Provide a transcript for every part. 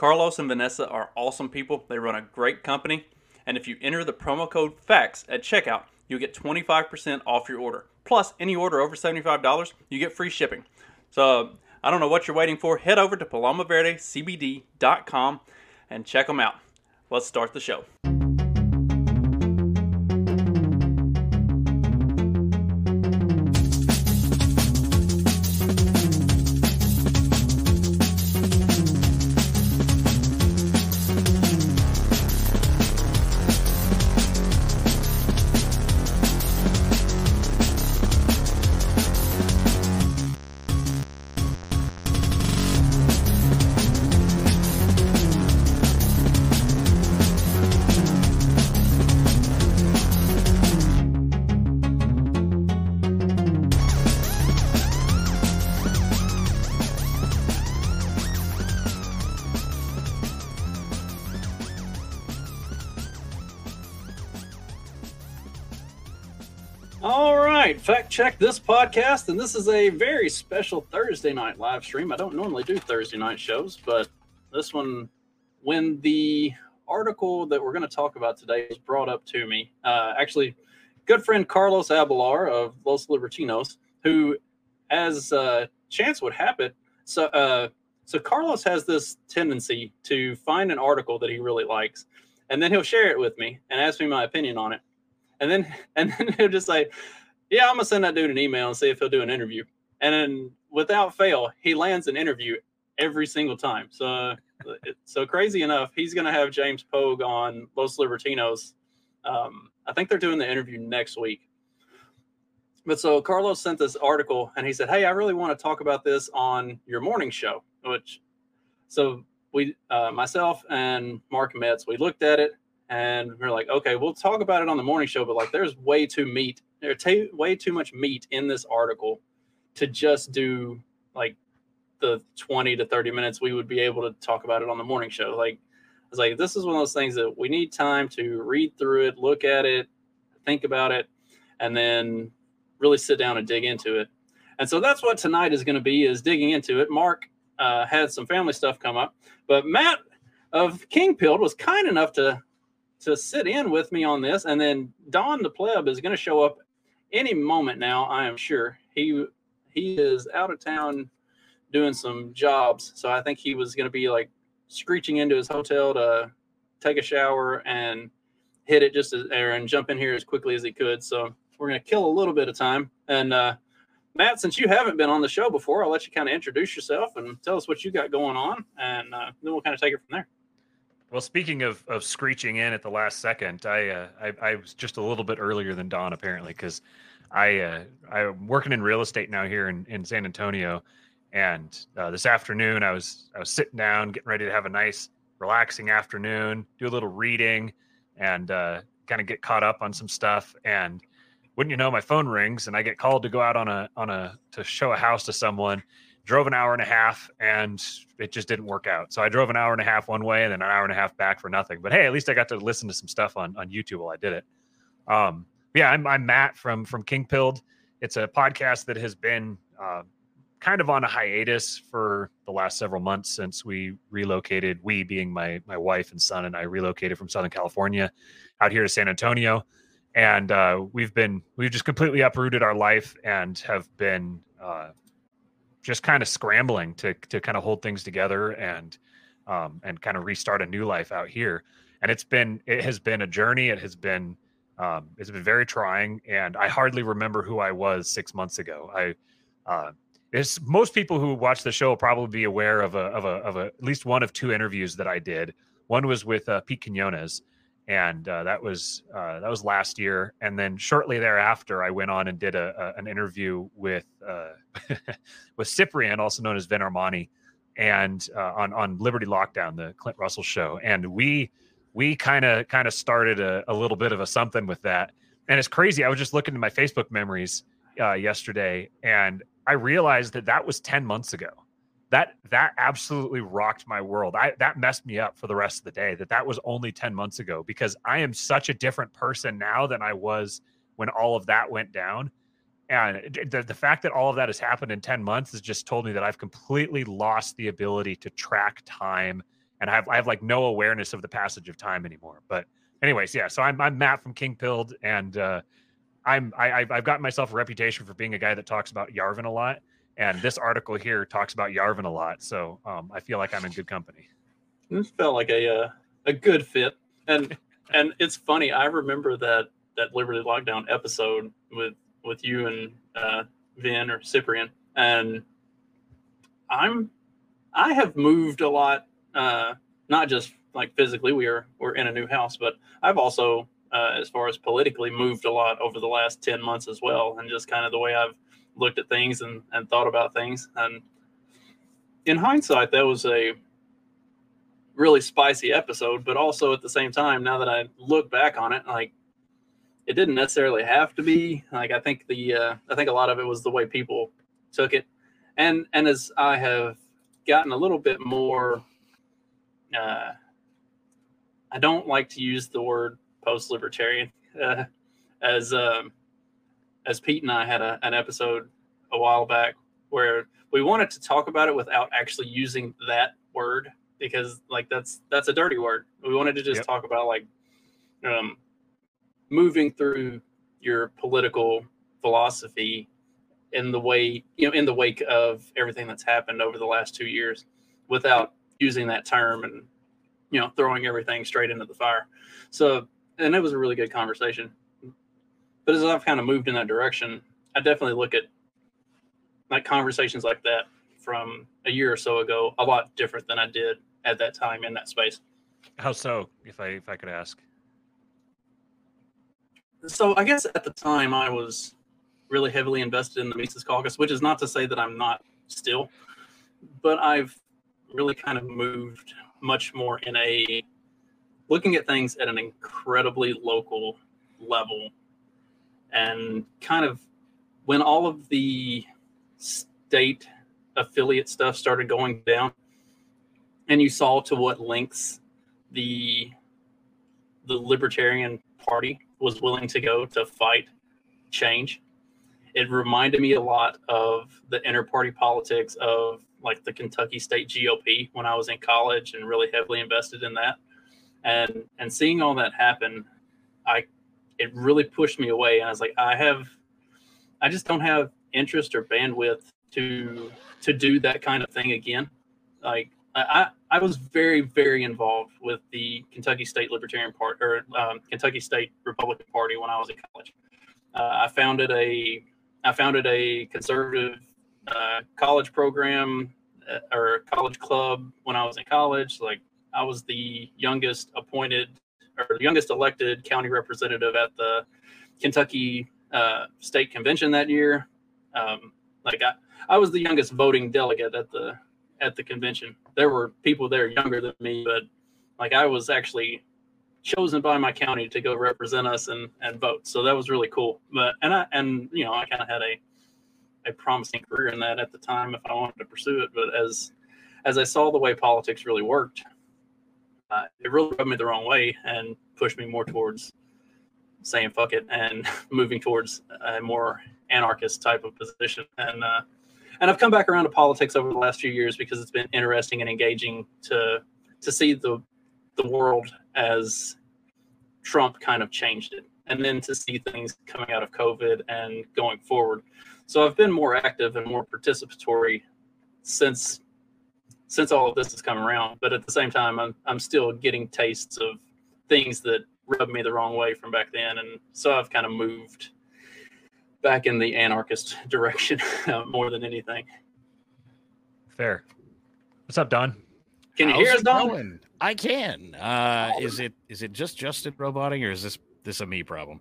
Carlos and Vanessa are awesome people. They run a great company. And if you enter the promo code FACTS at checkout, you'll get 25% off your order. Plus, any order over $75, you get free shipping. So, I don't know what you're waiting for. Head over to palomaverdecbd.com and check them out. Let's start the show. Check this podcast, and this is a very special Thursday night live stream. I don't normally do Thursday night shows, but this one, when the article that we're going to talk about today was brought up to me, uh, actually, good friend Carlos Abelar of Los Libertinos, who, as uh, chance would have it, so uh, so Carlos has this tendency to find an article that he really likes, and then he'll share it with me and ask me my opinion on it and then and then he'll just say, "Yeah, I'm gonna send that dude an email and see if he'll do an interview." And then without fail, he lands an interview every single time. So so crazy enough, he's gonna have James Pogue on Los Libertinos. Um, I think they're doing the interview next week. But so Carlos sent this article and he said, "Hey, I really want to talk about this on your morning show." Which so we uh, myself and Mark Metz we looked at it and we're like, okay, we'll talk about it on the morning show, but like, there's way too meat, there's t- way too much meat in this article to just do like the 20 to 30 minutes we would be able to talk about it on the morning show. Like, I was like, this is one of those things that we need time to read through it, look at it, think about it, and then really sit down and dig into it. And so that's what tonight is going to be is digging into it. Mark uh, had some family stuff come up, but Matt of King Pilled was kind enough to to sit in with me on this. And then Don the pleb is going to show up any moment now. I am sure he he is out of town doing some jobs, so I think he was going to be like screeching into his hotel to take a shower and hit it just as and jump in here as quickly as he could. So we're going to kill a little bit of time. And uh, Matt, since you haven't been on the show before, I'll let you kind of introduce yourself and tell us what you got going on, and uh, then we'll kind of take it from there. Well, speaking of, of screeching in at the last second, I, uh, I, I was just a little bit earlier than Don apparently because I uh, I'm working in real estate now here in, in San Antonio, and uh, this afternoon I was I was sitting down getting ready to have a nice relaxing afternoon, do a little reading, and uh, kind of get caught up on some stuff. And wouldn't you know, my phone rings and I get called to go out on a on a to show a house to someone drove an hour and a half and it just didn't work out. So I drove an hour and a half one way and then an hour and a half back for nothing. But hey, at least I got to listen to some stuff on, on YouTube while I did it. Um, yeah, I'm, I'm Matt from from King Pilled. It's a podcast that has been uh, kind of on a hiatus for the last several months since we relocated. We being my my wife and son and I relocated from Southern California out here to San Antonio, and uh, we've been we've just completely uprooted our life and have been uh, just kind of scrambling to to kind of hold things together and um, and kind of restart a new life out here. And it's been it has been a journey. It has been um, it's been very trying, and I hardly remember who I was six months ago. I uh, it's most people who watch the show will probably be aware of a of a of a, at least one of two interviews that I did. One was with uh, Pete Quinones, and uh, that was uh, that was last year. And then shortly thereafter, I went on and did a, a an interview with uh, with Cyprian, also known as Vin Armani, and uh, on on Liberty Lockdown, the Clint Russell show. And we we kind of kind of started a, a little bit of a something with that. And it's crazy. I was just looking at my Facebook memories uh, yesterday, and I realized that that was ten months ago. That that absolutely rocked my world. I that messed me up for the rest of the day. That that was only ten months ago because I am such a different person now than I was when all of that went down. And the, the fact that all of that has happened in 10 months has just told me that I've completely lost the ability to track time and I have, I have like no awareness of the passage of time anymore. But anyways, yeah. So I'm, I'm Matt from King Pilled and uh, I'm, I, I've gotten myself a reputation for being a guy that talks about Yarvin a lot. And this article here talks about Yarvin a lot. So um, I feel like I'm in good company. This felt like a, uh, a good fit. And, and it's funny. I remember that, that Liberty Lockdown episode with with you and uh, Vin or Cyprian, and I'm I have moved a lot, uh, not just like physically. We are we're in a new house, but I've also, uh, as far as politically, moved a lot over the last ten months as well, and just kind of the way I've looked at things and and thought about things. And in hindsight, that was a really spicy episode, but also at the same time, now that I look back on it, like it didn't necessarily have to be like i think the uh, i think a lot of it was the way people took it and and as i have gotten a little bit more uh, i don't like to use the word post-libertarian uh, as um, as pete and i had a, an episode a while back where we wanted to talk about it without actually using that word because like that's that's a dirty word. We wanted to just yep. talk about like um moving through your political philosophy in the way you know in the wake of everything that's happened over the last two years without using that term and you know throwing everything straight into the fire. So and it was a really good conversation but as i've kind of moved in that direction i definitely look at like conversations like that from a year or so ago a lot different than i did at that time in that space. How so if i if i could ask? So I guess at the time I was really heavily invested in the Mises Caucus, which is not to say that I'm not still, but I've really kind of moved much more in a looking at things at an incredibly local level and kind of when all of the state affiliate stuff started going down and you saw to what lengths the the libertarian party was willing to go to fight change. It reminded me a lot of the inter party politics of like the Kentucky State GOP when I was in college and really heavily invested in that. And and seeing all that happen, I it really pushed me away. And I was like, I have I just don't have interest or bandwidth to to do that kind of thing again. Like I, I was very, very involved with the Kentucky State Libertarian Party or um, Kentucky State Republican Party when I was in college. Uh, I founded a I founded a conservative uh, college program uh, or college club when I was in college. Like I was the youngest appointed or the youngest elected county representative at the Kentucky uh, State Convention that year. Um, like I, I was the youngest voting delegate at the at the convention. There were people there younger than me, but like I was actually chosen by my county to go represent us and and vote. So that was really cool. But and I and you know I kind of had a a promising career in that at the time if I wanted to pursue it. But as as I saw the way politics really worked, uh, it really rubbed me the wrong way and pushed me more towards saying fuck it and moving towards a more anarchist type of position. And uh, and I've come back around to politics over the last few years because it's been interesting and engaging to to see the the world as Trump kind of changed it, and then to see things coming out of COVID and going forward. So I've been more active and more participatory since since all of this has come around. But at the same time, I'm I'm still getting tastes of things that rubbed me the wrong way from back then, and so I've kind of moved back in the anarchist direction more than anything. Fair. What's up, Don? Can you How's hear us, Don? Going? I can. Uh, is it is it just Justin roboting, or is this this a me problem?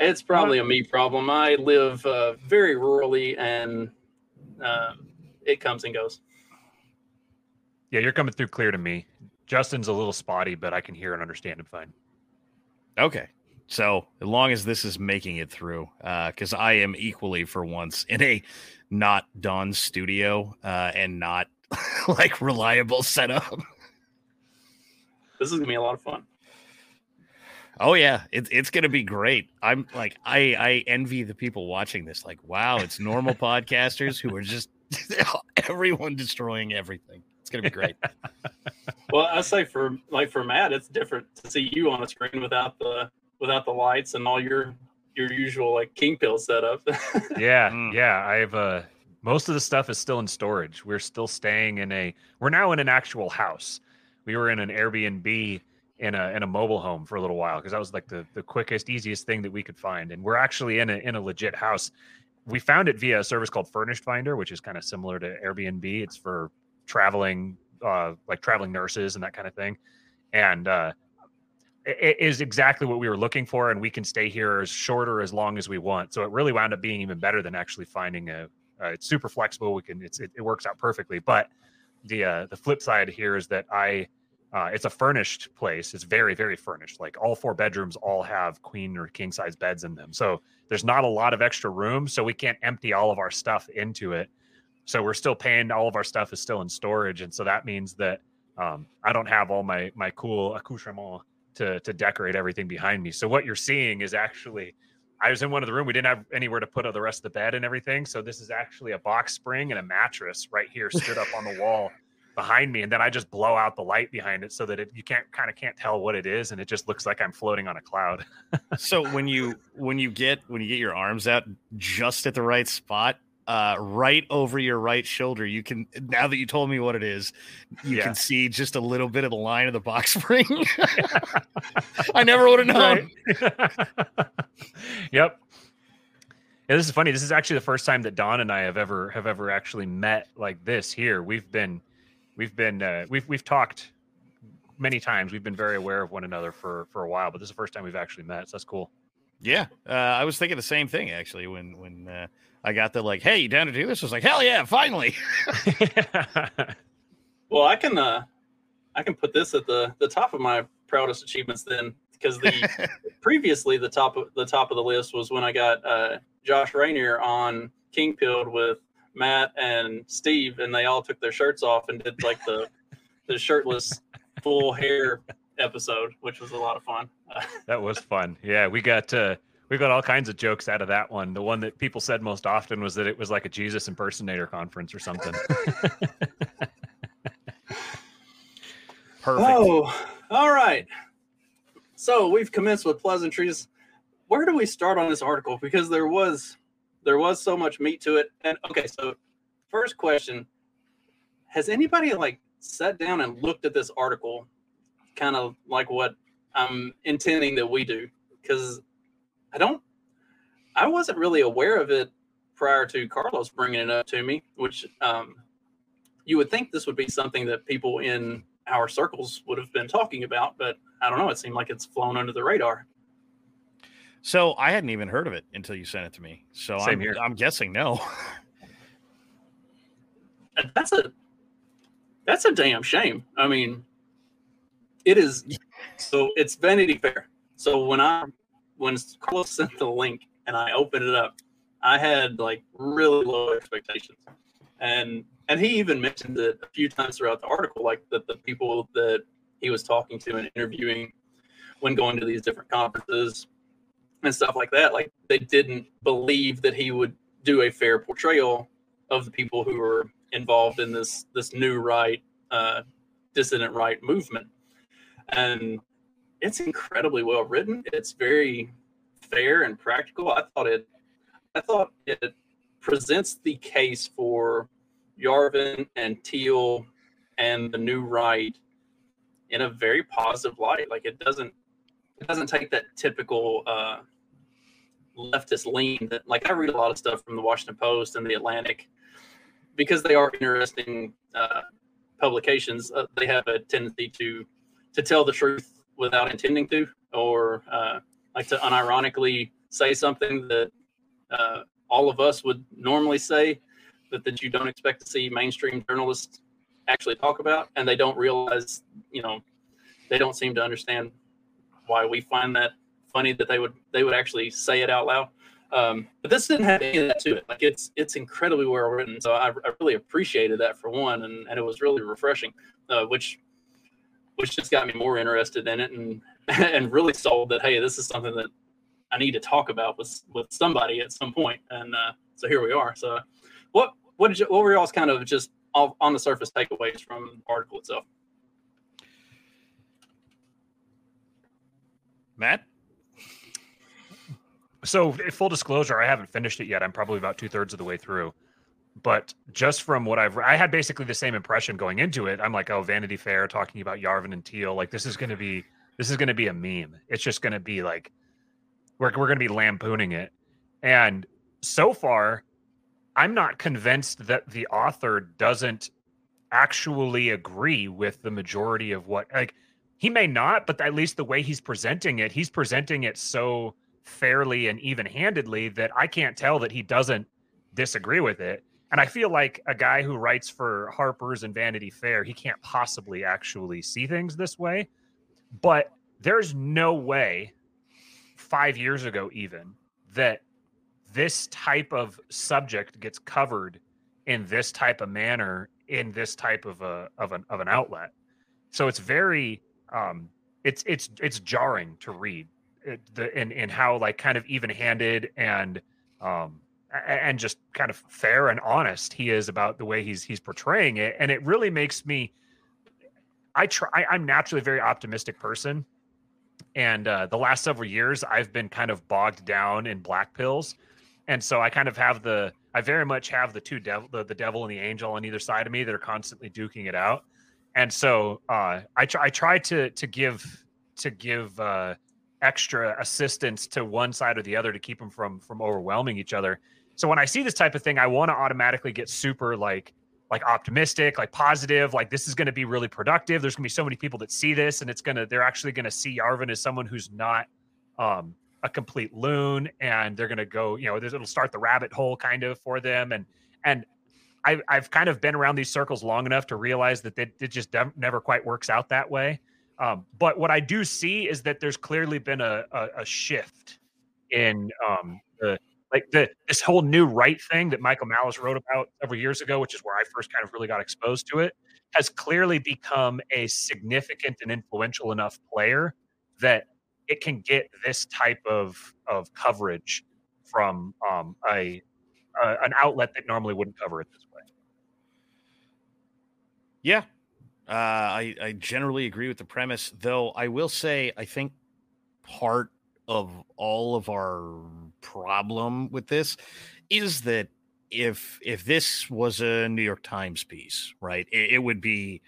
It's probably a me problem. I live uh, very rurally, and uh, it comes and goes. Yeah, you're coming through clear to me. Justin's a little spotty, but I can hear and understand him fine. Okay. So as long as this is making it through, because I am equally for once in a not Don studio uh, and not like reliable setup. This is gonna be a lot of fun. Oh yeah, it's it's gonna be great. I'm like I I envy the people watching this. Like, wow, it's normal podcasters who are just everyone destroying everything. It's gonna be great. Well, I say for like for Matt, it's different to see you on a screen without the without the lights and all your your usual like king pill setup. Yeah, Mm. yeah. I've uh most of the stuff is still in storage. We're still staying in a we're now in an actual house. We were in an Airbnb in a in a mobile home for a little while because that was like the the quickest, easiest thing that we could find. And we're actually in a in a legit house. We found it via a service called Furnished Finder, which is kind of similar to Airbnb. It's for traveling uh like traveling nurses and that kind of thing. And uh it is exactly what we were looking for, and we can stay here as short or as long as we want. So it really wound up being even better than actually finding a. Uh, it's super flexible. We can. It's it, it works out perfectly. But the uh, the flip side here is that I. Uh, it's a furnished place. It's very very furnished. Like all four bedrooms all have queen or king size beds in them. So there's not a lot of extra room. So we can't empty all of our stuff into it. So we're still paying. All of our stuff is still in storage, and so that means that um, I don't have all my my cool accoutrement to to decorate everything behind me. So what you're seeing is actually I was in one of the room. We didn't have anywhere to put the rest of the bed and everything. So this is actually a box spring and a mattress right here stood up on the wall behind me. And then I just blow out the light behind it so that it, you can't kind of can't tell what it is. And it just looks like I'm floating on a cloud. so when you when you get when you get your arms out just at the right spot uh right over your right shoulder you can now that you told me what it is you Yeah. can see just a little bit of the line of the box spring i never would have known Right. yep. Yeah, this is funny. This is actually the first time that Don and I have ever have ever actually met like this here. We've been we've been uh, we've we've talked many times. We've been very aware of one another for for a while, but this is the first time we've actually met. So that's cool. yeah uh, i was thinking the same thing actually when when uh, i got the like hey you down to do this I was like hell yeah finally well, I can uh I can put this at the the top of my proudest achievements then because the previously the top of the top of the list was when I got uh Josh Rainier on King Pilled with Matt and Steve and they all took their shirts off and did like the the shirtless full hair episode, which was a lot of fun. Uh, that was fun. Yeah, we got uh we got all kinds of jokes out of that one. The one that people said most often was that it was like a Jesus impersonator conference or something. perfect Oh, all right. So we've commenced with pleasantries. Where do we start on this article? Because there was there was so much meat to it. And okay, so first question: Has anybody like sat down and looked at this article, kind of like what I'm intending that we do? Because I don't, I wasn't really aware of it prior to Carlos bringing it up to me, which um, you would think this would be something that people in our circles would have been talking about, but I don't know. It seemed like it's flown under the radar. so i hadn't even heard of it until you sent it to me so Same I'm, here. I'm guessing no That's a that's a damn shame. I mean, it is. So it's Vanity Fair. So when I when Carlos sent the link and I opened it up, I had like really low expectations, and and he even mentioned it a few times throughout the article, like that the people that he was talking to and interviewing when going to these different conferences and stuff like that, like they didn't believe that he would do a fair portrayal of the people who were involved in this this new right uh, dissident right movement, and it's incredibly well written. It's very fair and practical. I thought it I thought it presents the case for Yarvin and Thiel and the new right in a very positive light. Like it doesn't it doesn't take that typical uh, leftist lean that like I read a lot of stuff from the Washington Post and the Atlantic because they are interesting uh, publications. Uh, they have a tendency to to tell the truth without intending to, or uh, like to unironically say something that uh, all of us would normally say, but that you don't expect to see mainstream journalists actually talk about, and they don't realize, you know, they don't seem to understand why we find that funny that they would they would actually say it out loud. Um, but this didn't have any of that to it. Like it's it's incredibly well written. So I, I really appreciated that for one, and, and it was really refreshing, uh, which which just got me more interested in it and and really sold that hey, this is something that I need to talk about with with somebody at some. And uh, so here we are. So what what did you, what were y'all's kind of just on the surface takeaways from the article itself? Matt? So, full disclosure, I haven't finished it yet. I'm probably about two thirds of the way through. But just from what I've, I had basically the same impression going into it. I'm like, oh, Vanity Fair talking about Yarvin and Thiel. Like, this is going to be, this is going to be a meme. It's just going to be like, we're, we're going to be lampooning it. And so far, I'm not convinced that the author doesn't actually agree with the majority of what, like, he may not, but at least the way he's presenting it, he's presenting it so fairly and even handedly that I can't tell that he doesn't disagree with it. And I feel like a guy who writes for Harper's and Vanity Fair, he can't possibly actually see things this way. But there's no way five years ago, even that this type of subject gets covered in this type of manner in this type of a of an of an outlet. So it's very um it's it's it's jarring to read it, the in in how like kind of even handed and um and just kind of fair and honest he is about the way he's he's portraying it. And it really makes me i try I, i'm naturally a very optimistic person. And uh, the last several years i've been kind of bogged down in black pills. And so i kind of have the i very much have the two devil the, the devil and the angel on either side of me that are constantly duking it out. And so uh, I try I try to to give to give uh, extra assistance to one side or the other to keep them from from overwhelming each other. So when I see this type of thing, I want to automatically get super like like optimistic, like positive, like this is going to be really productive. There's going to be so many people that see this, and it's gonna they're actually going to see Yarvin as someone who's not um, a complete loon, and they're going to go, you know, it'll start the rabbit hole kind of for them, and and I, I've kind of been around these circles long enough to realize that it, it just never quite works out that way. Um, but what I do see is that there's clearly been a, a, a shift in um, the like the this whole new right thing that Michael Malice wrote about several years ago, which is where I first kind of really got exposed to it, has clearly become a significant and influential enough player that it can get this type of of coverage from um, a, a an outlet that normally wouldn't cover it this way. Yeah, uh, I, I generally agree with the premise, though I will say I think part of all of our problem with this is that if if this was a New York Times piece, right, it, it would be,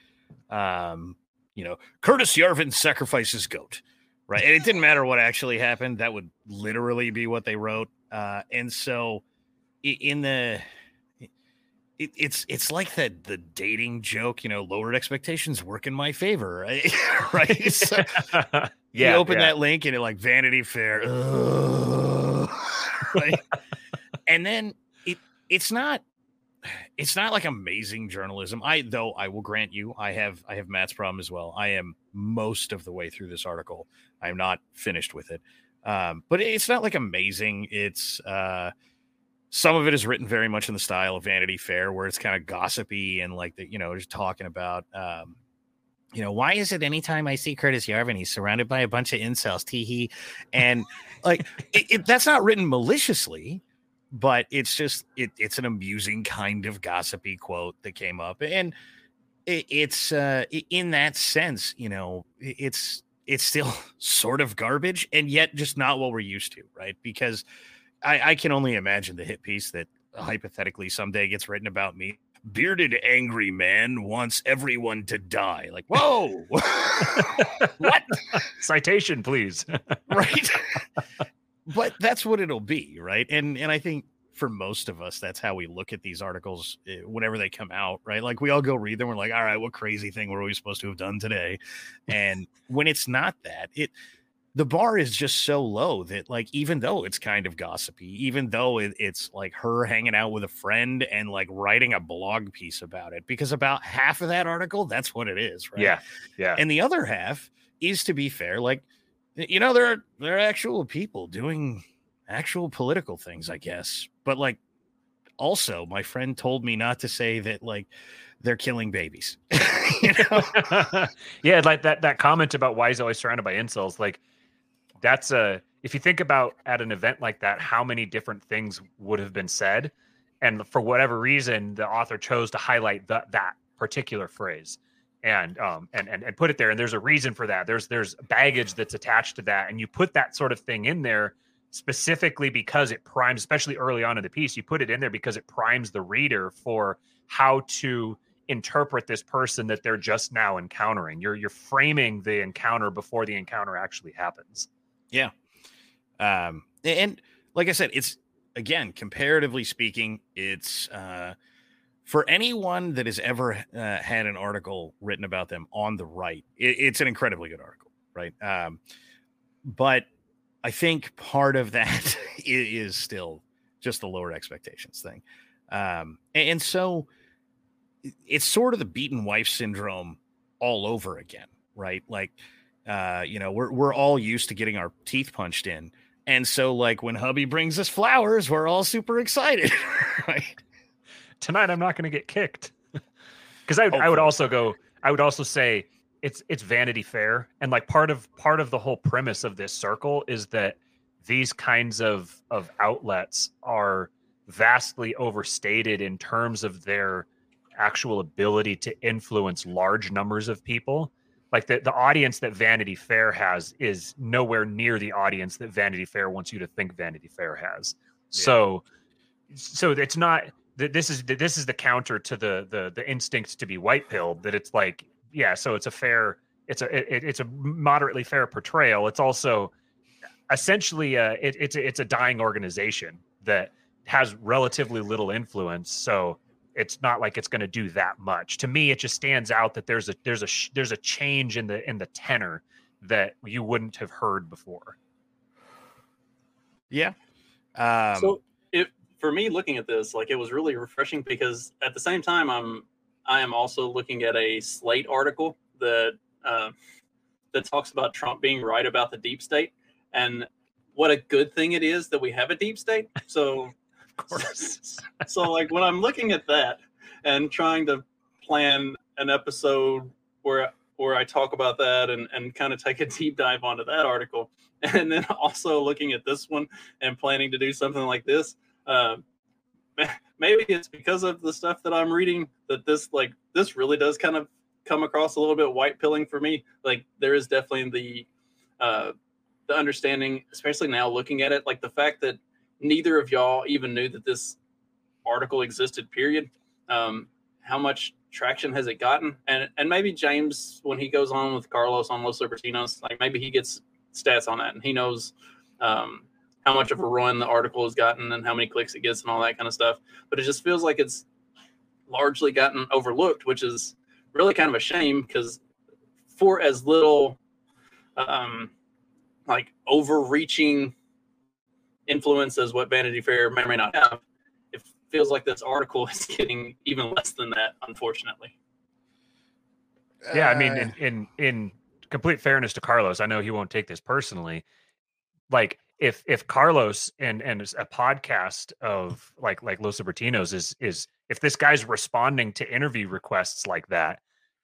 um, you know, Curtis Yarvin sacrifices goat, right, and it didn't matter what actually happened; that would literally be what they wrote. Uh, and so, in the it, it's it's like that the dating joke, you know, lowered expectations work in my favor, right? right? So yeah, you open yeah. that link and it like Vanity Fair, and then it it's not it's not like amazing journalism. I though I will grant you, I have I have Matt's problem as well. I am most of the way through this article. I am not finished with it. Um, but it's not like amazing. It's uh some of it is written very much in the style of Vanity Fair, where it's kind of gossipy and like the, you know, just talking about, um, you know, why is it anytime I see Curtis Yarvin, he's surrounded by a bunch of incels, tee hee, and like it, it, that's not written maliciously, but it's just it, it's an amusing kind of gossipy quote that came up, and it, it's uh, in that sense, you know, it's it's still sort of garbage, and yet just not what we're used to, right? Because I, I can only imagine the hit piece that hypothetically someday gets written about me. Bearded angry man wants everyone to die. Like, whoa, what? Citation, please. right. but that's what it'll be, right? And and I think for most of us, that's how we look at these articles eh, whenever they come out, right? Like we all go read them. We're like, all right, what crazy thing were we supposed to have done today? And when it's not that, it the bar is just so low that like even though it's kind of gossipy even though it, it's like her hanging out with a friend and like writing a blog piece about it because about half of that article that's what it is right Yeah. Yeah. and the other half is to be fair like you know there are there are actual people doing actual political things i guess but like also my friend told me not to say that like they're killing babies you know yeah, like that that comment about why he's always surrounded by incels, like that's a if you think about at an event like that, how many different things would have been said, and for whatever reason, the author chose to highlight that that particular phrase and um and, and and put it there. And there's a reason for that. There's there's baggage that's attached to that, and you put that sort of thing in there specifically because it primes, especially early on in the piece, you put it in there because it primes the reader for how to interpret this person that they're just now encountering. You're you're framing the encounter before the encounter actually happens. Um and like i said it's again comparatively speaking it's uh for anyone that has ever uh, had an article written about them on the right it, it's an incredibly good article right? Um but i think part of that is still just the lower expectations thing. Um and so it's sort of the beaten wife syndrome all over again right? Like uh you know we're we're all used to getting our teeth punched in. And so like when hubby brings us flowers we're all super excited right? Tonight I'm not going to get kicked. Cuz I I would also go I would also say it's it's Vanity Fair. And like part of part of the whole premise of this circle is that these kinds of of outlets are vastly overstated in terms of their actual ability to influence large numbers of people like the, the audience that vanity fair has is nowhere near the audience that vanity fair wants you to think vanity fair has. So so it's not th- this is this is the counter to the the the instinct to be white pilled that it's like yeah so it's a fair it's a it, it's a moderately fair portrayal. It's also essentially uh it, it's a, it's a dying organization that has relatively little influence. So it's not like it's going to do that much. To me it just stands out that there's a there's a there's a change in the in the tenor that you wouldn't have heard before. Yeah. Um so it for me looking at this like it was really refreshing because at the same time i'm i am also looking at a slate article that uh, that talks about trump being right about the deep state. And what a good thing it is that we have a deep state. So of course. So like when i'm looking at that and trying to plan an episode where where i talk about that and and kind of take a deep dive onto that article and then also looking at this one and planning to do something like this uh, maybe it's because of the stuff that i'm reading that this like this really does kind of come across a little bit white pilling for me. Like there is definitely the uh the understanding especially now looking at it like the fact that neither of y'all even knew that this article existed period. Um how much traction has it gotten? And and maybe james when he goes on with carlos on los libertinos like maybe he gets stats on that and he knows um how much of a run the article has gotten and how many clicks it gets and all that kind of stuff. But it just feels like it's largely gotten overlooked which is really kind of a shame because for as little um like overreaching influence as what Vanity Fair may or may not have, it feels like this article is getting even less than that, unfortunately. yeah i mean uh, in, in in complete fairness to carlos i know he won't take this personally like if if carlos and and a podcast of like like los libertinos is is if this guy's responding to interview requests like that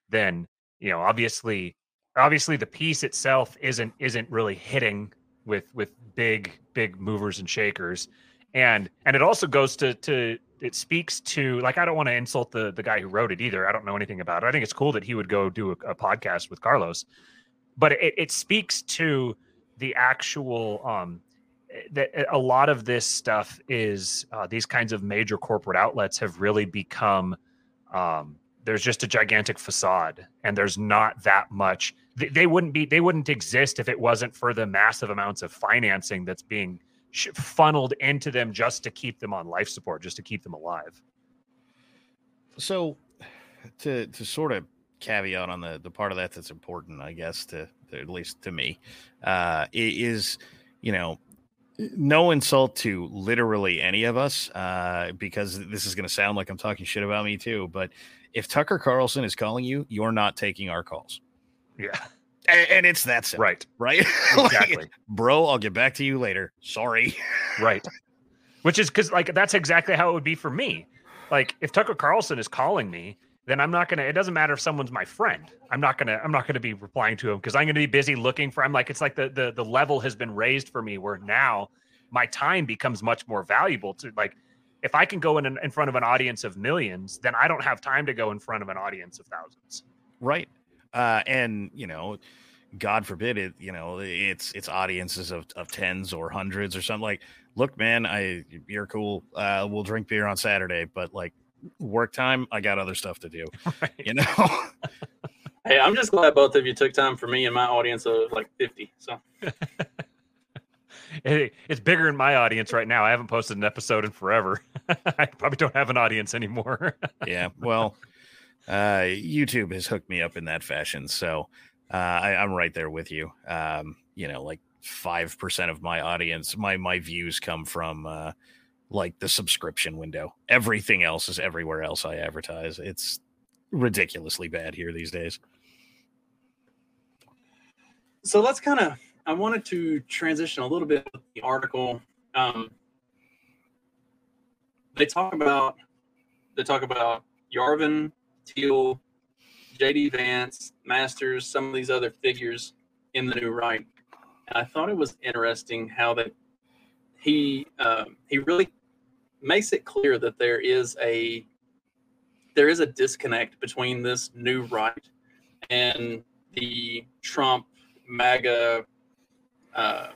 then you know obviously obviously the piece itself isn't isn't really hitting with with big big movers and shakers and and it also goes to to it speaks to like I don't want to insult the the guy who wrote it either. I don't know anything about it. I think it's cool that he would go do a, a podcast with Carlos, but it, it speaks to the actual um that a lot of this stuff is uh, these kinds of major corporate outlets have really become um there's just a gigantic facade and there's not that much they, they wouldn't be they wouldn't exist if it wasn't for the massive amounts of financing that's being funneled into them just to keep them on life support just to keep them alive so to to sort of caveat on the the part of that that's important, I guess, to, to at least to me, uh, is you know no insult to literally any of us, uh, because this is going to sound like I'm talking shit about me too. But if Tucker Carlson is calling you, you're not taking our calls. Yeah. And, and it's that simple, Right. right? Exactly. like, bro, I'll get back to you later. Sorry. right. Which is because like that's exactly how it would be for me. Like if Tucker Carlson is calling me, then I'm not gonna. It doesn't matter if someone's my friend. I'm not gonna. I'm not gonna be replying to him because I'm gonna be busy looking for. I'm like it's like the the the level has been raised for me where now my time becomes much more valuable to like if I can go in in front of an audience of millions, then I don't have time to go in front of an audience of thousands. Right. Uh, and you know, God forbid it, you know, it's it's audiences of, of tens or hundreds or something like, look, man, I you're cool. Uh, we'll drink beer on Saturday, but like work time, I got other stuff to do. Right. You know? Hey, I'm just glad both of you took time for me and my audience of like 50. So It- it's bigger in my audience right now. I haven't posted an episode in forever. I probably don't have an audience anymore. yeah. Well, uh, YouTube has hooked me up in that fashion, so uh, I, I'm right there with you. Um, you know, like five percent of my audience, my my views come from uh, like the subscription window. Everything else is everywhere else I advertise. It's ridiculously bad here these days. so let's kind of i wanted to transition a little bit with the article. Um, they talk about they talk about yarvin Thiel jd vance masters some of these other figures in the new right. And i thought it was interesting how that he um, he really makes it clear that there is a there is a disconnect between this new right and the trump MAGA, uh,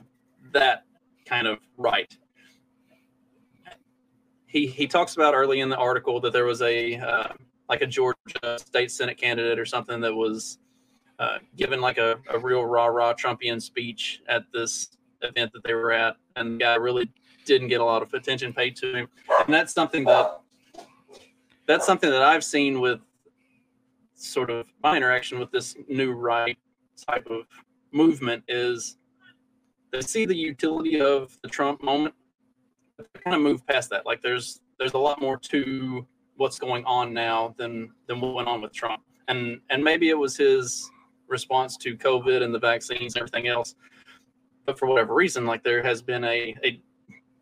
that kind of right. He he talks about early in the article that there was a uh, like a Georgia state senate candidate or something that was uh, given like a, a real rah rah Trumpian speech at this event that they were at, and the guy really didn't get a lot of attention paid to him, and that's something that that's something that I've seen with sort of my interaction with this new right type of movement is they see the utility of the Trump moment, but they kind of move past that. Like there's there's a lot more to what's going on now than than what went on with Trump. And and maybe it was his response to COVID and the vaccines and everything else. But for whatever reason, like there has been a a,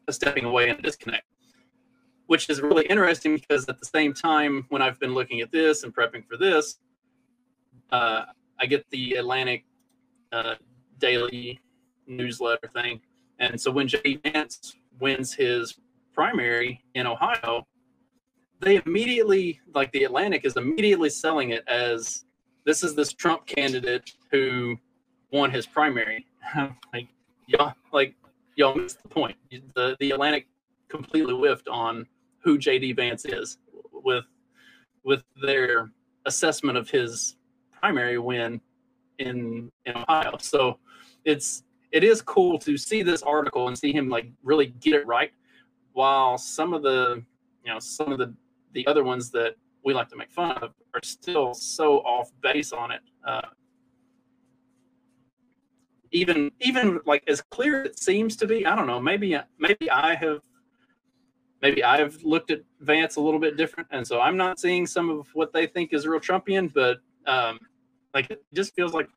a stepping away and disconnect. Which is really interesting because at the same time, when I've been looking at this and prepping for this, uh, I get the Atlantic uh, daily newsletter thing. And so when J.D. Vance wins his primary in Ohio, they immediately, like the Atlantic is immediately selling it as this is this Trump candidate who won his primary. like, y'all, like, y'all missed the point. The, the Atlantic completely whiffed on who J.D. Vance is with with their assessment of his primary win in in Ohio. So it's it is cool to see this article and see him like really get it right, while some of the you know some of the the other ones that we like to make fun of are still so off base on it. Uh, even even like as clear as it seems to be, I don't know. Maybe maybe I have maybe I've looked at Vance a little bit different, and so I'm not seeing some of what they think is real Trumpian, but um, like it just feels like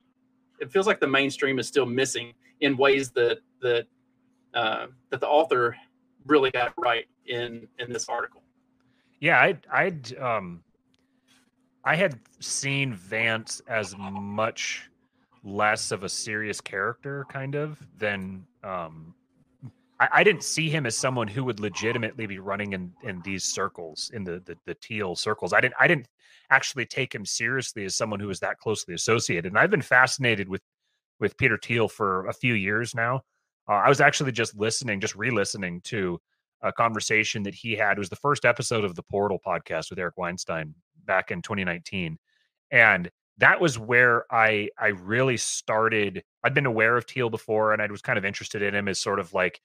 it feels like the mainstream is still missing in ways that that uh, that the author really got right in in this article. Yeah, I'd, I'd, um, I had seen Vance as much less of a serious character, kind of, than, um, I, I didn't see him as someone who would legitimately be running in, in these circles, in the, the the Thiel circles. I didn't, I didn't actually take him seriously as someone who was that closely associated. And I've been fascinated with with Peter Thiel for a few years now. Uh, I was actually just listening, just re-listening to a conversation that he had. It was the first episode of the Portal podcast with Eric Weinstein back in 2019, and that was where I I really started. I'd been aware of Thiel before, and I was kind of interested in him as sort of like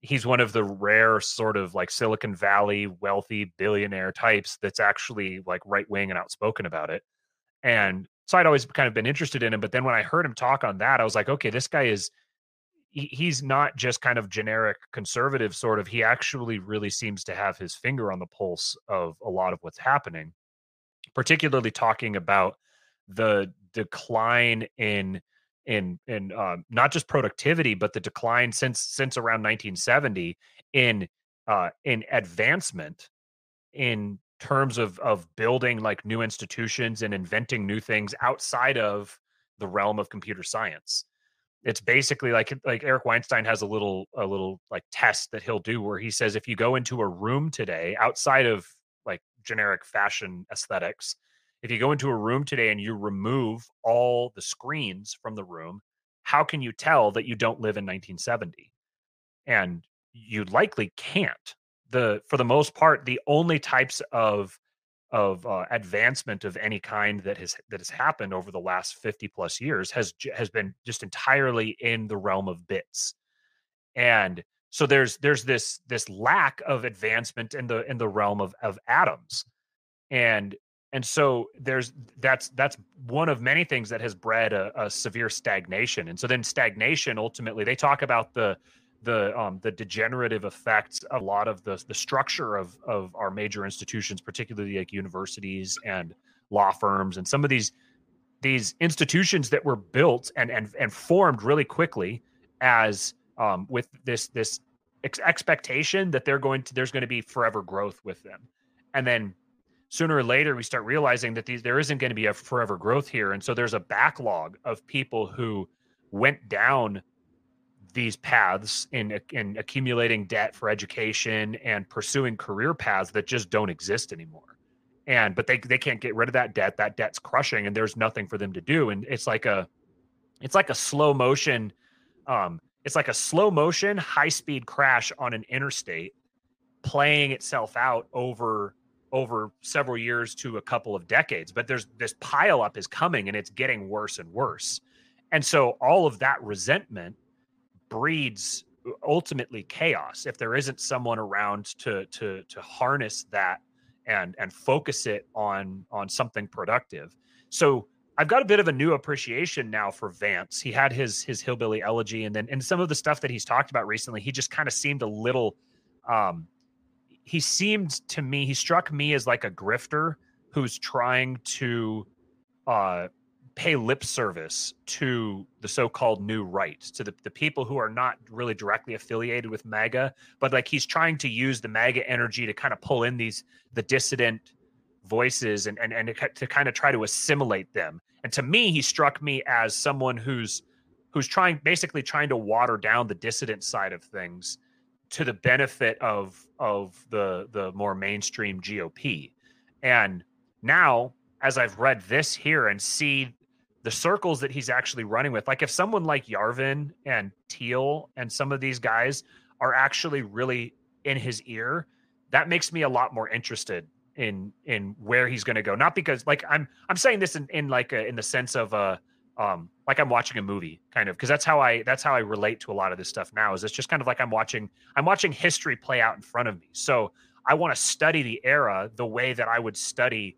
he's one of the rare sort of like Silicon Valley wealthy billionaire types that's actually like right wing and outspoken about it. And so I'd always kind of been interested in him. But then when I heard him talk on that, I was like, okay, this guy is he's not just kind of generic conservative sort of he actually really seems to have his finger on the pulse of a lot of what's happening particularly talking about the decline in in in uh, not just productivity but the decline since since around 1970 in uh in advancement in terms of of building like new institutions and inventing new things outside of the realm of computer science. It's basically like like Eric Weinstein has a little a little like test that he'll do where he says if you go into a room today outside of like generic fashion aesthetics if you go into a room today and you remove all the screens from the room how can you tell that you don't live in 1970 and you likely can't. The for the most part the only types of of uh, advancement of any kind that has that has happened over the last 50 plus years has has been just entirely in the realm of bits. And so there's there's this this lack of advancement in the in the realm of of atoms. And and so there's that's that's one of many things that has bred a, a severe stagnation. And so then stagnation ultimately they talk about the the um, the degenerative effects a lot of the the structure of of our major institutions, particularly like universities and law firms, and some of these these institutions that were built and and and formed really quickly as um, with this this ex- expectation that they're going to there's going to be forever growth with them, and then sooner or later we start realizing that these there isn't going to be a forever growth here, and so there's a backlog of people who went down these paths in in accumulating debt for education and pursuing career paths that just don't exist anymore. And but they they can't get rid of that debt. That debt's crushing and there's nothing for them to do. And it's like a it's like a slow motion um it's like a slow motion high speed crash on an interstate playing itself out over over several years to a couple of decades but there's this pile up is coming and it's getting worse and worse. And so all of that resentment breeds ultimately chaos. If there isn't someone around to to to harness that and and focus it on on something productive. So i've got a bit of a new appreciation now for vance. He had his his hillbilly elegy and then and some of the stuff that he's talked about recently he just kind of seemed a little um he seemed to me he struck me as like a grifter who's trying to uh pay lip service to the so-called new right to the, the people who are not really directly affiliated with maga but like he's trying to use the maga energy to kind of pull in these the dissident voices and and, and to, to kind of try to assimilate them. And to me he struck me as someone who's who's trying basically trying to water down the dissident side of things to the benefit of of the the more mainstream GOP and now as I've read this here and see the circles that he's actually running with. Like if someone like Yarvin and Thiel and some of these guys are actually really in his ear, that makes me a lot more interested in in where he's going to go. Not because like I'm I'm saying this in in like a, in the sense of uh um like I'm watching a movie kind of because that's how I that's how I relate to a lot of this stuff now. Is it's just kind of like I'm watching I'm watching history play out in front of me. So I want to study the era the way that I would study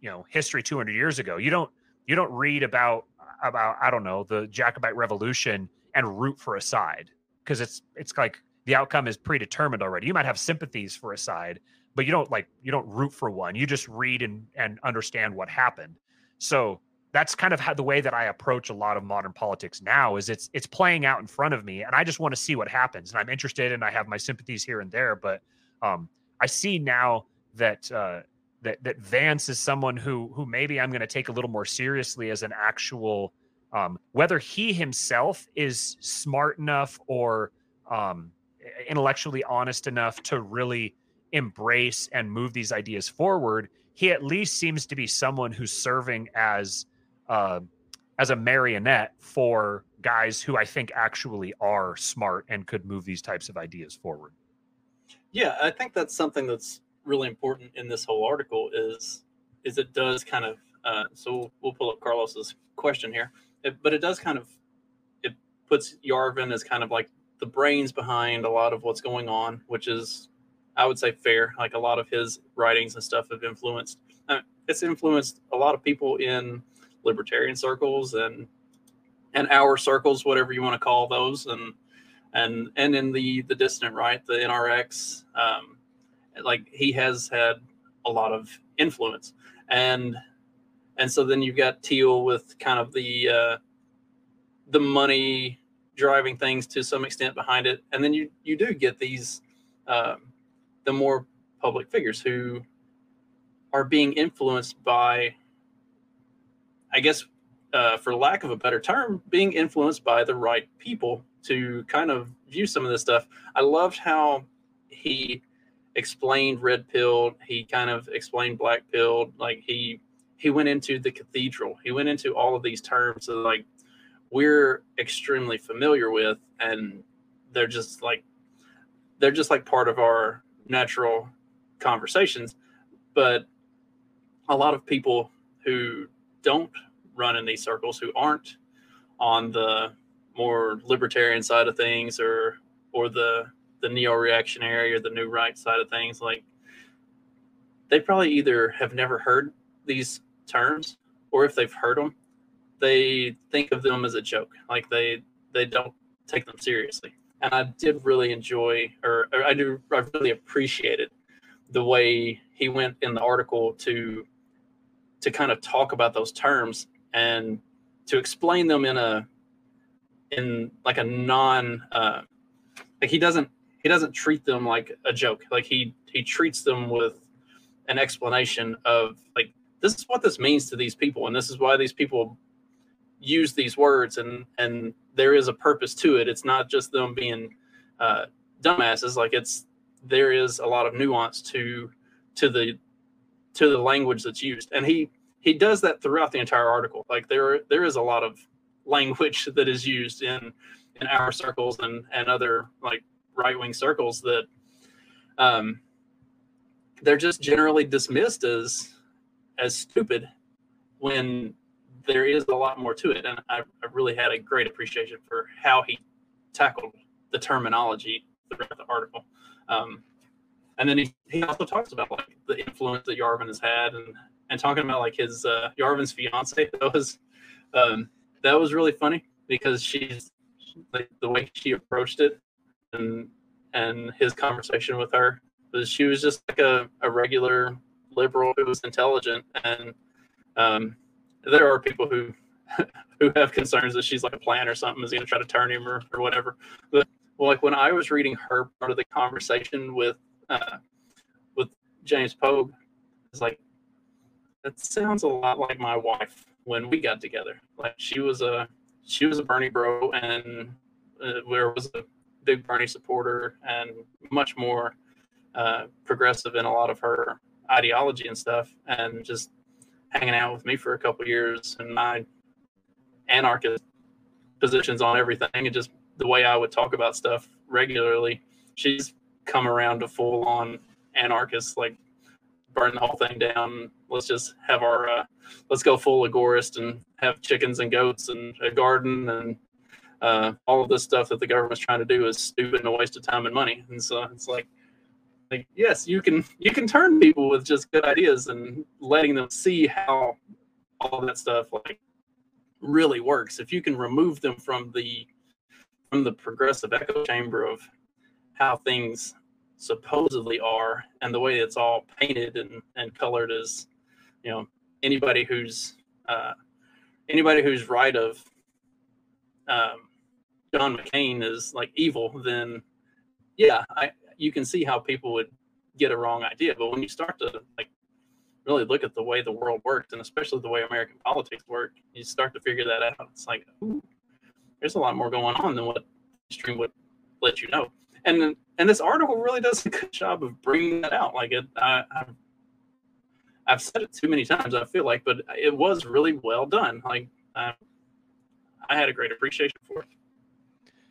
you know history 200 years ago. You don't you don't read about about I don't know the Jacobite Revolution and root for a side because it's it's like the outcome is predetermined already. You might have sympathies for a side, but you don't like you don't root for one. You just read and and understand what happened. So that's kind of how the way that I approach a lot of modern politics now is it's it's playing out in front of me and I just want to see what happens and I'm interested and I have my sympathies here and there but um I see now that uh that that Vance is someone who who maybe I'm going to take a little more seriously as an actual um, whether he himself is smart enough or um, intellectually honest enough to really embrace and move these ideas forward. He at least seems to be someone who's serving as uh, as a marionette for guys who I think actually are smart and could move these types of ideas forward. Yeah, I think that's something that's really important in this whole article is is it does kind of uh, so we'll pull up Carlos's question here, it, but it does kind of it puts Yarvin as kind of like the brains behind a lot of what's going on, which is I would say fair. Like a lot of his writings and stuff have influenced. Uh, it's influenced a lot of people in libertarian circles and and our circles, whatever you want to call those, and and and in the the dissident right, the NRX, um, like he has had a lot of influence, and and so then you've got Thiel with kind of the uh, the money driving things to some extent behind it, and then you you do get these um, the more public figures who are being influenced by, I guess, uh, for lack of a better term, being influenced by the right people to kind of view some of this stuff. I loved how he explained red pill. He kind of explained black pill. Like he he went into the cathedral. He went into all of these terms that like we're extremely familiar with, and they're just like they're just like part of our natural conversations. But a lot of people who don't run in these circles, who aren't on the more libertarian side of things, or or the the neo-reactionary or the new right side of things, like they probably either have never heard these terms, or if they've heard them, they think of them as a joke. Like they they don't take them seriously. And I did really enjoy, or, or I do, I really appreciated the way he went in the article to to kind of talk about those terms and to explain them in a in like a non uh, like he doesn't he doesn't treat them like a joke. Like he he treats them with an explanation of like this is what this means to these people and this is why these people use these words and and there is a purpose to it. It's not just them being uh, dumbasses. Like it's there is a lot of nuance to to the to the language that's used. And he he does that throughout the entire article. Like there there is a lot of language that is used in in our circles and and other like right wing circles that um they're just generally dismissed as as stupid when there is a lot more to it. And I, I really had a great appreciation for how he tackled the terminology throughout the article. Um, and then he, he also talks about like the influence that Yarvin has had and and talking about like his uh, Yarvin's fiance. That was um, that was really funny because she's like the way she approached it and and his conversation with her was she was just like a, a regular liberal who was intelligent and um, there are people who who have concerns that she's like a plan or something is going to try to turn him or, or whatever but like when I was reading her part of the conversation with uh, with James Pogue, it's like that sounds a lot like my wife when we got together. Like she was a she was a Bernie bro, and uh, there was a big Bernie supporter and much more uh, progressive in a lot of her ideology and stuff, and just hanging out with me for a couple years and my anarchist positions on everything and just the way I would talk about stuff regularly. She's come around to full on anarchist, like burn the whole thing down. Let's just have our uh, let's go full agorist and have chickens and goats and a garden and uh, all of this stuff that the government's trying to do is stupid and a waste of time and money. And so it's like, like yes, you can you can turn people with just good ideas and letting them see how all that stuff like really works. If you can remove them from the from the progressive echo chamber of how things supposedly are and the way it's all painted and, and colored is you know anybody who's uh, anybody who's right of um, john mccain is like evil then yeah i you can see how people would get a wrong idea. But when you start to like really look at the way the world works and especially the way american politics work you start to figure that out. It's like ooh, there's a lot more going on than what stream would let you know and and this article really does a good job of bringing that out. Like it, I, I've, I've said it too many times. I feel like, but it was really well done. Like I, I had a great appreciation for it.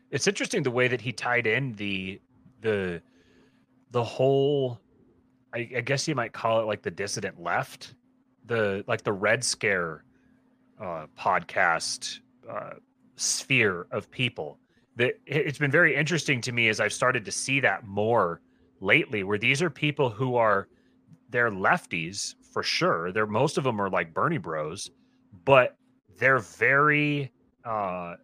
It's interesting the way that he tied in the the the whole. I, I guess you might call it like the dissident left, the like the Red Scare uh, podcast uh, sphere of people that it's been very interesting to me as I've started to see that more lately, where these are people who are they're lefties for sure. They're most of them are like Bernie Bros, but they're very uh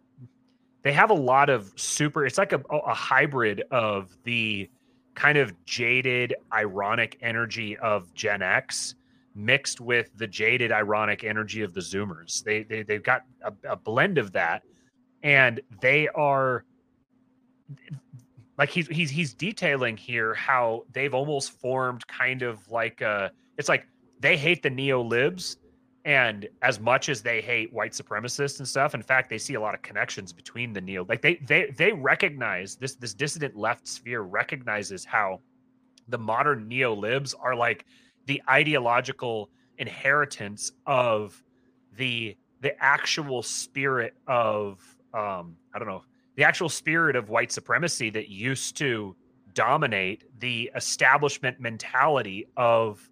they have a lot of super it's like a, a hybrid of the kind of jaded ironic energy of gen x mixed with the jaded ironic energy of the zoomers they, they they've got a, a blend of that and they are like he's he's he's detailing here how they've almost formed kind of like a it's like they hate the neo libs and as much as they hate white supremacists and stuff in fact they see a lot of connections between the neo like they they they recognize this this dissident left sphere recognizes how the modern neo libs are like the ideological inheritance of the the actual spirit of um i don't know the actual spirit of white supremacy that used to dominate the establishment mentality of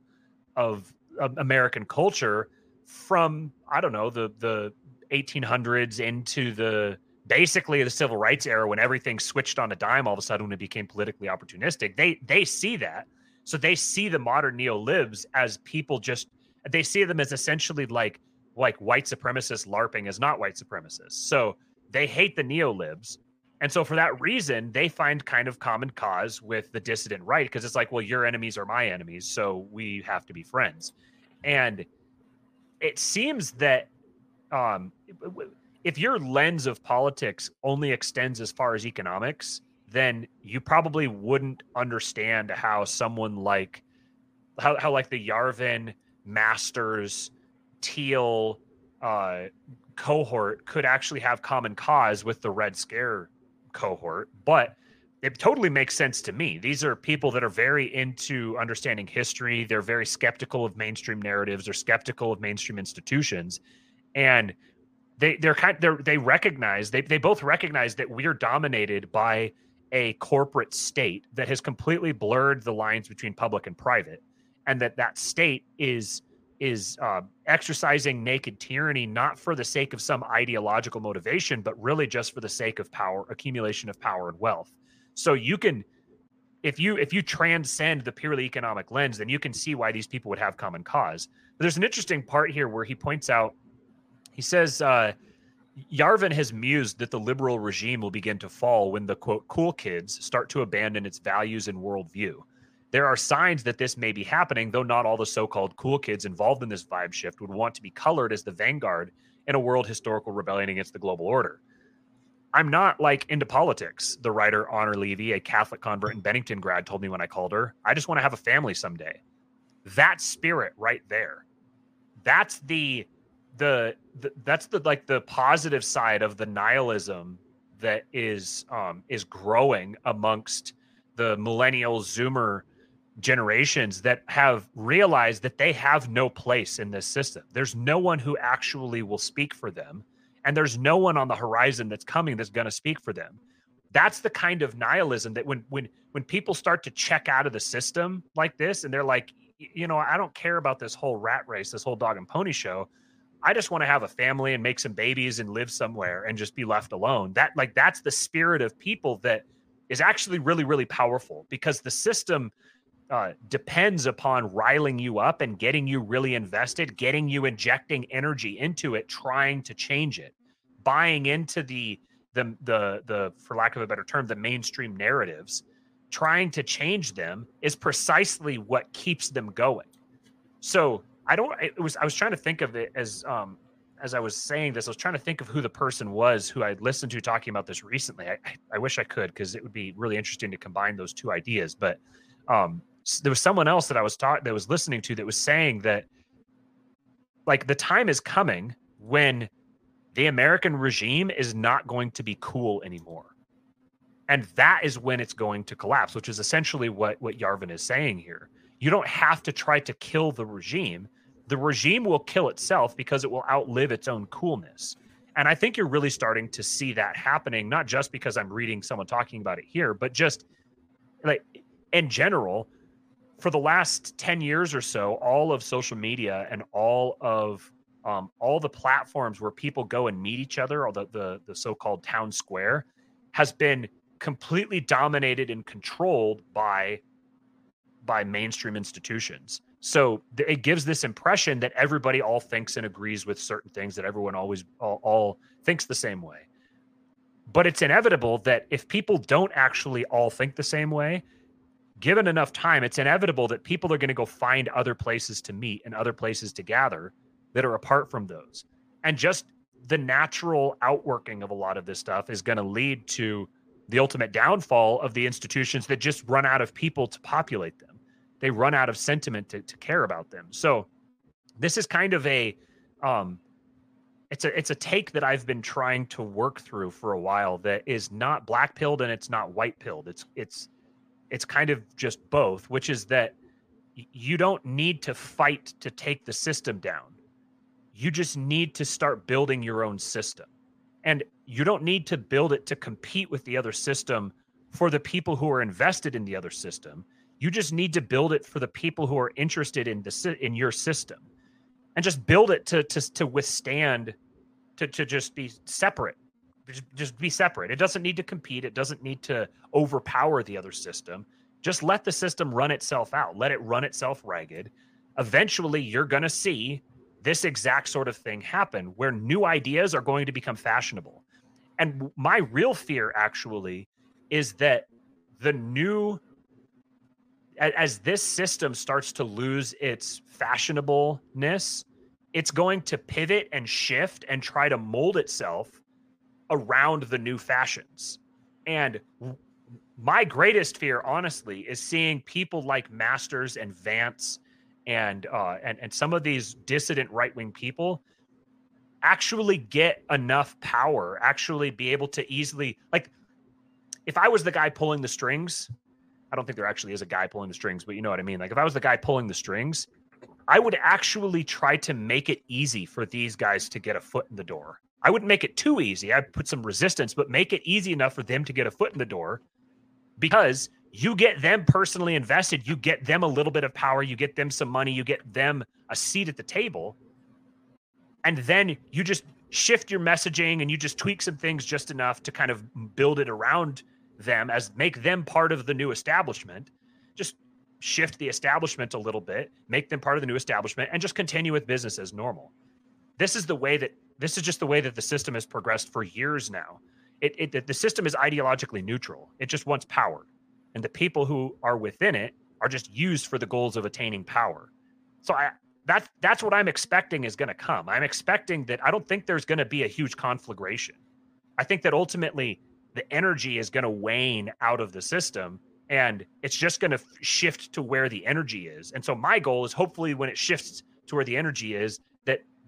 of, of American culture from I don't know the the 1800s into the basically the civil rights era when everything switched on a dime all of a sudden when it became politically opportunistic. They they see that. So they see the modern neo libs as people just they see them as essentially like like white supremacists larping as not white supremacists. So they hate the neo libs and so for that reason, they find kind of common cause with the dissident right because it's like, well, your enemies are my enemies, so we have to be friends. And it seems that um, if your lens of politics only extends as far as economics, then you probably wouldn't understand how someone like how, how like the Yarvin Masters Thiel uh, cohort could actually have common cause with the Red Scare cohort, but it totally makes sense to me. These are people that are very into understanding history. They're very skeptical of mainstream narratives. They're skeptical of mainstream institutions, and they they're kind they they recognize they they both recognize that we're dominated by a corporate state that has completely blurred the lines between public and private, and that that state is is uh, exercising naked tyranny not for the sake of some ideological motivation, but really just for the sake of power, accumulation of power and wealth. So you can, if you if you transcend the purely economic lens, then you can see why these people would have common cause. But there's an interesting part here where he points out, he says. Uh, Yarvin has mused that the liberal regime will begin to fall when the quote cool kids start to abandon its values and worldview. There are signs that this may be happening, though not all the so called cool kids involved in this vibe shift would want to be colored as the vanguard in a world historical rebellion against the global order. I'm not like into politics, the writer Honor Levy, a Catholic convert and Bennington grad, told me when I called her. I just want to have a family someday. That spirit right there. That's the the, the that's the like the positive side of the nihilism that is um is growing amongst the millennial zoomer generations that have realized that they have no place in this system. There's no one who actually will speak for them. And there's no one on the horizon that's coming that's going to speak for them. That's the kind of nihilism that when when when people start to check out of the system like this and they're like, you know, I don't care about this whole rat race, this whole dog and pony show. I just want to have a family and make some babies and live somewhere and just be left alone. That like that's the spirit of people that is actually really really powerful because the system uh, depends upon riling you up and getting you really invested, getting you injecting energy into it, trying to change it, buying into the the the the for lack of a better term, the mainstream narratives, trying to change them is precisely what keeps them going. So I don't. It was I was trying to think of it as um as I was saying this, I was trying to think of who the person was who I listened to talking about this recently. I, I wish I could because it would be really interesting to combine those two ideas. But um, there was someone else that I was taught that was listening to that was saying that like the time is coming when the American regime is not going to be cool anymore. And that is when it's going to collapse, which is essentially what, what Yarvin is saying here. You don't have to try to kill the regime. The regime will kill itself because it will outlive its own coolness. And I think you're really starting to see that happening, not just because I'm reading someone talking about it here, but just like in general, for the last 10 years or so, all of social media and all of um, all the platforms where people go and meet each other, or the, the, the so-called town square, has been completely dominated and controlled by by mainstream institutions. So th- it gives this impression that everybody all thinks and agrees with certain things that everyone always all, all thinks the same way. But it's inevitable that if people don't actually all think the same way, given enough time, it's inevitable that people are going to go find other places to meet and other places to gather that are apart from those. And just the natural outworking of a lot of this stuff is going to lead to the ultimate downfall of the institutions that just run out of people to populate them. They run out of sentiment to, to care about them. So this is kind of a um it's a it's a take that I've been trying to work through for a while that is not black pilled and it's not white pilled. It's it's it's kind of just both, which is that you don't need to fight to take the system down. You just need to start building your own system. And you don't need to build it to compete with the other system for the people who are invested in the other system. You just need to build it for the people who are interested in the in your system, and just build it to to to withstand, to to just be separate, just, be separate. It doesn't need to compete. It doesn't need to overpower the other system. Just let the system run itself out. Let it run itself ragged. Eventually, you're going to see this exact sort of thing happen where new ideas are going to become fashionable. And my real fear actually is that the new as this system starts to lose its fashionableness, it's going to pivot and shift and try to mold itself around the new fashions. And my greatest fear, honestly, is seeing people like Masters and Vance and uh, and and some of these dissident right wing people actually get enough power, actually be able to easily like if I was the guy pulling the strings, I don't think there actually is a guy pulling the strings, but you know what I mean. Like if I was the guy pulling the strings, I would actually try to make it easy for these guys to get a foot in the door. I wouldn't make it too easy. I'd put some resistance, but make it easy enough for them to get a foot in the door because you get them personally invested, you get them a little bit of power, you get them some money, you get them a seat at the table. And then you just shift your messaging and you just tweak some things just enough to kind of build it around them as make them part of the new establishment. Just shift the establishment a little bit, make them part of the new establishment, and just continue with business as normal. This is the way that this is just the way that the system has progressed for years now. It, it the system is ideologically neutral. It just wants power and the people who are within it are just used for the goals of attaining power. So I that's that's what I'm expecting is going to come. I'm expecting that I don't think there's going to be a huge conflagration. I think that ultimately the energy is going to wane out of the system and it's just going to shift to where the energy is. And so my goal is hopefully when it shifts to where the energy is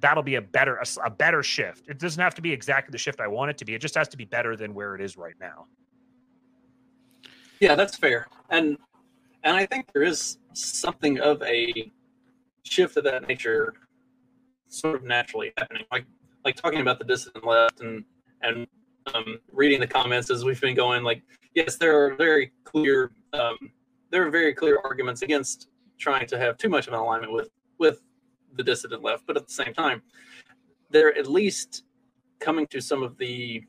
that'll be a better a, a better shift. It doesn't have to be exactly the shift I want it to be. It just has to be better than where it is right now. Yeah, that's fair. And and I think there is something of a shift of that nature sort of naturally happening. Like like talking about the dissident left and and um, reading the comments as we've been going, like, yes, there are very clear um, there are very clear arguments against trying to have too much of an alignment with with the dissident left, but at the same time, they're at least coming to some of the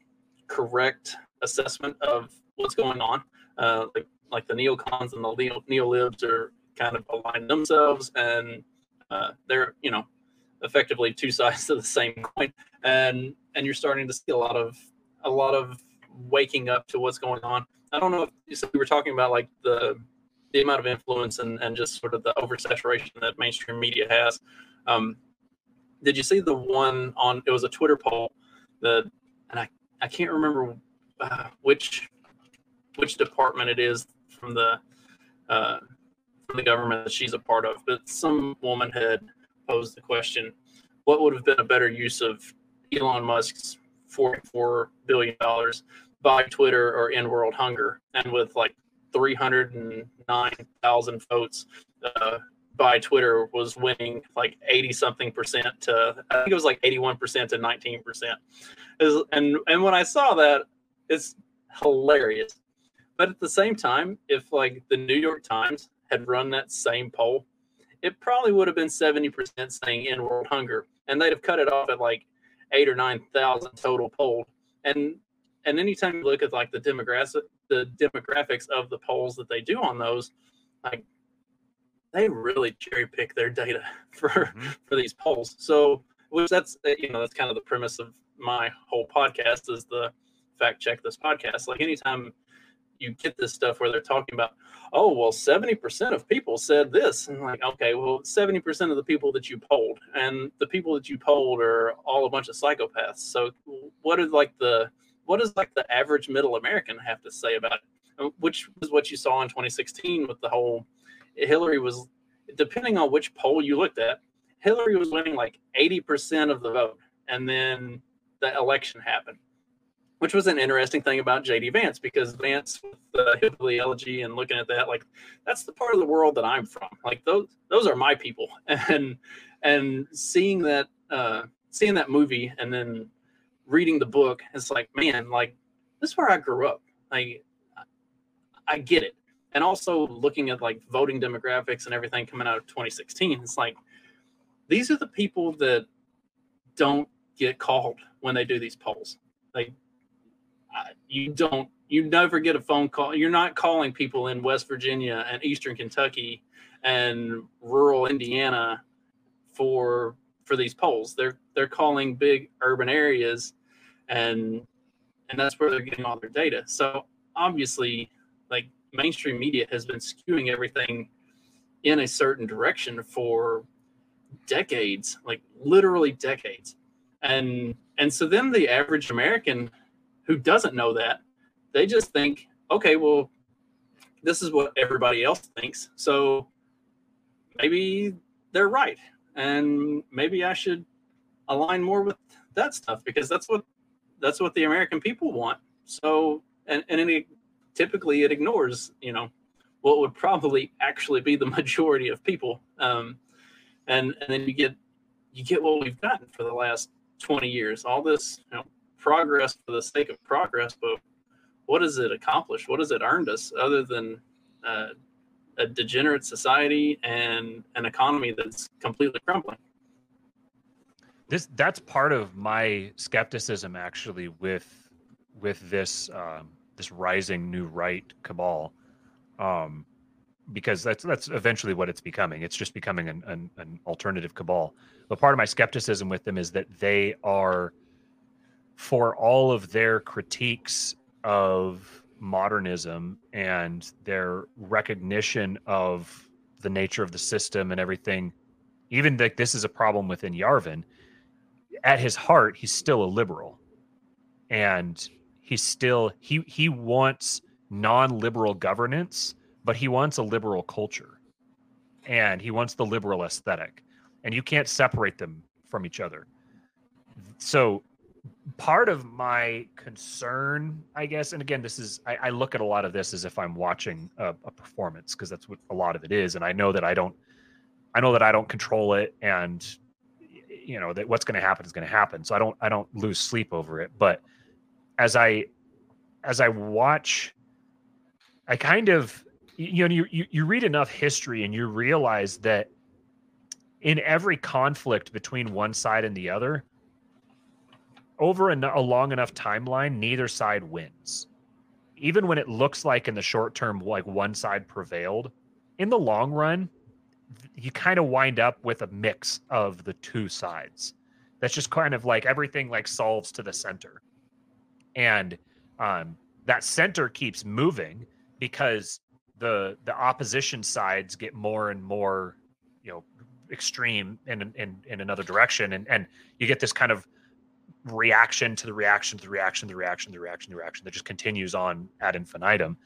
correct assessment of what's going on uh, like like the neocons and the neo neolibs are kind of aligned themselves, and uh, they're you know effectively two sides of the same coin, and and you're starting to see a lot of a lot of waking up to what's going on. I don't know if we were talking about like the the amount of influence and, and just sort of the oversaturation that mainstream media has. Um, did you see the one on? It was a Twitter poll. The and I I can't remember uh, which which department it is from the uh, from the government that she's a part of. But some woman had posed the question: What would have been a better use of Elon Musk's forty-four billion dollars by Twitter or end world hunger? And with like three hundred and nine thousand votes. Uh, by Twitter was winning like 80 something percent to I think it was like 81 percent to 19 percent. And and when I saw that, it's hilarious but at the same time, if like the New York Times had run that same poll, it probably would have been 70% saying end world hunger. And they'd have cut it off at like eight or 9,000 total polled. And and anytime you look at like the demographic the demographics of the polls that they do on those, like they really cherry pick their data for Mhm. for these polls. So, which that's uh, you know that's kind of the premise of my whole podcast is the fact check this podcast. Like anytime you get this stuff where they're talking about, oh well, seventy percent of people said this, and like okay, well, seventy percent of the people that you polled, and the people that you polled are all a bunch of psychopaths. So, what is like the what does like the average middle American have to say about it? Which is what you saw in 2016 with the whole Hillary was, depending on which poll you looked at, Hillary was winning like 80% of the vote. And then the election happened, which was an interesting thing about JD Vance because Vance, with the Hillary elegy and looking at that, like that's the part of the world that I'm from. Like those, those are my people. And, and seeing that, uh, seeing that movie and then reading the book, it's like, man, like this is where I grew up. Like, I get it. And also looking at like voting demographics and everything coming out of 2016, it's like these are the people that don't get called when they do these polls. Like, you don't, you never get a phone call. You're not calling people in West Virginia and Eastern Kentucky and rural Indiana for for these polls. They're they're calling big urban areas, and and that's where they're getting all their data. So obviously, like mainstream media has been skewing everything in a certain direction for decades, like literally decades. And and so then the average American who doesn't know that, they just think, okay, well, this is what everybody else thinks. So maybe they're right. And maybe I should align more with that stuff because that's what that's what the American people want. So and and it, typically it ignores you know what would probably actually be the majority of people. Um, and and then you get you get what we've gotten for the last 20 years. All this you know progress for the sake of progress but what has it accomplished? What has it earned us other than uh, a degenerate society and an economy that's completely crumbling? This that's part of my skepticism actually with with this um, this rising new right cabal um, because that's that's eventually what it's becoming. It's just becoming an, an, an alternative cabal. But part of my skepticism with them is that they are for all of their critiques of modernism and their recognition of the nature of the system and everything even like this is a problem within yarvin. At his heart he's still a liberal. And he's still he he wants non-liberal governance but he wants a liberal culture. And he wants the liberal aesthetic. And you can't separate them from each other. So part of my concern i guess and again this is i, I look at a lot of this as if i'm watching a, a performance because that's what a lot of it is. And i know that i don't i know that i don't control it. And you know that what's going to happen is going to happen. So i don't i don't lose sleep over it. But as i as i watch i kind of you know you, you read enough history and you realize that in every conflict between one side and the other over a long enough timeline neither side wins. Even when it looks like in the short term like one side prevailed in the long run you kind of wind up with a mix of the two sides. That's just kind of like everything like solves to the center and um, that center keeps moving because the the opposition sides get more and more you know extreme in in in another direction. And and you get this kind of reaction to the reaction to the reaction to the reaction to the reaction to the reaction that just continues on ad infinitum.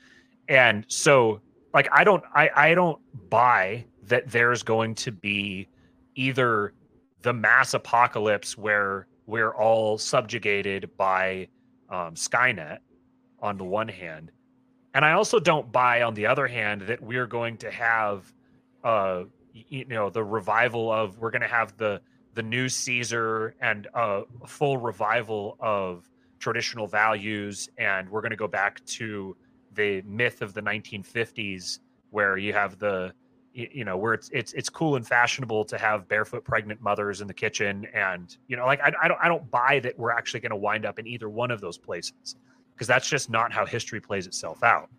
And so like i don't i i don't buy that there's going to be either the mass apocalypse where we're all subjugated by um, skynet on the one hand and i also don't buy on the other hand that we're going to have uh you know the revival of we're going to have the the new caesar and a full revival of traditional values and we're going to go back to the myth of the 1950s where you have the you know where it's it's it's cool and fashionable to have barefoot pregnant mothers in the kitchen and you know like i, I don't i don't buy that we're actually going to wind up in either one of those places because that's just not how history plays itself out.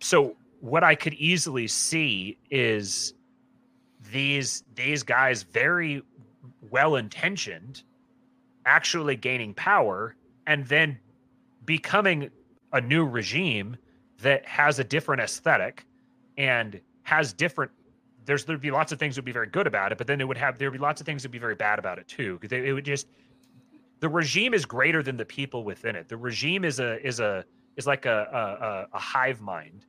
So what I could easily see is these these guys very well intentioned actually gaining power and then becoming a new regime that has a different aesthetic and has different there's there'd be lots of things that would be very good about it but then it would have there'd be lots of things that would be very bad about it too because it would just the regime is greater than the people within it the regime is a is a is like a a, a hive mind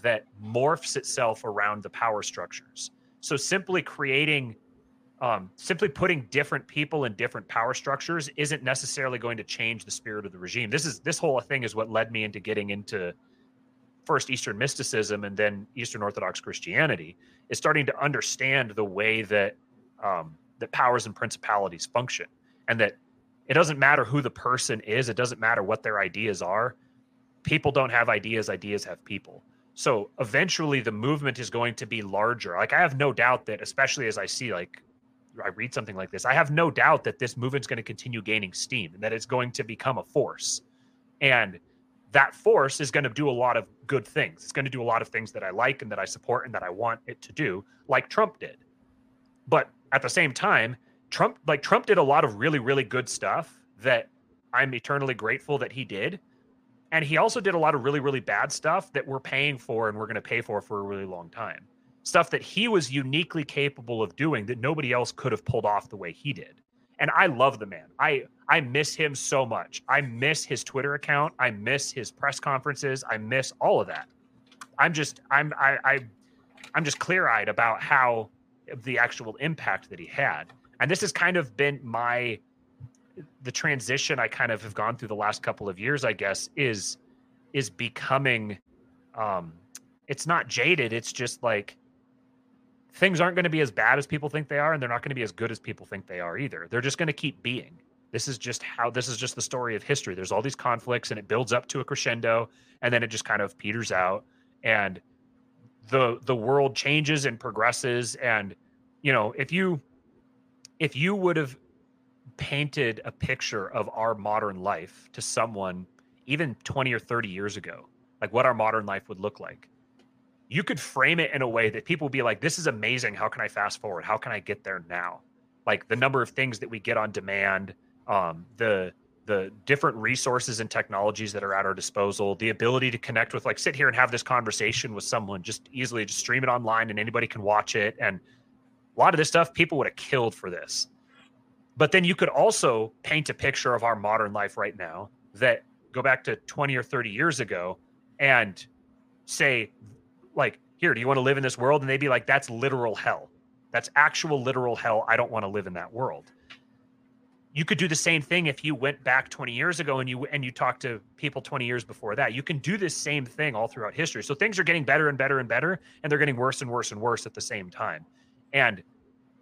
that morphs itself around the power structures so simply creating um, simply putting different people in different power structures isn't necessarily going to change the spirit of the regime. This is this whole thing is what led me into getting into first Eastern mysticism and then Eastern Orthodox Christianity. Is starting to understand the way that um, that powers and principalities function, and that it doesn't matter who the person is. It doesn't matter what their ideas are. People don't have ideas. Ideas have people. So eventually, the movement is going to be larger. Like I have no doubt that, especially as I see like I read something like this, I have no doubt that this movement's going to continue gaining steam and that it's going to become a force. And that force is going to do a lot of good things. It's going to do a lot of things that I like and that I support and that I want it to do, like Trump did. But at the same time, Trump, like Trump did a lot of really, really good stuff that I'm eternally grateful that he did. And he also did a lot of really, really bad stuff that we're paying for and we're going to pay for for a really long time stuff that he was uniquely capable of doing that nobody else could have pulled off the way he did. And I love the man. I I miss him so much. I miss his Twitter account. I miss his press conferences. I miss all of that. I'm just I'm I, I I'm just clear eyed about how the actual impact that he had. And this has kind of been my the transition I kind of have gone through the last couple of years, I guess, is is becoming um it's not jaded, it's just like things aren't going to be as bad as people think they are and they're not going to be as good as people think they are either. They're just going to keep being. This is just how this is just the story of history. There's all these conflicts and it builds up to a crescendo and then it just kind of peters out and the the world changes and progresses and you know if you if you would have painted a picture of our modern life to someone even 20 or 30 years ago like what our modern life would look like you could frame it in a way that people be like, this is amazing. How can I fast forward? How can I get there now? Like the number of things that we get on demand, um, the the different resources and technologies that are at our disposal, the ability to connect with, like, sit here and have this conversation with someone just easily, just stream it online and anybody can watch it. And a lot of this stuff, people would have killed for this. But then you could also paint a picture of our modern life right now that go back to 20 or 30 years ago and say like, here, do you want to live in this world? And they'd be like, that's literal hell. That's actual literal hell. I don't want to live in that world. You could do the same thing if you went back 20 years ago and you and you talked to people 20 years before that. You can do this same thing all throughout history. So things are getting better and better and better, and they're getting worse and worse and worse at the same time. And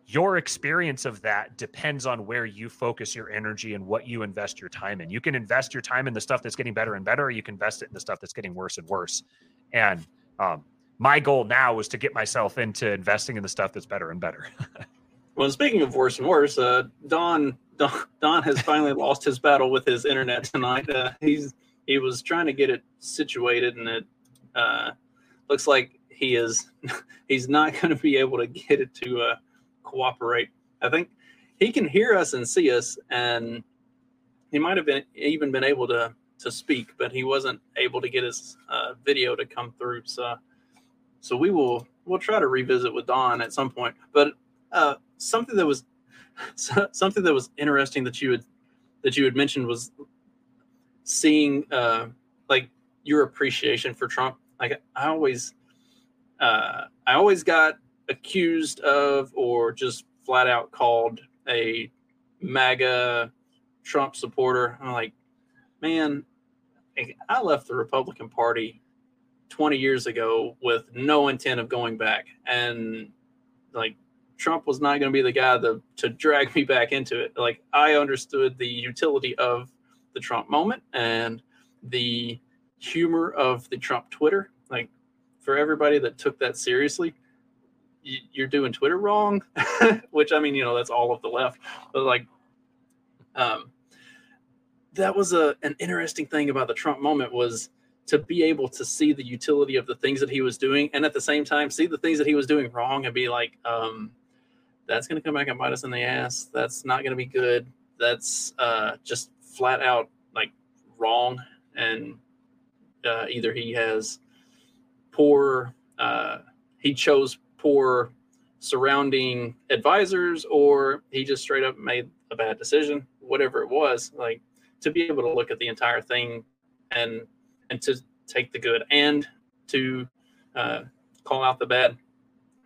your experience of that depends on where you focus your energy and what you invest your time in. You can invest your time in the stuff that's getting better and better, or you can invest it in the stuff that's getting worse and worse. And um, my goal now is to get myself into investing in the stuff that's better and better. well, speaking of worse and worse, uh, Don, Don Don has finally lost his battle with his internet tonight. Uh, he's he was trying to get it situated, and it uh, looks like he is he's not going to be able to get it to uh, cooperate. I think he can hear us and see us, and he might have been even been able to to speak, but he wasn't able to get his uh, video to come through. So so we will we'll try to revisit with Don at some point. But uh, something that was something that was interesting that you had that you had mentioned was seeing uh, like your appreciation for Trump. Like I always uh, I always got accused of or just flat out called a MAGA Trump supporter. I'm like, man, I left the Republican Party 20 years ago with no intent of going back. And like Trump was not going to be the guy to, to drag me back into it. Like I understood the utility of the Trump moment and the humor of the Trump Twitter. Like for everybody that took that seriously, you're doing Twitter wrong, which I mean, you know, that's all of the left. But like, um, that was a an interesting thing about the Trump moment was to be able to see the utility of the things that he was doing and at the same time see the things that he was doing wrong and be like um, that's going to come back and bite us in the ass. That's not going to be good. That's uh, just flat out like wrong. And uh, either he has poor uh, he chose poor surrounding advisors or he just straight up made a bad decision whatever it was like to be able to look at the entire thing and and to take the good and to uh, call out the bad.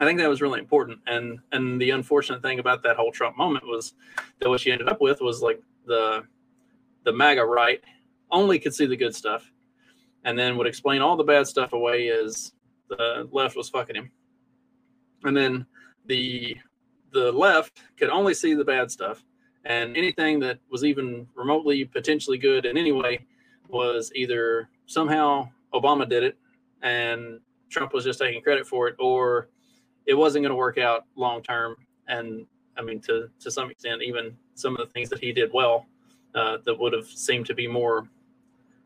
I think that was really important. And and the unfortunate thing about that whole Trump moment was that what she ended up with was like the the MAGA right only could see the good stuff, and then would explain all the bad stuff away as the left was fucking him. And then the the left could only see the bad stuff, and anything that was even remotely potentially good in any way was either somehow Obama did it and Trump was just taking credit for it, or it wasn't going to work out long term. And I mean, to to some extent, even some of the things that he did well uh, that would have seemed to be more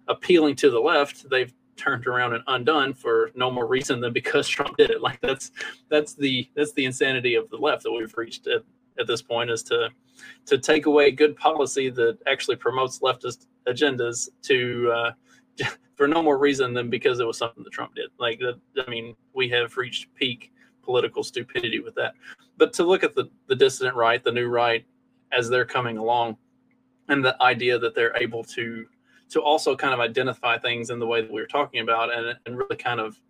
appealing to the left, they've turned around and undone for no more reason than because Trump did it. Like that's that's the that's the insanity of the left that we've reached at, at this point is to to take away good policy that actually promotes leftist agendas to uh, for no more reason than because it was something that Trump did. Like, I mean, we have reached peak political stupidity with that. But to look at the the dissident right, the new right, as they're coming along, and the idea that they're able to to also kind of identify things in the way that we were talking about, and and really kind of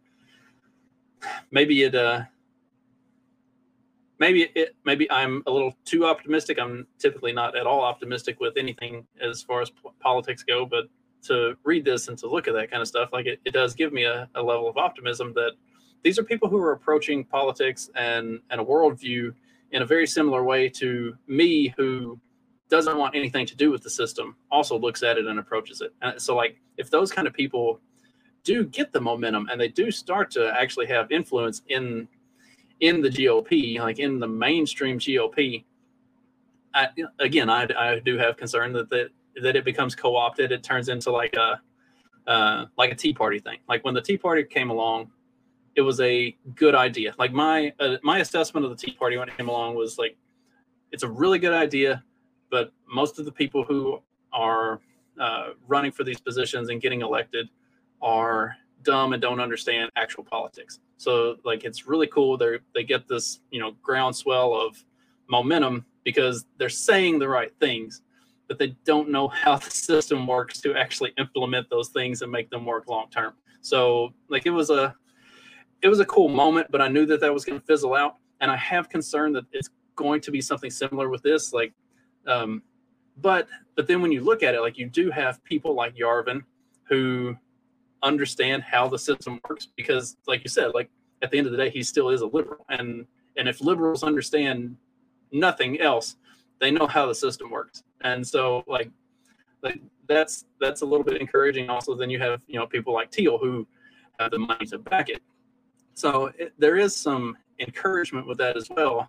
maybe it uh maybe it maybe I'm a little too optimistic. I'm typically not at all optimistic with anything as far as politics go, but to read this and to look at that kind of stuff, like it, it does give me a, a level of optimism that these are people who are approaching politics and, and a worldview in a very similar way to me, who doesn't want anything to do with the system, also looks at it and approaches it. And so, like, if those kind of people do get the momentum and they do start to actually have influence in in the GOP, like in the mainstream GOP, I, again, I, I do have concern that, that that it becomes co-opted. It turns into like a uh, like a Tea Party thing. Like when the Tea Party came along, it was a good idea. Like my uh, my assessment of the Tea Party when it came along was like it's a really good idea, but most of the people who are uh, running for these positions and getting elected are dumb and don't understand actual politics. So like it's really cool. They they get this you know groundswell of momentum because they're saying the right things, but they don't know how the system works to actually implement those things and make them work long term. So like it was a it was a cool moment, but I knew that that was going to fizzle out, and I have concern that it's going to be something similar with this. Like, um, but but then when you look at it, like you do have people like Yarvin who understand how the system works because, like you said, like at the end of the day, he still is a liberal, and and if liberals understand nothing else, they know how the system works. And so like like that's that's a little bit encouraging also. Then you have you know people like Thiel who have the money to back it. So it, there is some encouragement with that as well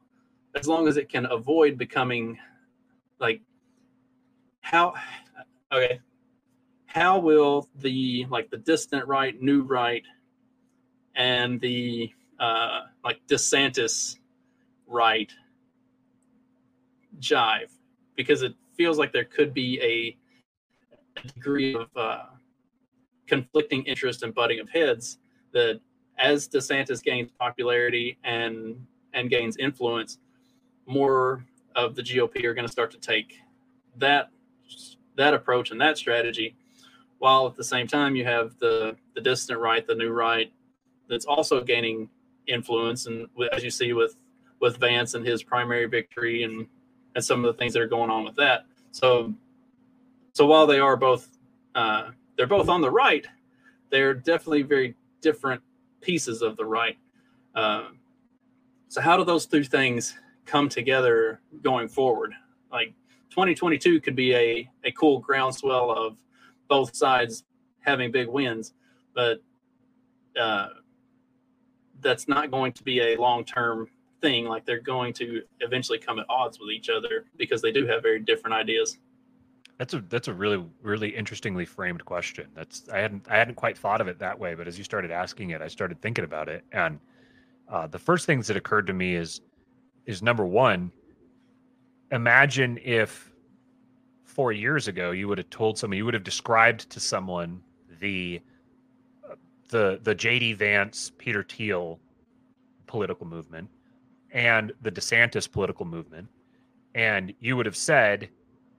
as long as it can avoid becoming like how okay how will the like the dissident right new right and the uh like desantis right jive because it feels like there could be a, a degree of uh, conflicting interest and butting of heads that as DeSantis gains popularity and and gains influence, more of the GOP are going to start to take that that approach and that strategy, while at the same time you have the the dissident right, the new right, that's also gaining influence, and as you see with with Vance and his primary victory and and some of the things that are going on with that. So, so while they are both, uh, they're both on the right, they're definitely very different pieces of the right. Uh, so, how do those two things come together going forward? Like 2022 could be a, a cool groundswell of both sides having big wins, but uh, that's not going to be a long term thing like they're going to eventually come at odds with each other because they do have very different ideas That's a that's a really really interestingly framed question. That's I hadn't I hadn't quite thought of it that way, but as you started asking it, I started thinking about it, and uh, the first things that occurred to me is is number one. Imagine if four years ago you would have told someone you would have described to someone the uh, the the JD Vance Peter Thiel political movement and the DeSantis political movement, and you would have said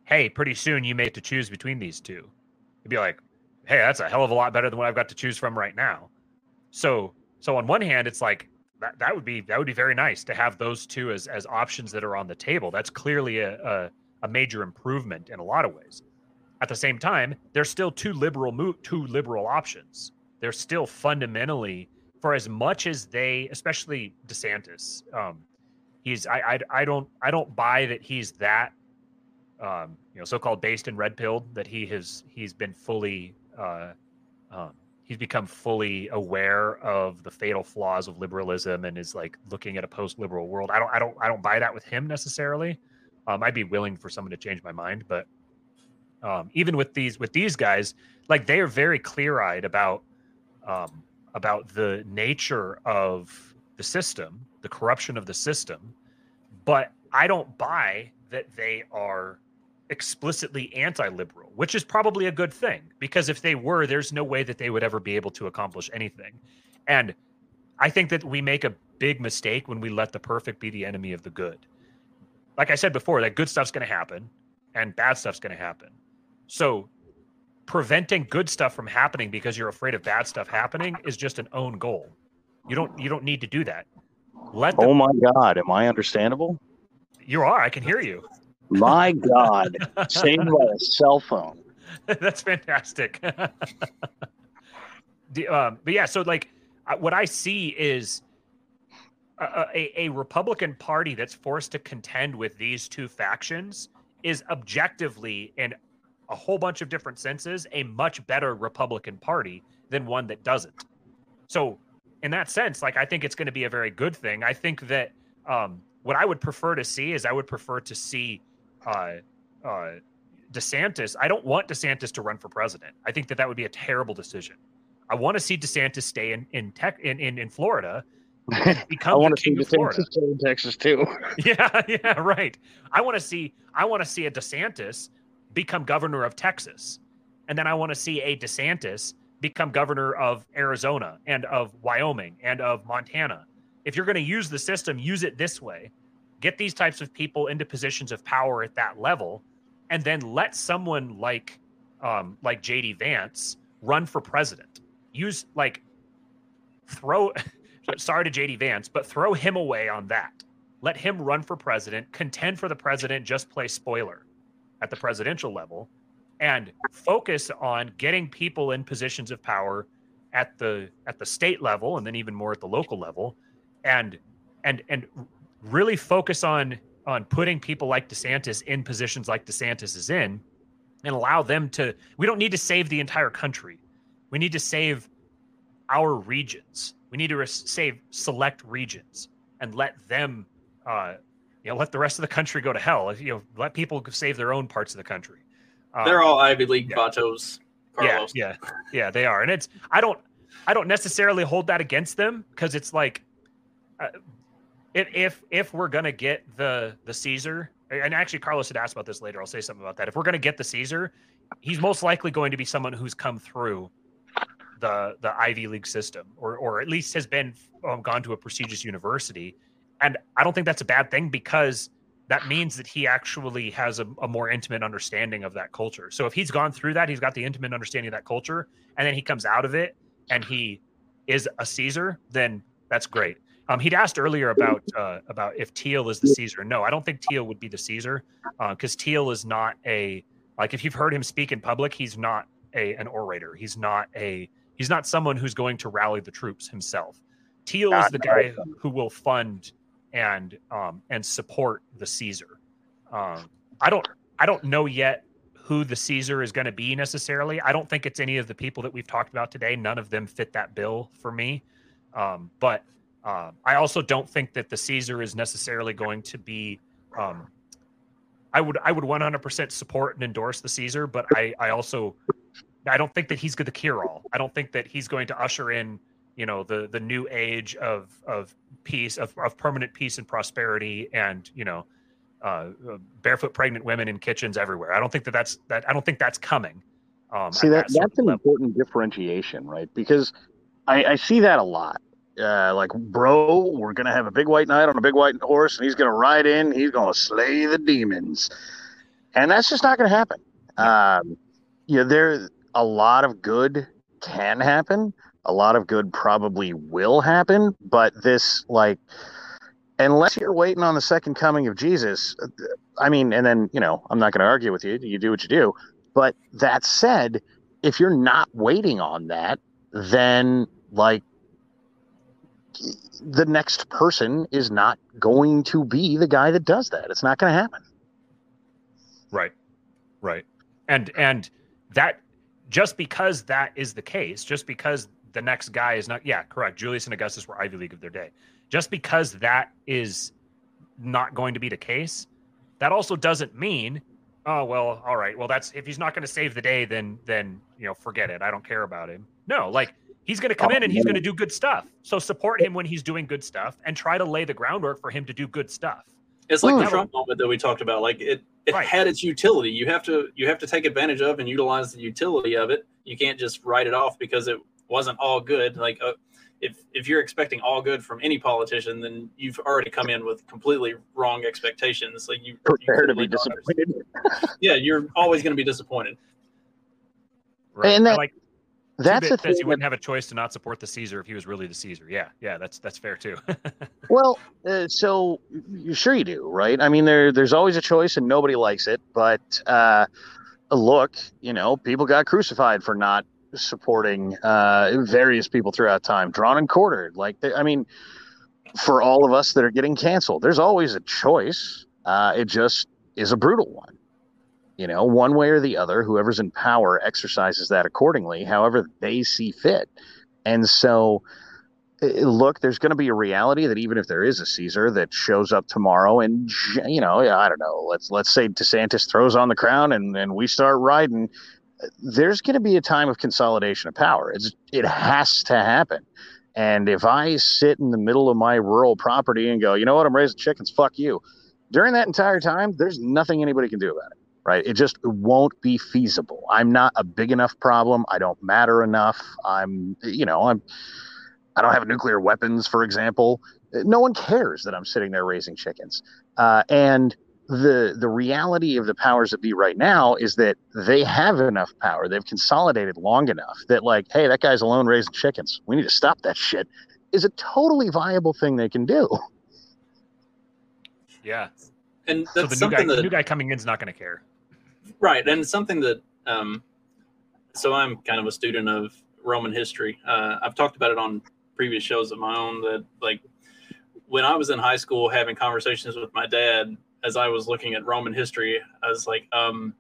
hey, pretty soon you may have to choose between these two. You'd be like, hey, that's a hell of a lot better than what I've got to choose from right now. So, so on one hand, it's like that, that would be that would be very nice to have those two as as options that are on the table. That's clearly a, a, a major improvement in a lot of ways. At the same time, there's still two liberal mo- two liberal options. They're still fundamentally, for as much as they, especially DeSantis, um, he's I, I I don't I don't buy that he's that um, you know, so-called based and red pilled, that he has he's been fully uh, um, he's become fully aware of the fatal flaws of liberalism and is like looking at a post-liberal world. I don't I don't I don't buy that with him necessarily. Um, I'd be willing for someone to change my mind, but um, even with these with these guys, like they are very clear-eyed about um, about the nature of the system, the corruption of the system, but I don't buy that they are explicitly anti-liberal, which is probably a good thing because if they were, there's no way that they would ever be able to accomplish anything. And I think that we make a big mistake when we let the perfect be the enemy of the good. Like I said before, that good stuff's going to happen and bad stuff's going to happen. So preventing good stuff from happening because you're afraid of bad stuff happening is just an own goal. You don't you don't need to do that. Let the, Oh my god, am I understandable? You are. I can hear you. My God, saved by a cell phone. That's fantastic. the, um, but yeah, so like what I see is a, a, a, Republican Party that's forced to contend with these two factions is objectively, in a whole bunch of different senses, a much better Republican Party than one that doesn't. So, in that sense, like I think it's going to be a very good thing. I think that um, what I would prefer to see is I would prefer to see uh, uh, DeSantis. I don't want DeSantis to run for president. I think that that would be a terrible decision. I want to see DeSantis stay in in tech in in, in Florida. Become I want to see DeSantis stay in Texas too. yeah, yeah, right. I want to see I want to see a DeSantis become governor of Texas, and then I want to see a DeSantis become governor of Arizona and of Wyoming and of Montana. If you're going to use the system, use it this way get these types of people into positions of power at that level, and then let someone like um, like JD Vance run for president. Use like throw sorry to JD Vance, but throw him away on that. Let him run for president, contend for the president, just play spoiler at the presidential level, and focus on getting people in positions of power at the at the state level and then even more at the local level and and and really focus on on putting people like DeSantis in positions like DeSantis is in and allow them to we don't need to save the entire country. We need to save our regions. We need to save select regions and let them uh you know let the rest of the country go to hell. You know, let people save their own parts of the country. Um, They're all Ivy League yeah. Carlos. Yeah, yeah, yeah, they are. And it's I don't I don't necessarily hold that against them because it's like uh, if if if we're gonna get the the Caesar, and actually Carlos had asked about this later. I'll say something about that. If we're gonna get the Caesar, he's most likely going to be someone who's come through the the Ivy League system, or or at least has been um, gone to a prestigious university. And I don't think that's a bad thing because that means that he actually has a, a, more intimate understanding of that culture. So if he's gone through that, he's got the intimate understanding of that culture, and then he comes out of it and he is a Caesar, then that's great. Um, he'd asked earlier about uh, about if Thiel is the Caesar. No, I don't think Thiel would be the Caesar because uh, Thiel is not a like if you've heard him speak in public, he's not a an orator. He's not a he's not someone who's going to rally the troops himself. Thiel is the guy who will fund and um, and support the Caesar. Um, I don't I don't know yet who the Caesar is going to be necessarily. I don't think it's any of the people that we've talked about today. None of them fit that bill for me. Um, but uh, I also don't think that the Caesar is necessarily going to be. Um, I would I would 100% support and endorse the Caesar, but I I also I don't think that he's to cure all. I don't think that he's going to usher in you know the the new age of of peace of, of permanent peace and prosperity and you know uh, uh barefoot pregnant women in kitchens everywhere. I don't think that that's that I don't think that's coming. Um, See that, that that's an level. important differentiation, right? Because I, I see that a lot. Uh, like, bro, we're gonna have a big white knight on a big white horse, and he's gonna ride in. He's gonna slay the demons, and that's just not gonna happen. Um, you know, there a lot of good can happen. A lot of good probably will happen, but this like unless you're waiting on the second coming of Jesus, I mean, and then, you know, I'm not going to argue with you. You do what you do. But that said, if you're not waiting on that, then like the next person is not going to be the guy that does that. It's not going to happen. Right. Right. And and that just because that is the case, just because the next guy is not yeah, correct. Julius and Augustus were Ivy League of their day. Just because that is not going to be the case, that also doesn't mean oh well all right well that's if he's not going to save the day then then you know forget it i don't care about him no like he's going to come in and he's going to do good stuff so support him when he's doing good stuff and try to lay the groundwork for him to do good stuff it's like the Trump moment that we talked about. Like it, it right. had its utility. You have to you have to take advantage of and utilize the utility of it. You can't just write it off because it wasn't all good. Like uh, if if you're expecting all good from any politician, then you've already come in with completely wrong expectations. Like you prepare to be disappointed. yeah, you're always going to be disappointed. Right. And that, like that's the says he wouldn't have a choice to not support the Caesar if he was really the Caesar. Yeah, yeah, that's that's fair too. well, uh, so you're sure you do, right? I mean, there there's always a choice, and nobody likes it. But uh, look, you know, people got crucified for not supporting uh, various people throughout time, drawn and quartered. Like, they, I mean, for all of us that are getting canceled, there's always a choice. Uh, it just is a brutal one. You know, one way or the other, whoever's in power exercises that accordingly, however they see fit. And so, look, there's going to be a reality that even if there is a Caesar that shows up tomorrow, and you know, I don't know, let's let's say DeSantis throws on the crown and and we start riding there's going to be a time of consolidation of power. It's it has to happen. And if I sit in the middle of my rural property and go, you know what, I'm raising chickens, fuck you. During that entire time, there's nothing anybody can do about it. Right? It just won't be feasible. I'm not a big enough problem. I don't matter enough. I'm, you know, I'm. I don't have nuclear weapons, for example. No one cares that I'm sitting there raising chickens. Uh, and the the reality of the powers that be right now is that they have enough power. They've consolidated long enough that like hey that guy's alone raising chickens. We need to stop that shit is a totally viable thing they can do. Yeah. And so the new guy that, the new guy coming in is not going to care. Right and something that um so i'm kind of a student of roman history. Uh, i've talked about it on previous shows of my own that like when i was in high school having conversations with my dad as I was looking at Roman history, I was like, um,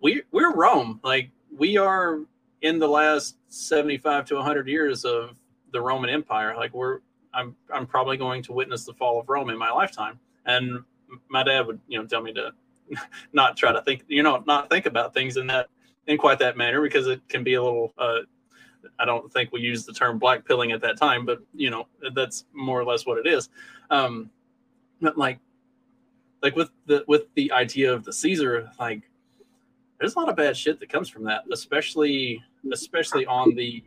we we're Rome. Like we are in the last 75 to 100 years of the Roman Empire. Like we're I'm I'm probably going to witness the fall of Rome in my lifetime. And my dad would, you know, tell me to not try to think, you know, not think about things in that in quite that manner because it can be a little uh, I don't think we used the term black pilling at that time, but you know, that's more or less what it is. Um, but like like with the with the idea of the Caesar, like there's a lot of bad shit that comes from that, especially especially on the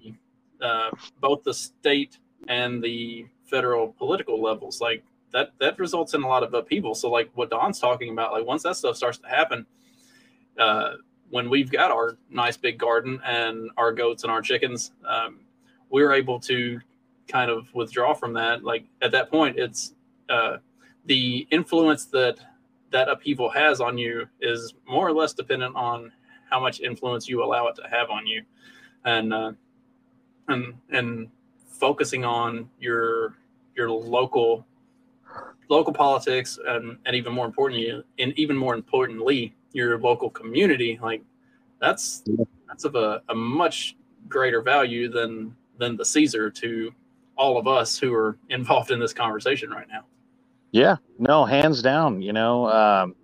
uh, both the state and the federal political levels. Like that that results in a lot of upheaval. So like what Don's talking about, like once that stuff starts to happen, uh, when we've got our nice big garden and our goats and our chickens, um, we're able to kind of withdraw from that. Like at that point, it's uh, the influence that that upheaval has on you is more or less dependent on how much influence you allow it to have on you, and uh, and and focusing on your your local local politics and, and even more importantly and even more importantly your local community like that's that's of a, a much greater value than than the caesar to all of us who are involved in this conversation right now yeah, no, hands down. You know, um,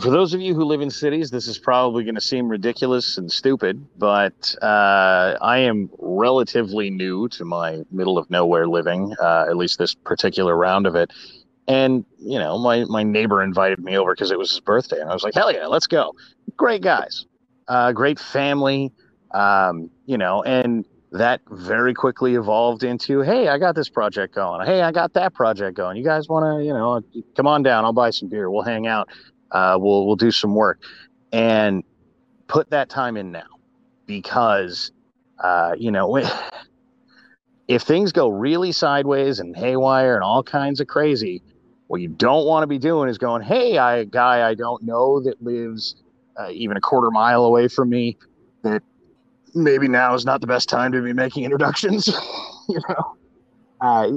for those of you who live in cities, this is probably going to seem ridiculous and stupid, but uh, I am relatively new to my middle of nowhere living, uh, at least this particular round of it. And, you know, my, my neighbor invited me over because it was his birthday. And I was like, hell yeah, let's go. Great guys, uh, great family, um, you know, and that very quickly evolved into, hey, I got this project going. Hey, I got that project going. You guys want to, you know, come on down. I'll buy some beer. We'll hang out uh, we'll we'll do some work and put that time in now because uh, you know if things go really sideways and haywire and all kinds of crazy what you don't want to be doing is going hey i guy i don't know that lives uh, even a quarter mile away from me maybe now is not the best time to be making introductions you know? Uh,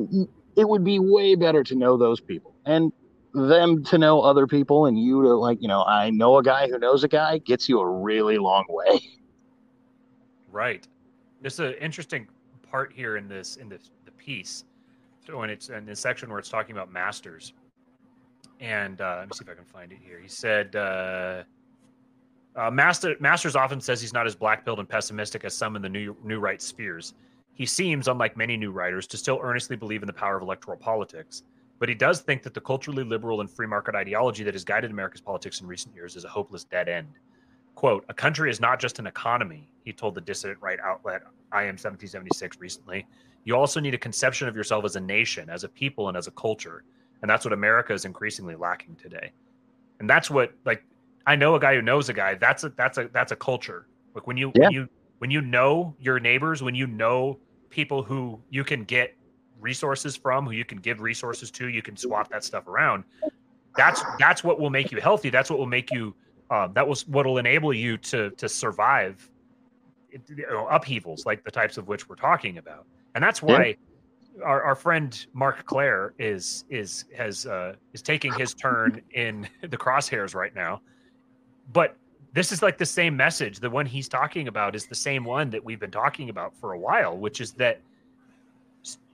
it would be way better to know those people and them to know other people and you to like you know i know a guy who knows a guy gets you a really long way. Right. There's an interesting part here in this in this the piece so when it's in this section where it's talking about masters. And uh, let me see if i can find it here. He said uh, uh, Master, Masters often says he's not as black-pilled and pessimistic as some in the new new right spheres. He seems, unlike many new writers, to still earnestly believe in the power of electoral politics. But he does think that the culturally liberal and free market ideology that has guided America's politics in recent years is a hopeless dead end. Quote, a country is not just an economy, he told the dissident right outlet IM 1776 recently. You also need a conception of yourself as a nation, as a people, and as a culture. And that's what America is increasingly lacking today. And that's what like I know a guy who knows a guy. That's a that's a that's a culture. Like when you yeah. when you when you know your neighbors, when you know people who you can get resources from, who you can give resources to, you can swap that stuff around. That's that's what will make you healthy. That's what will make you. Um, that was what will enable you to to survive you know, upheavals like the types of which we're talking about, and that's why. Yeah. Our, our friend Mark Claire is is has uh, is taking his turn in the crosshairs right now, but this is like the same message. The one he's talking about is the same one that we've been talking about for a while, which is that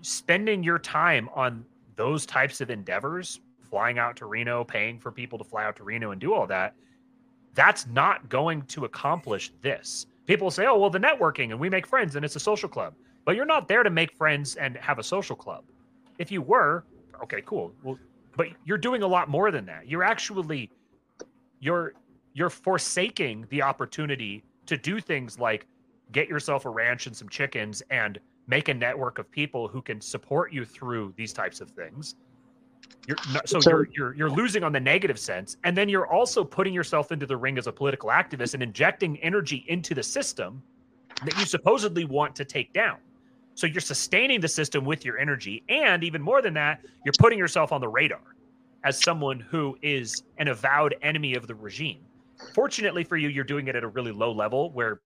spending your time on those types of endeavors, flying out to Reno, paying for people to fly out to Reno and do all that, that's not going to accomplish this. People say, oh, well, the networking and we make friends and it's a social club. But you're not there to make friends and have a social club. If you were, okay, cool. Well, but you're doing a lot more than that. You're actually you're you're forsaking the opportunity to do things like get yourself a ranch and some chickens and make a network of people who can support you through these types of things. You're not, so, so you're, you're you're losing on the negative sense, and then you're also putting yourself into the ring as a political activist and injecting energy into the system that you supposedly want to take down. So you're sustaining the system with your energy, and even more than that, you're putting yourself on the radar as someone who is an avowed enemy of the regime. Fortunately for you, you're doing it at a really low level where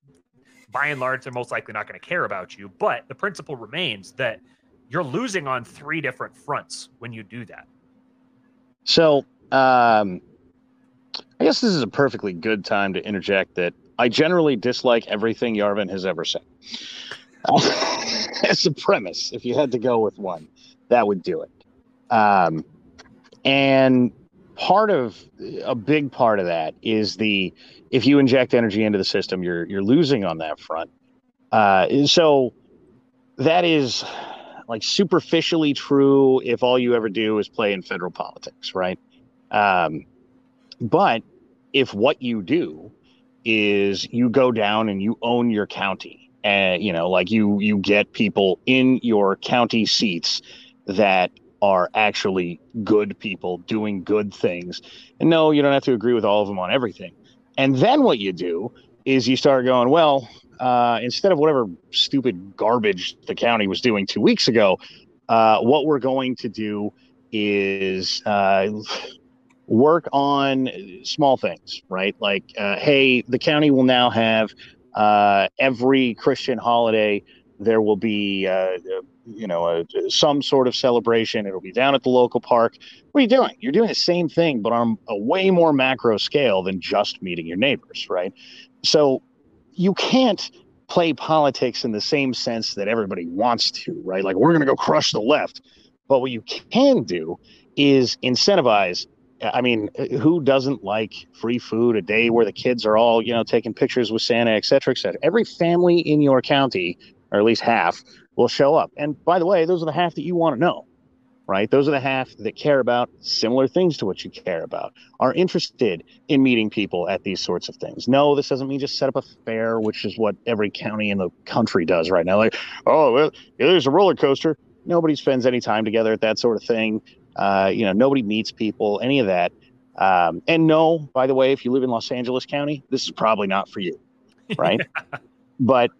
by and large, they're most likely not going to care about you. But the principle remains that you're losing on three different fronts when you do that. So, um, I guess this is a perfectly good time to interject that I generally dislike everything Yarvin has ever said. as a premise, if you had to go with one, that would do it. Um, and part of a big part of that is the if you inject energy into the system, you're you're losing on that front. Uh, so that is like superficially true if all you ever do is play in federal politics, right? Um, but if what you do is you go down and you own your county, and you know, like you you get people in your county seats that are actually good people doing good things. And no, you don't have to agree with all of them on everything. And then what you do is you start going, well, uh, instead of whatever stupid garbage the county was doing two weeks ago, uh, what we're going to do is uh, work on small things, right? Like, uh, hey, the county will now have uh, every Christian holiday, there will be uh, you know a, some sort of celebration. It'll be down at the local park. What are you doing? You're doing the same thing but on a way more macro scale than just meeting your neighbors right? So you can't play politics in the same sense that everybody wants to right? Like we're going to go crush the left. But what you can do is incentivize I mean, who doesn't like free food, a day where the kids are all, you know, taking pictures with Santa, et cetera, et cetera? Every family in your county, or at least half, will show up. And by the way, those are the half that you want to know, right? Those are the half that care about similar things to what you care about, are interested in meeting people at these sorts of things. No, this doesn't mean just set up a fair, which is what every county in the country does right now. Like, oh, well, there's a roller coaster. Nobody spends any time together at that sort of thing. Uh, you know, nobody meets people, any of that. Um, and no, by the way, if you live in Los Angeles County, this is probably not for you, right? but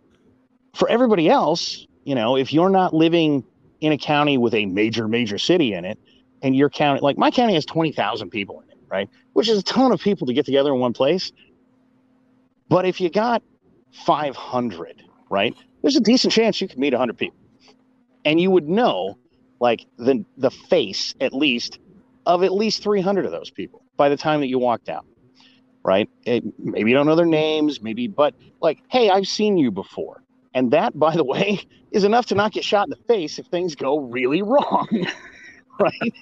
for everybody else, you know, if you're not living in a county with a major, major city in it, and your county, like my county has 20,000 people in it, right? Which is a ton of people to get together in one place. But if you got 500, right, there's a decent chance you could meet 100 people. And you would know like the the face at least of at least 300 of those people by the time that you walked out right it, maybe you don't know their names maybe but like hey i've seen you before and that by the way is enough to not get shot in the face if things go really wrong right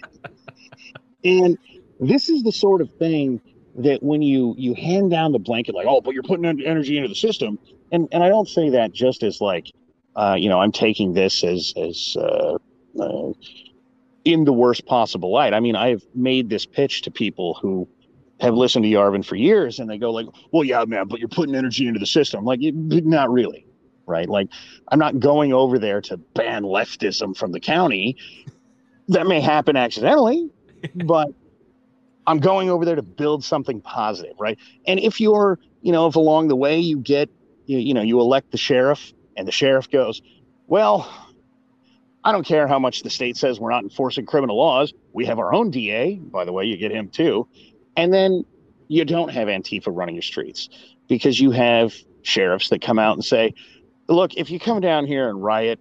and this is the sort of thing that when you you hand down the blanket like oh but you're putting energy into the system and and i don't say that just as like uh, you know i'm taking this as as uh, uh, in the worst possible light. I mean, I've made this pitch to people who have listened to Yarvin for years, and they go like, "Well, yeah, man, but you're putting energy into the system." Like, not really, right? Like, I'm not going over there to ban leftism from the county. That may happen accidentally, but I'm going over there to build something positive, right? And if you're, you know, if along the way you get, you, you know, you elect the sheriff, and the sheriff goes, "Well, I don't care how much the state says we're not enforcing criminal laws. We have our own DA, by the way, you get him too. And then you don't have Antifa running your streets because you have sheriffs that come out and say, look, if you come down here and riot,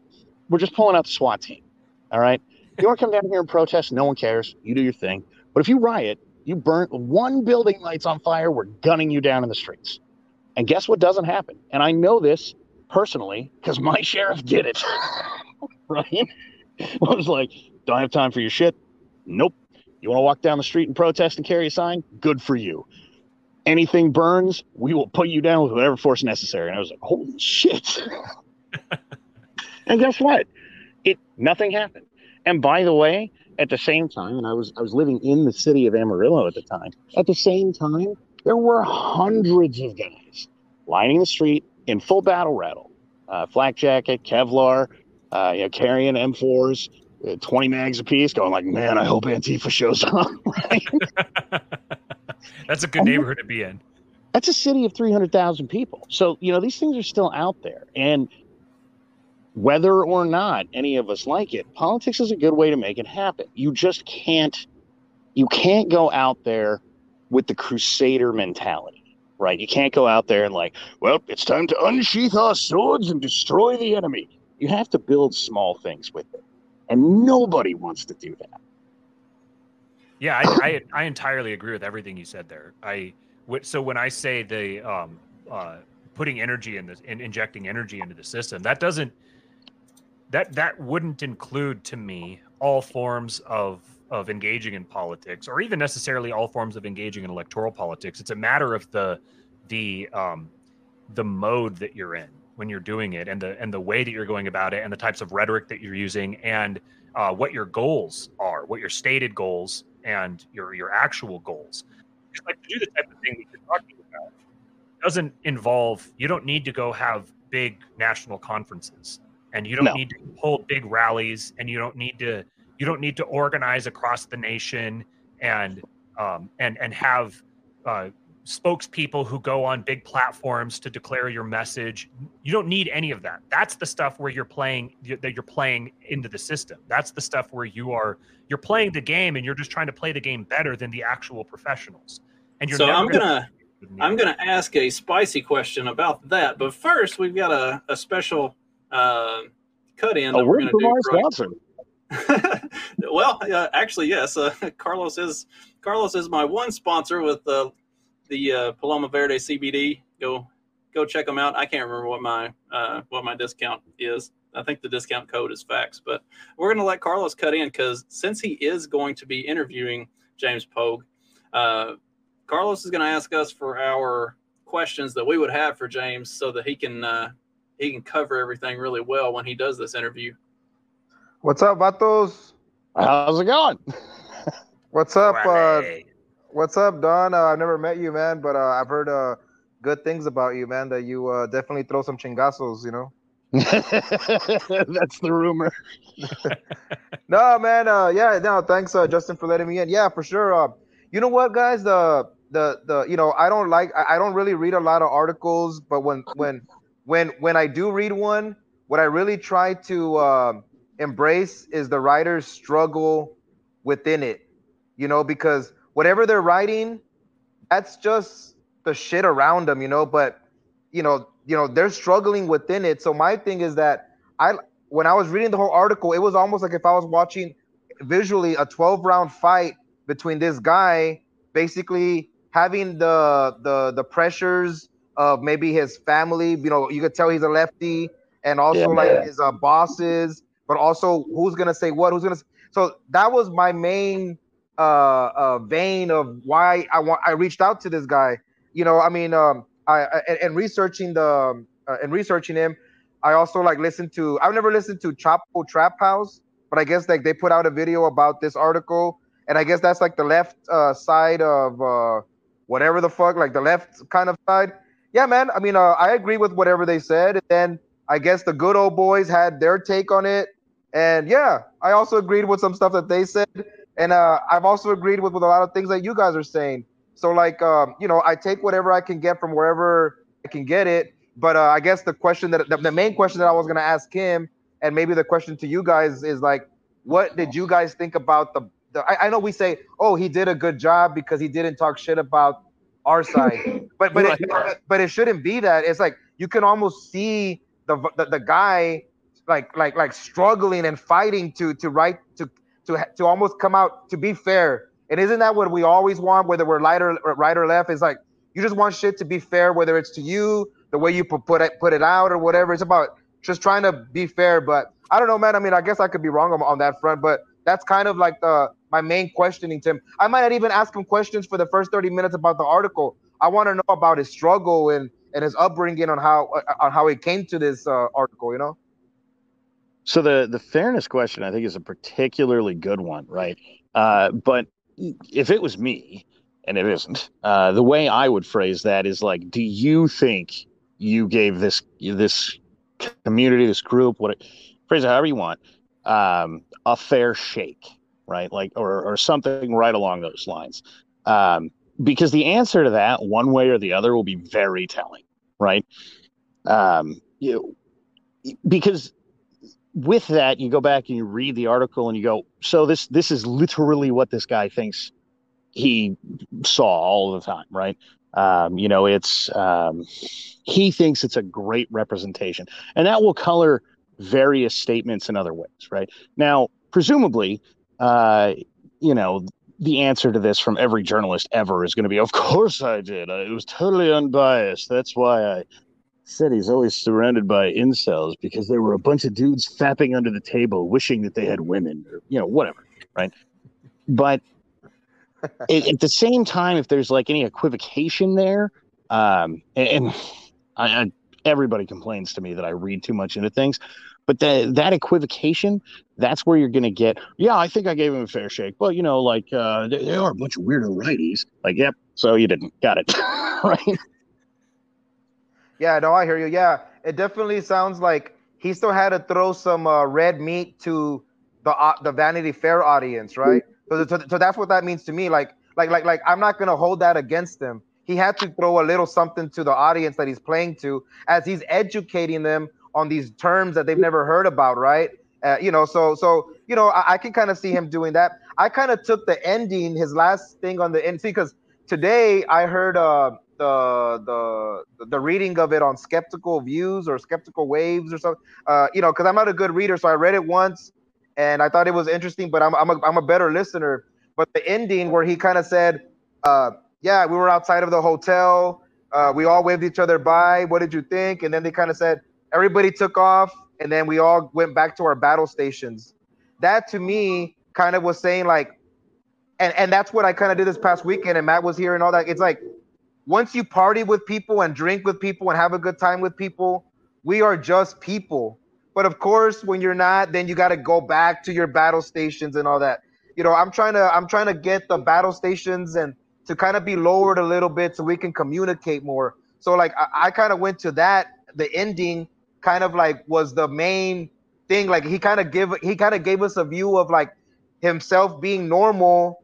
we're just pulling out the SWAT team. All right. You want to come down here and protest? No one cares. You do your thing. But if you riot, you burn one building lights on fire, we're gunning you down in the streets. And guess what doesn't happen? And I know this personally because my sheriff did it. right? I was like, don't have time for your shit. Nope. You want to walk down the street and protest and carry a sign? Good for you. Anything burns, we will put you down with whatever force necessary. And I was like, holy shit. and guess what? It nothing happened. And by the way, at the same time, and I was I was living in the city of Amarillo at the time. At the same time, there were hundreds of guys lining the street in full battle rattle, uh, flak jacket, Kevlar, uh, you know, carrying M4s, uh, 20 mags apiece, going like, man, I hope Antifa shows up. That's a good neighborhood to be in. That's a city of 300,000 people. So, you know, these things are still out there. And whether or not any of us like it, politics is a good way to make it happen. You just can't, you can't go out there with the crusader mentality, right? You can't go out there and like, well, it's time to unsheath our swords and destroy the enemy you have to build small things with it. And nobody wants to do that. Yeah, I, I, I entirely agree with everything you said there. I so when I say the um, uh, putting energy in this and injecting energy into the system, that doesn't that that wouldn't include to me all forms of of engaging in politics or even necessarily all forms of engaging in electoral politics. It's a matter of the the um, the mode that you're in when you're doing it and the and the way that you're going about it and the types of rhetoric that you're using and uh, what your goals are what your stated goals and your your actual goals like to do the type of thing you're talking about doesn't involve you don't need to go have big national conferences and you don't no. need to hold big rallies and you don't need to you don't need to organize across the nation and um, and and have uh, spokespeople who go on big platforms to declare your message. You don't need any of that. That's the stuff where you're playing that you're playing into the system. That's the stuff where you are you're playing the game and you're just trying to play the game better than the actual professionals. And you're so I'm gonna, gonna I'm gonna ask a spicy question about that. But first, we've got a, a special uh, cut in. Oh, we're gonna sponsor. well, uh, actually, yes. Uh, Carlos is Carlos is my one sponsor with uh, the uh, Paloma Verde CBD. Go go check them out. I can't remember what my uh, what my discount is. I think the discount code is facts, but we're going to let Carlos cut in because since he is going to be interviewing James Pogue, Uh, Carlos is going to ask us for our questions that we would have for James, so that he can uh, he can cover everything really well when he does this interview. What's up, Vatos? How's it going? What's up? Uh, what's up, Don? Uh, I've never met you, man, but uh, I've heard uh, good things about you, man. That you uh, definitely throw some chingazos, you know. That's the rumor. no, man. Uh, yeah, no. Thanks, uh, Justin, for letting me in. Yeah, for sure. Uh, you know what, guys? The the the you know I don't like I, I don't really read a lot of articles, but when when when when I do read one, what I really try to uh, embrace is the writer's struggle within it. You know, because whatever they're writing, that's just the shit around them. You know, but you know you know they're struggling within it. So my thing is that I when I was reading the whole article, it was almost like if I was watching visually a 12 round fight between this guy basically having the the the pressures of maybe his family. You know, you could tell he's a lefty, and also yeah, like his uh, bosses, but also who's gonna say what, who's gonna. So that was my main uh, uh vein of why I want I reached out to this guy. You know, I mean, um, I, I and, researching the um, uh, and researching him, I also like listened to. I've never listened to Chapo Trap House, but I guess like they put out a video about this article, and I guess that's like the left uh, side of uh, whatever the fuck, like the left kind of side. Yeah, man. I mean, uh, I agree with whatever they said, and then I guess the good old boys had their take on it, and yeah, I also agreed with some stuff that they said, and uh, I've also agreed with with a lot of things that you guys are saying. So like, um, you know, I take whatever I can get from wherever I can get it. But uh, I guess the question that the, the main question that I was gonna ask him, and maybe the question to you guys is like, what did you guys think about the? the I, I know we say, oh, he did a good job because he didn't talk shit about our side, but but it, but it shouldn't be that. It's like you can almost see the, the the guy like like like struggling and fighting to to write to to to almost come out to be fair and isn't that what we always want, whether we're right or, right or left? Is like you just want shit to be fair, whether it's to you, the way you put it put it out, or whatever. It's about just trying to be fair. But I don't know, man. I mean, I guess I could be wrong on, on that front, but that's kind of like the my main questioning to him. I might not even ask him questions for the first 30 minutes about the article. I want to know about his struggle and and his upbringing on how on how he came to this uh, article. You know. So the the fairness question I think is a particularly good one, right? Uh, but if it was me, and it isn't, uh, the way I would phrase that is like, do you think you gave this this community, this group, what phrase it however you want, um, a fair shake, right? Like, or or something right along those lines. Um, because the answer to that, one way or the other, will be very telling, right? Um, you because with that, you go back and you read the article and you go, so this this is literally what this guy thinks he saw all the time, right? Um, you know, it's um, he thinks it's a great representation, and that will color various statements in other ways, right? Now, presumably, uh, you know, the answer to this from every journalist ever is going to be, "Of course I did. It was totally unbiased. That's why I said he's always surrounded by incels because there were a bunch of dudes fapping under the table, wishing that they had women, or you know, whatever, right? But at, at, the same time, if there's like any equivocation there, um, and, and I, I, everybody complains to me that I read too much into things, but that that equivocation, that's where you're going to get. Yeah, I think I gave him a fair shake. Well, you know, like uh, they, they are a bunch of weirdo righties. Like, yep. So you didn't got it, right? Yeah, no, I hear you. Yeah, it definitely sounds like he still had to throw some uh, red meat to the uh, the Vanity Fair audience, right? So, so, so that's what that means to me. Like, like, like, like, I'm not gonna hold that against him. He had to throw a little something to the audience that he's playing to, as he's educating them on these terms that they've never heard about, right? Uh, you know, so so you know, I, I can kind of see him doing that. I kind of took the ending, his last thing on the end, because today I heard uh the the the reading of it on skeptical views or skeptical waves or something. Uh you know because i'm not a good reader so i read it once and i thought it was interesting but i'm, I'm, a, I'm a better listener. But the ending where he kind of said uh yeah we were outside of the hotel. Uh we all waved each other by what did you think? And then they kind of said everybody took off and then we all went back to our battle stations. That to me kind of was saying like and and that's what I kind of did this past weekend. And Matt was here and all that. It's like once you party with people and drink with people and have a good time with people, we are just people. But of course, when you're not, then you got to go back to your battle stations and all that. You know, I'm trying to I'm trying to get the battle stations and to kind of be lowered a little bit so we can communicate more. So like I, I kind of went to that. The ending kind of like was the main thing. Like he kind of give he kind of gave us a view of like himself being normal,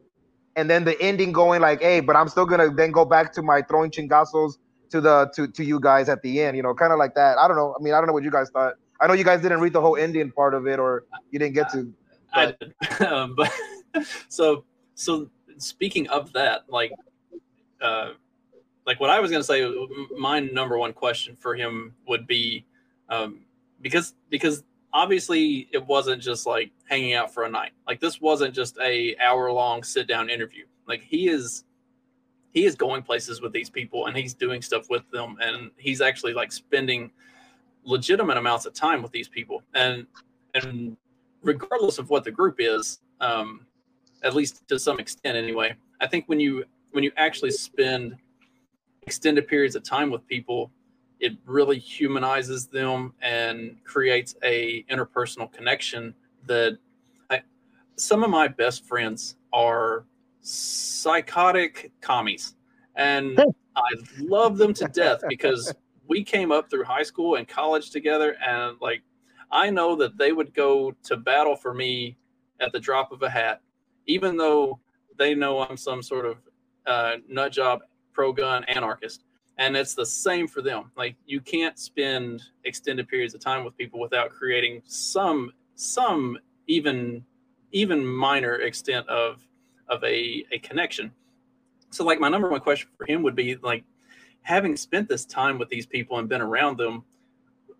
and then the ending going like, hey, but I'm still gonna then go back to my throwing chingazos to the to to you guys at the end. You know, kind of like that. I don't know. I mean, I don't know what you guys thought. I know you guys didn't read the whole Indian part of it, or you didn't get to. But. I did. um, but so so speaking of that, like, uh, like what I was going to say, my number one question for him would be, um, because because obviously it wasn't just like hanging out for a night. Like this wasn't just a hour long sit down interview. Like he is he is going places with these people and he's doing stuff with them and he's actually like spending legitimate amounts of time with these people and and regardless of what the group is um at least to some extent anyway. I think when you when you actually spend extended periods of time with people, it really humanizes them and creates a interpersonal connection that I, some of my best friends are psychotic commies. And I love them to death because we came up through high school and college together. And like I know that they would go to battle for me at the drop of a hat even though they know I'm some sort of uh, nut job pro gun anarchist. And it's the same for them. Like you can't spend extended periods of time with people without creating some some even even minor extent of of a, a connection. So like my number one question for him would be like having spent this time with these people and been around them,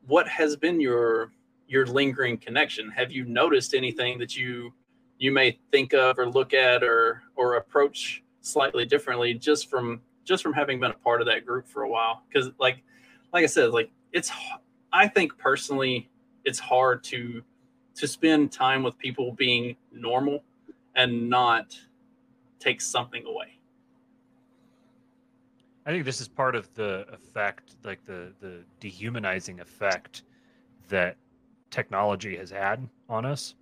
what has been your your lingering connection? Have you noticed anything that you you may think of or look at or or approach slightly differently just from just from having been a part of that group for a while. Because like like i said like it's i think personally it's hard to to spend time with people being normal and not take something away. I think this is part of the effect like the the dehumanizing effect that technology has had on us.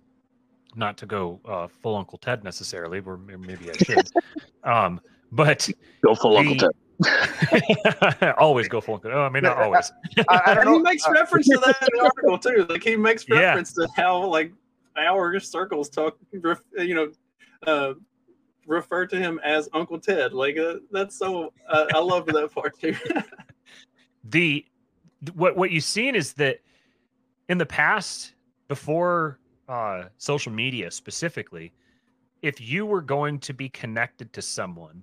Not to go uh, full Uncle Ted necessarily, or maybe I should. um, but go full Uncle Ted. always go full Uncle. Oh, I mean, not always. I, I and he makes reference to that in the article too. Like he makes reference yeah. to how like our circles talk, you know, uh, refer to him as Uncle Ted. Like uh, that's so. Uh, I love that part too. the what what you've seen is that in the past, before uh, social media specifically, if you were going to be connected to someone,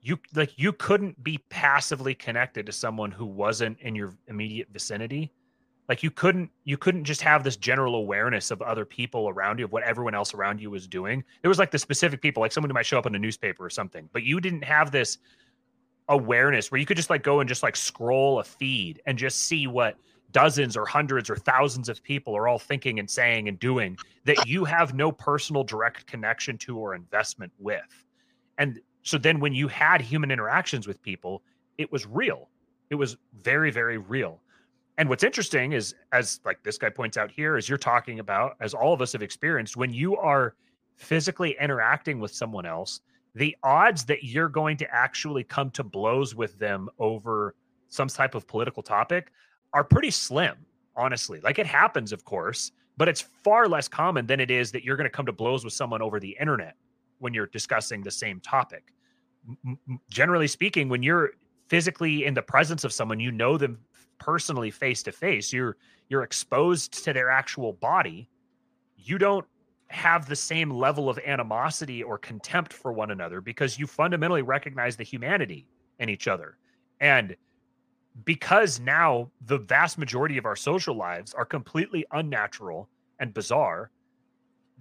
you like you couldn't be passively connected to someone who wasn't in your immediate vicinity. Like you couldn't you couldn't just have this general awareness of other people around you of what everyone else around you was doing. There was like the specific people, like someone who might show up in a newspaper or something, but you didn't have this awareness where you could just like go and just like scroll a feed and just see what dozens or hundreds or thousands of people are all thinking and saying and doing that you have no personal direct connection to or investment with. And so then when you had human interactions with people, it was real. It was very, very real. And what's interesting is, as like this guy points out here, is you're talking about, as all of us have experienced, when you are physically interacting with someone else, the odds that you're going to actually come to blows with them over some type of political topic are pretty slim, honestly. Like it happens, of course, but it's far less common than it is that you're going to come to blows with someone over the internet when you're discussing the same topic. M- generally speaking, when you're physically in the presence of someone, you know them personally face to face. You're you're exposed to their actual body. You don't have the same level of animosity or contempt for one another because you fundamentally recognize the humanity in each other. And because now the vast majority of our social lives are completely unnatural and bizarre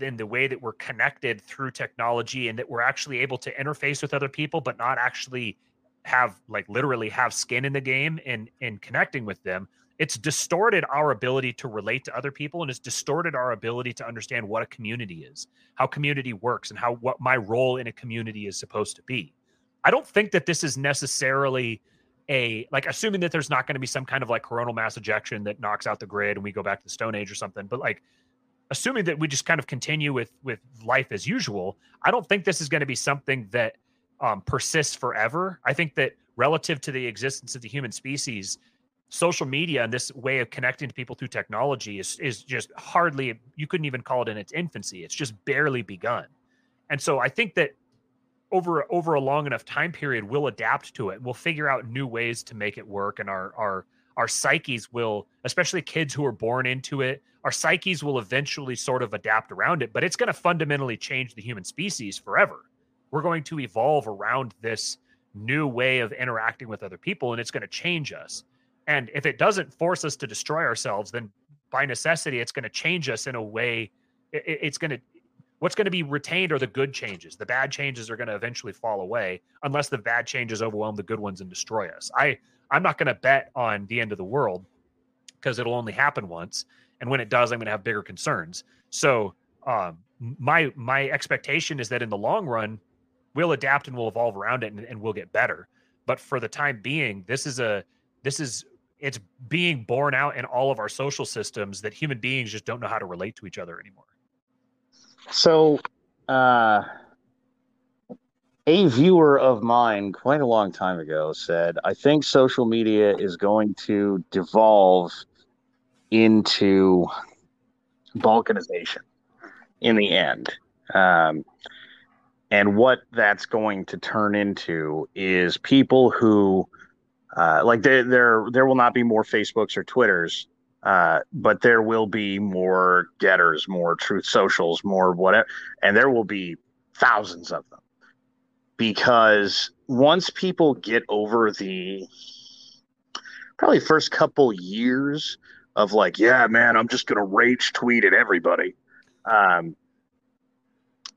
in the way that we're connected through technology and that we're actually able to interface with other people but not actually have like literally have skin in the game and in connecting with them. It's distorted our ability to relate to other people and it's distorted our ability to understand what a community is how community works and how what my role in a community is supposed to be. I don't think that this is necessarily a like assuming that there's not going to be some kind of like coronal mass ejection that knocks out the grid and we go back to the stone age or something but like assuming that we just kind of continue with with life as usual i don't think this is going to be something that um, persists forever. I think that relative to the existence of the human species social media and this way of connecting to people through technology is is just hardly you couldn't even call it in its infancy. It's just barely begun. And so i think that over over a long enough time period we'll adapt to it. We'll figure out new ways to make it work and our our our psyches will especially kids who are born into it our psyches will eventually sort of adapt around it but it's going to fundamentally change the human species forever we're going to evolve around this new way of interacting with other people and it's going to change us and if it doesn't force us to destroy ourselves, then by necessity, it's going to change us in a way. It's going to, what's going to be retained are the good changes. The bad changes are going to eventually fall away unless the bad changes overwhelm the good ones and destroy us. I, I'm not going to bet on the end of the world because it'll only happen once. And when it does, I'm going to have bigger concerns. So, um, my my expectation is that in the long run, we'll adapt and we'll evolve around it and, and we'll get better. But for the time being, this is a this is it's being borne out in all of our social systems that human beings just don't know how to relate to each other anymore. So, uh, a viewer of mine quite a long time ago said, I think social media is going to devolve into balkanization in the end. Um, and what that's going to turn into is people who uh, like there, there, there will not be more Facebooks or Twitters, uh, but there will be more Gettrs, more Truth Socials, more whatever, and there will be thousands of them because once people get over the probably first couple years of like, yeah, man, I'm just gonna rage tweet at everybody. Um,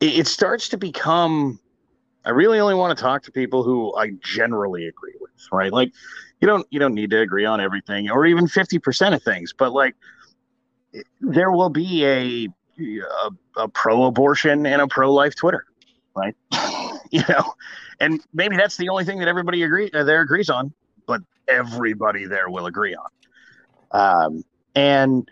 it, it starts to become I really only want to talk to people who I generally agree with, right? Like you don't you don't need to agree on everything or even 50% of things, but like there will be a a, a pro-abortion and a pro-life Twitter, right? you know, and maybe that's the only thing that everybody agree uh, there agrees on, but everybody there will agree on. Um, and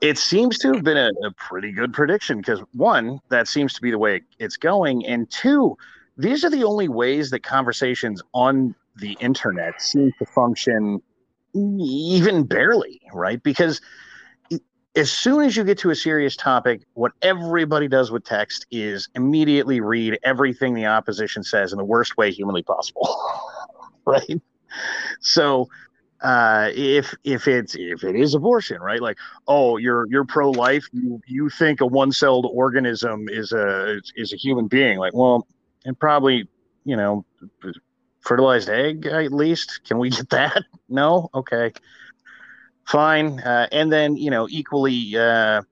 it seems to have been a, a pretty good prediction because one, that seems to be the way it's going, and two, these are the only ways that conversations on the internet seem to function even barely, right? Because as soon as you get to a serious topic, what everybody does with text is immediately read everything the opposition says in the worst way humanly possible, right? So uh, if if it's if it is abortion, right? Like, oh, you're you're pro life. You you think a one celled organism is a is a human being? Like, well, and probably you know, fertilized egg at least. Can we get that? No, okay, fine. Uh, and then you know, equally. Uh,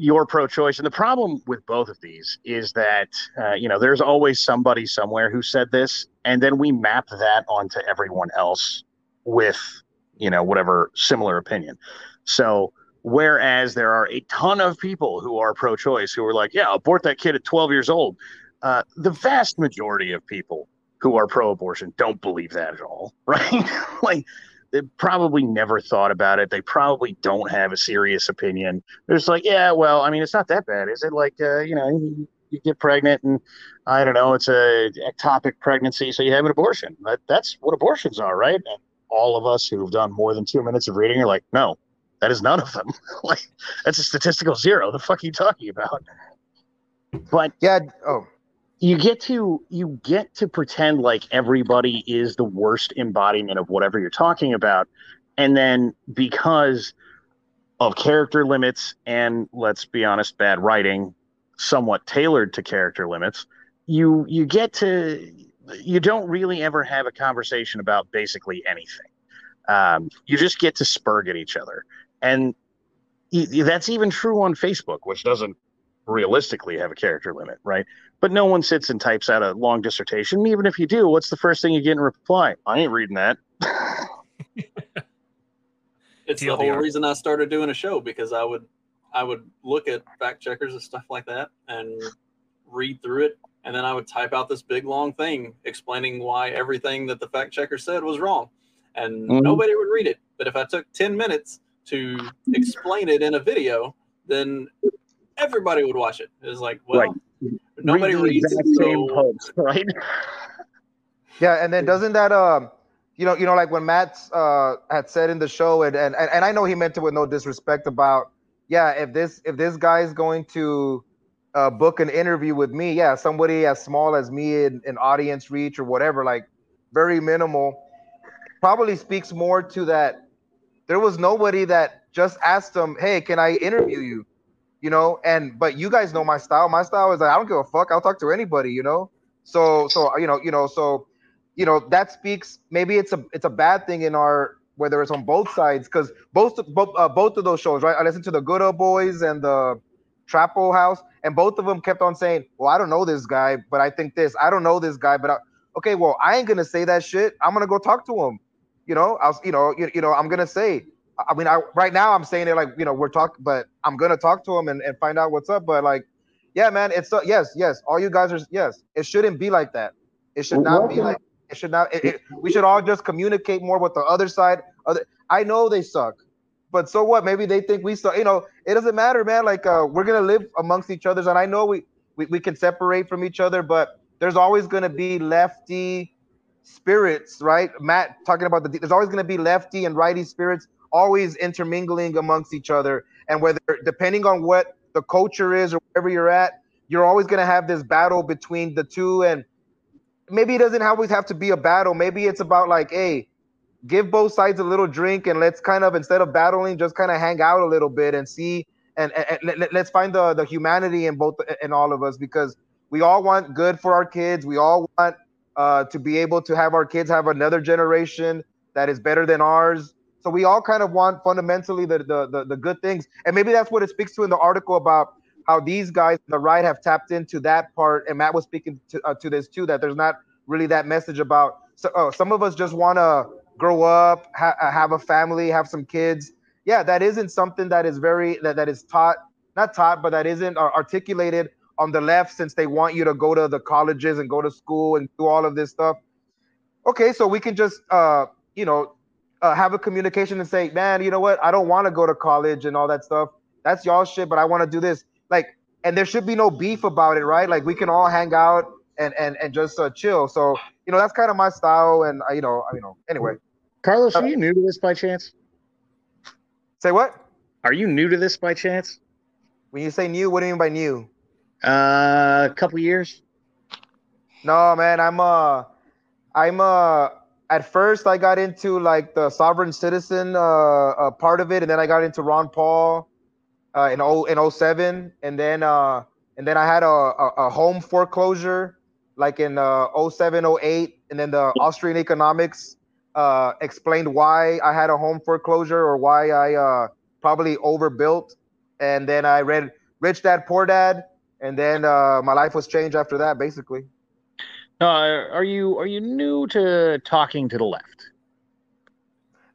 you're pro-choice, and the problem with both of these is that uh, you know there's always somebody somewhere who said this, and then we map that onto everyone else with you know whatever similar opinion so whereas there are a ton of people who are pro-choice who are like yeah abort that kid at 12 years old uh, the vast majority of people who are pro-abortion don't believe that at all right like they probably never thought about it they probably don't have a serious opinion they're just like yeah well i mean it's not that bad is it like uh, you know you get pregnant and i don't know it's a ectopic pregnancy so you have an abortion that, that's what abortions are right and all of us who've done more than two minutes of reading are like, no, that is none of them. like that's a statistical zero. The fuck are you talking about? But yeah, oh, you get to you get to pretend like everybody is the worst embodiment of whatever you're talking about, and then because of character limits and let's be honest, bad writing, somewhat tailored to character limits, you you get to you don't really ever have a conversation about basically anything. Um, you just get to spurg at each other, and that's even true on Facebook, which doesn't realistically have a character limit, right? But no one sits and types out a long dissertation. Even if you do, what's the first thing you get in reply? I ain't reading that. It's the whole reason I started doing a show because I would I would look at fact checkers and stuff like that and read through it and then I would type out this big long thing explaining why everything that the fact checker said was wrong. And mm-hmm. nobody would read it. But if I took 10 minutes to explain it in a video, then everybody would watch it. It's like, well, right. Nobody read reads it, so... post, right? yeah, and then doesn't that um you know, you know, like when Matt uh, had said in the show, and, and and I know he meant it with no disrespect about, yeah, if this if this guy is going to uh, book an interview with me, yeah, somebody as small as me in, in audience reach or whatever, like very minimal, probably speaks more to that. There was nobody that just asked him, "Hey, can I interview you?" You know, and but you guys know my style. My style is like I don't give a fuck. I'll talk to anybody. You know, so so you know you know so you know that speaks. Maybe it's a it's a bad thing in our whether it's on both sides because both both uh, both of those shows, right? I listened to the Good Old Boys and the Trapo House, and both of them kept on saying, "Well, I don't know this guy, but I think this. I don't know this guy, but I, okay, well, I ain't gonna say that shit. I'm gonna go talk to him. You know, I was, you know, you, you know, I'm gonna say. I mean, I right now I'm saying it like you know we're talking, but I'm gonna talk to him and, and find out what's up. But like, yeah, man, it's uh, yes, yes. All you guys are yes. It shouldn't be like that. It should not be like. It should not. It, it, we should all just communicate more with the other side. Other, I know they suck but so what? Maybe they think we saw. You know, it doesn't matter, man. Like uh, we're gonna live amongst each other, and I know we, we we can separate from each other, but there's always gonna be lefty spirits, right? Matt talking about the. There's always gonna be lefty and righty spirits always intermingling amongst each other, and whether depending on what the culture is or wherever you're at, you're always gonna have this battle between the two, and maybe it doesn't always have to be a battle. Maybe it's about like, hey give both sides a little drink and let's kind of instead of battling just kind of hang out a little bit and see and, and, and let, us find the the humanity in both in all of us because we all want good for our kids. We all want uh, to be able to have our kids have another generation that is better than ours so we all kind of want fundamentally the the, the, the good things and maybe that's what it speaks to in the article about how these guys the right have tapped into that part and matt was speaking to, uh, to this too that there's not really that message about so oh, some of us just want to grow up, ha- uh, have a family, have some kids. Yeah, that isn't something that is very that, that is taught, not taught, but that isn't articulated on the left since they want you to go to the colleges and go to school and do all of this stuff. Okay, so we can just uh, you know, uh, have a communication and say, man, you know what? I don't want to go to college and all that stuff. That's y'all shit, but I want to do this. Like, and there should be no beef about it, right? Like we can all hang out and and and just uh, chill. So you know, that's kind of my style, and uh, you know, you know, anyway. Carlos, are uh, you new to this by chance? Say what? Are you new to this by chance? When you say new, what do you mean by new? Uh, a couple years. No, man, I'm uh, I'm uh. At first, I got into like the sovereign citizen uh, uh part of it, and then I got into Ron Paul uh, in oh in 07. and then uh, and then I had a, a, a home foreclosure like in uh 07, 08, and then the Austrian economics uh, explained why I had a home foreclosure or why I uh, probably overbuilt. And then I read Rich Dad Poor Dad, and then uh, my life was changed after that, basically. Uh, are you are you new to talking to the left?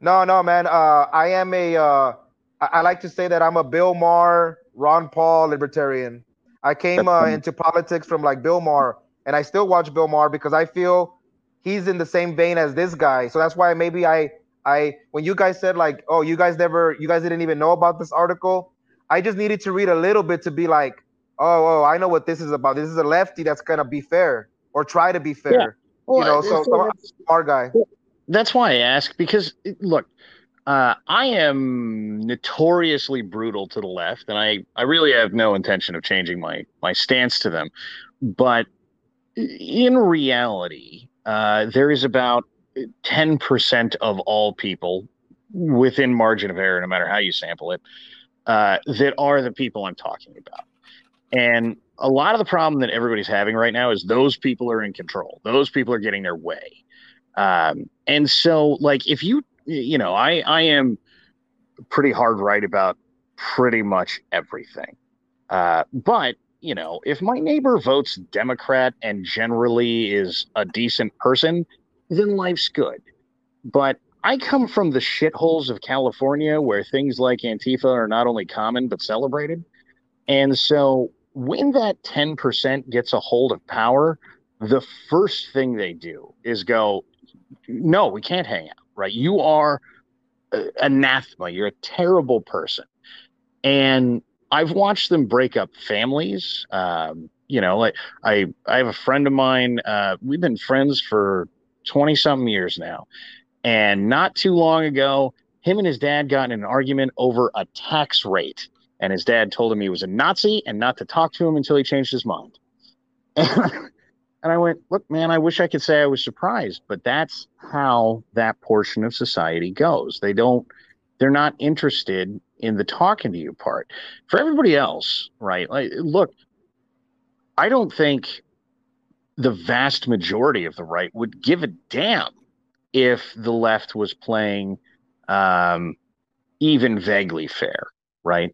No, no, man. Uh, I am a. Uh, I, I like to say that I'm a Bill Maher, Ron Paul libertarian. I came uh, into politics from like Bill Maher, and I still watch Bill Maher because I feel he's in the same vein as this guy. So that's why maybe I I when you guys said like, oh, you guys never you guys didn't even know about this article. I just needed to read a little bit to be like, oh, oh, I know what this is about. This is a lefty that's gonna be fair or try to be fair. Yeah. Well, you know, so, so I'm a smart guy. That's why I ask because look, uh, I am notoriously brutal to the left, and I, I really have no intention of changing my my stance to them. But in reality, uh, there is about 10% of all people within margin of error, no matter how you sample it, uh, that are the people I'm talking about. And a lot of the problem that everybody's having right now is those people are in control. Those people are getting their way. Um, and so, like, if you, you know, I, I am pretty hard right about pretty much everything. Uh, but you know, if my neighbor votes Democrat and generally is a decent person, then life's good. But I come from the shitholes of California where things like Antifa are not only common but celebrated. And so when that 10% gets a hold of power, the first thing they do is go, no, we can't hang out, right? You are anathema. You're a terrible person. And I've watched them break up families. Um, you know, like I, I have a friend of mine. Uh, we've been friends for 20 something years now. And not too long ago, him and his dad got in an argument over a tax rate. And his dad told him he was a Nazi and not to talk to him until he changed his mind. And I went, look, man, I wish I could say I was surprised, but that's how that portion of society goes. They don't, they're not interested in the talking to you part. For everybody else, right? Like, look, I don't think the vast majority of the right would give a damn if the left was playing um, even vaguely fair, right?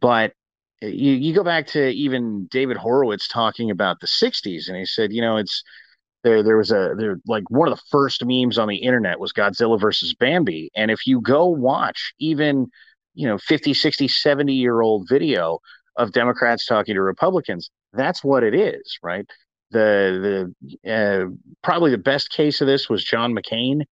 But you, you go back to even David Horowitz talking about the 60s, and he said, you know, it's there there was a there like one of the first memes on the internet was Godzilla versus Bambi. And if you go watch even, you know, 50, 60, 70 year old video of Democrats talking to Republicans, that's what it is, right? The the uh, probably the best case of this was John McCain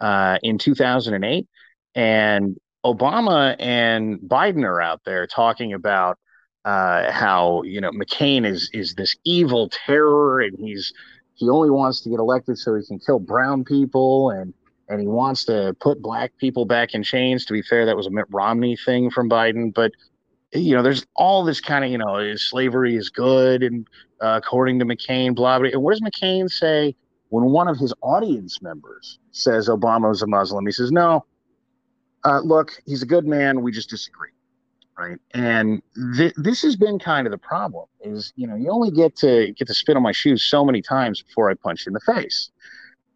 uh, in 2008, and Obama and Biden are out there talking about uh, how you know McCain is is this evil terror, and he's he only wants to get elected so he can kill brown people, and and he wants to put black people back in chains. To be fair, that was a Mitt Romney thing from Biden, but you know, there's all this kind of you know, slavery is good, and uh, according to McCain, blah blah. And what does McCain say when one of his audience members says Obama is a Muslim? He says, "No, uh, look, he's a good man. We just disagree." right? And th- this has been kind of the problem is, you know, you only get to get to spit on my shoes so many times before I punch in the face.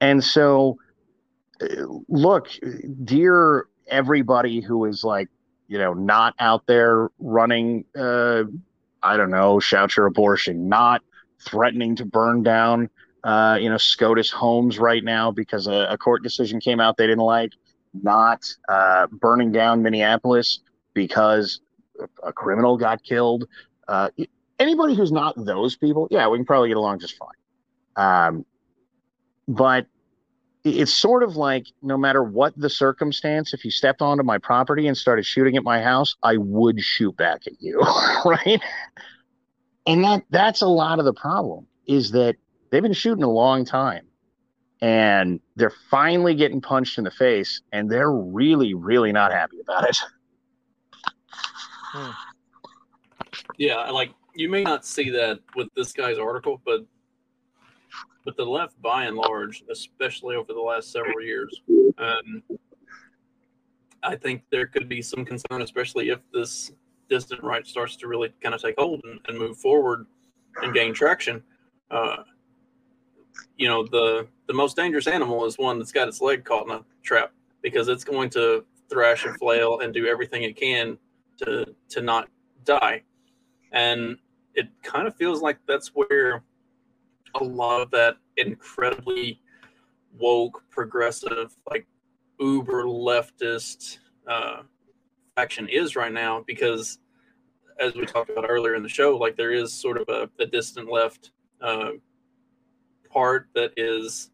And so, uh, look, dear everybody who is like, you know, not out there running, uh, I don't know, shout your abortion, not threatening to burn down, uh, you know, SCOTUS homes right now because a, a court decision came out they didn't like, not uh, burning down Minneapolis because a criminal got killed. Uh, anybody who's not those people, yeah, we can probably get along just fine. Um, but it's sort of like no matter what the circumstance, if you stepped onto my property and started shooting at my house, I would shoot back at you, right? And that that's a lot of the problem is that they've been shooting a long time and they're finally getting punched in the face and they're really really not happy about it Hmm. Yeah, like you may not see that with this guy's article, but but the left, by and large, especially over the last several years, um, I think there could be some concern, especially if this dissident right starts to really kind of take hold and, and move forward and gain traction. Uh, you know, the the most dangerous animal is one that's got its leg caught in a trap because it's going to thrash and flail and do everything it can to to not die. And it kind of feels like that's where a lot of that incredibly woke progressive like uber leftist uh, faction is right now because as we talked about earlier in the show like there is sort of a, a dissident left uh, part that is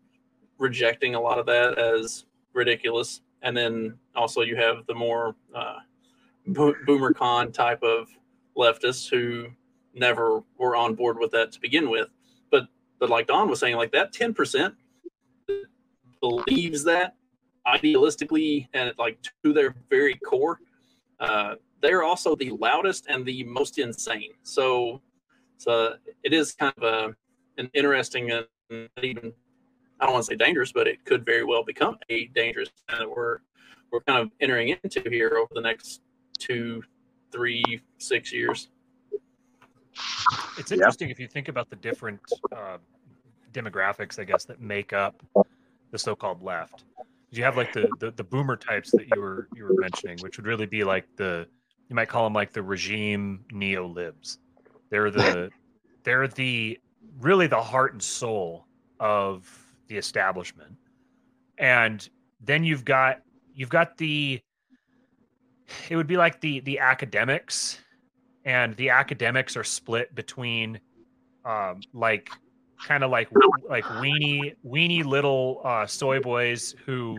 rejecting a lot of that as ridiculous and then also you have the more uh, bo- boomer con type of leftists who never were on board with that to begin with. But but like Don was saying, like that ten percent believes that idealistically and like to their very core, uh, they're also the loudest and the most insane. So so it is kind of a an interesting and even I don't want to say dangerous, but it could very well become a dangerous thing that we're we're kind of entering into here over the next two, three, six years. It's interesting yeah. if you think about the different uh, demographics, I guess, that make up the so-called left. You have like the, the the boomer types that you were you were mentioning, which would really be like the you might call them like the regime neo libs. They're the they're the really the heart and soul of the establishment. And then you've got you've got the it would be like the the academics and the academics are split between um like kind of like like weenie weenie little uh soy boys who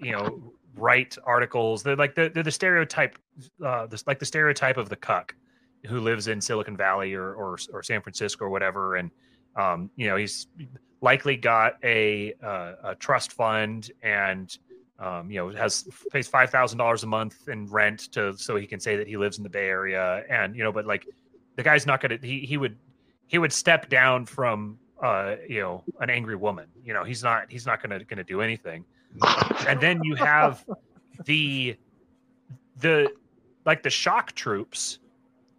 you know write articles they're like the, they're the stereotype uh this like the stereotype of the cuck who lives in silicon valley or or, or san francisco or whatever and um you know he's likely got a uh, a trust fund and um, you know has pays five thousand dollars a month in rent to so he can say that he lives in the Bay Area. And you know but like the guy's not gonna he he would he would step down from uh you know an angry woman. You know he's not he's not gonna gonna do anything. And then you have the the like the shock troops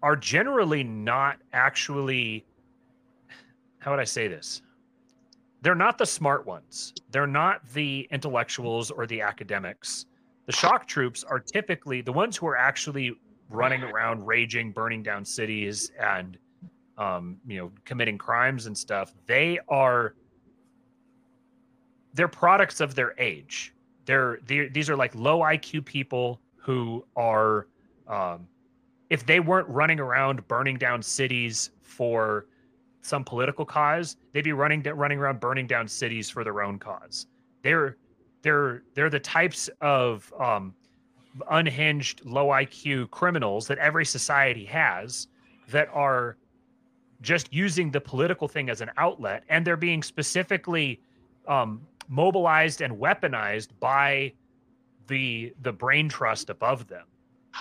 are generally not actually how would I say this they're not the smart ones. They're not the intellectuals or the academics. The shock troops are typically the ones who are actually running around, raging, burning down cities, and um, you know, committing crimes and stuff. They are they're products of their age. They're, they're these are like low IQ people who are um, if they weren't running around burning down cities for some political cause, they'd be running running around burning down cities for their own cause. They're they're they're the types of um, unhinged, low IQ criminals that every society has that are just using the political thing as an outlet, and they're being specifically um, mobilized and weaponized by the the brain trust above them.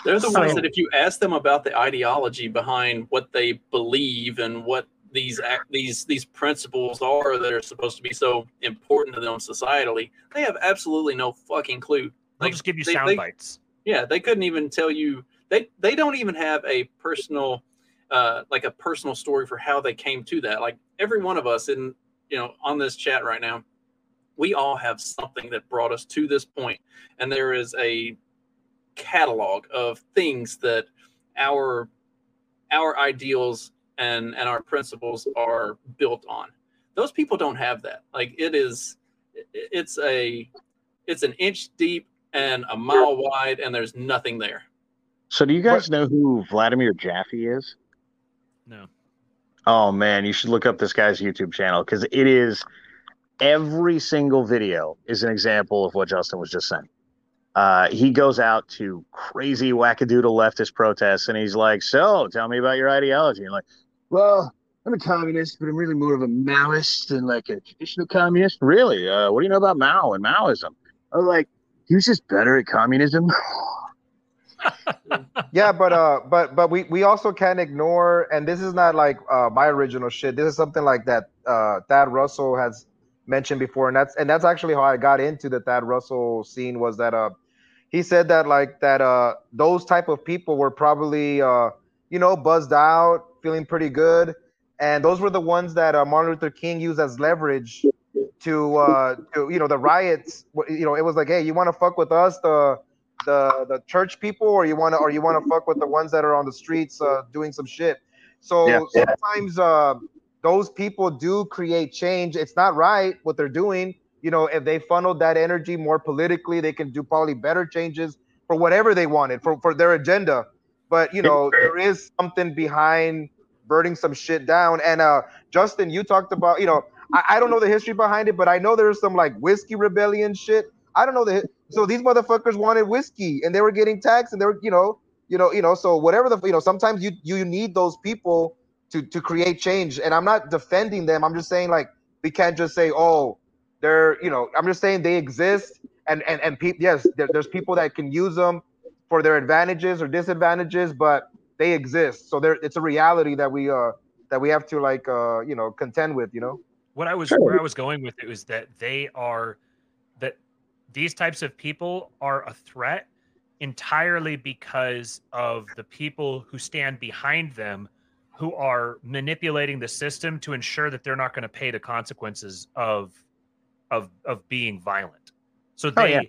They're the ones that if you ask them about the ideology behind what they believe and what these these these principles are that are supposed to be so important to them societally, they have absolutely no fucking clue. They'll just give you sound they, bites. Yeah, they couldn't even tell you. They they don't even have a personal, uh, like a personal story for how they came to that. Like every one of us in you know on this chat right now, we all have something that brought us to this point, and there is a catalog of things that our our ideals and and our principles are built on. Those people don't have that. Like it is it's a it's an inch deep and a mile wide and there's nothing there. So do you guys know who vladimir jaffe is? No. Oh man you should look up this guy's youtube channel because it is every single video is an example of what justin was just saying. Uh, he goes out to crazy wackadoodle leftist protests and he's like, So tell me about your ideology. And like, well, I'm a communist, but I'm really more of a Maoist than like a traditional communist. Really? Uh, what do you know about Mao and Maoism? I was like, he was just better at communism. yeah, but uh, but but we we also can't ignore, and this is not like uh, my original shit. This is something like that uh, Thad Russell has mentioned before, and that's and that's actually how I got into the Thad Russell scene. Was that uh, he said that like that uh, those type of people were probably uh, you know buzzed out feeling pretty good. And those were the ones that uh, Martin Luther King used as leverage to, uh, to, you know, the riots. You know, it was like, hey, you want to fuck with us, the the the church people, or you want to, or you want to fuck with the ones that are on the streets uh, doing some shit. So yeah. sometimes uh, those people do create change. It's not right what they're doing. You know, if they funneled that energy more politically, they can do probably better changes for whatever they wanted for, for their agenda. But you know, there is something behind burning some shit down. And uh, Justin, you talked about, you know, I, I don't know the history behind it, but I know there's some like whiskey rebellion shit. I don't know the so these motherfuckers wanted whiskey and they were getting taxed and they were, you know, you know, you know, so whatever the you know, sometimes you you need those people to to create change. And I'm not defending them. I'm just saying like we can't just say, oh, they're, you know, I'm just saying they exist and and and people yes, there, there's people that can use them for their advantages or disadvantages, but they exist. So there, it's a reality that we uh that we have to like uh you know contend with. You know. What I was where I was going with it was that they are that these types of people are a threat entirely because of the people who stand behind them who are manipulating the system to ensure that they're not going to pay the consequences of of of being violent. So they oh, yeah.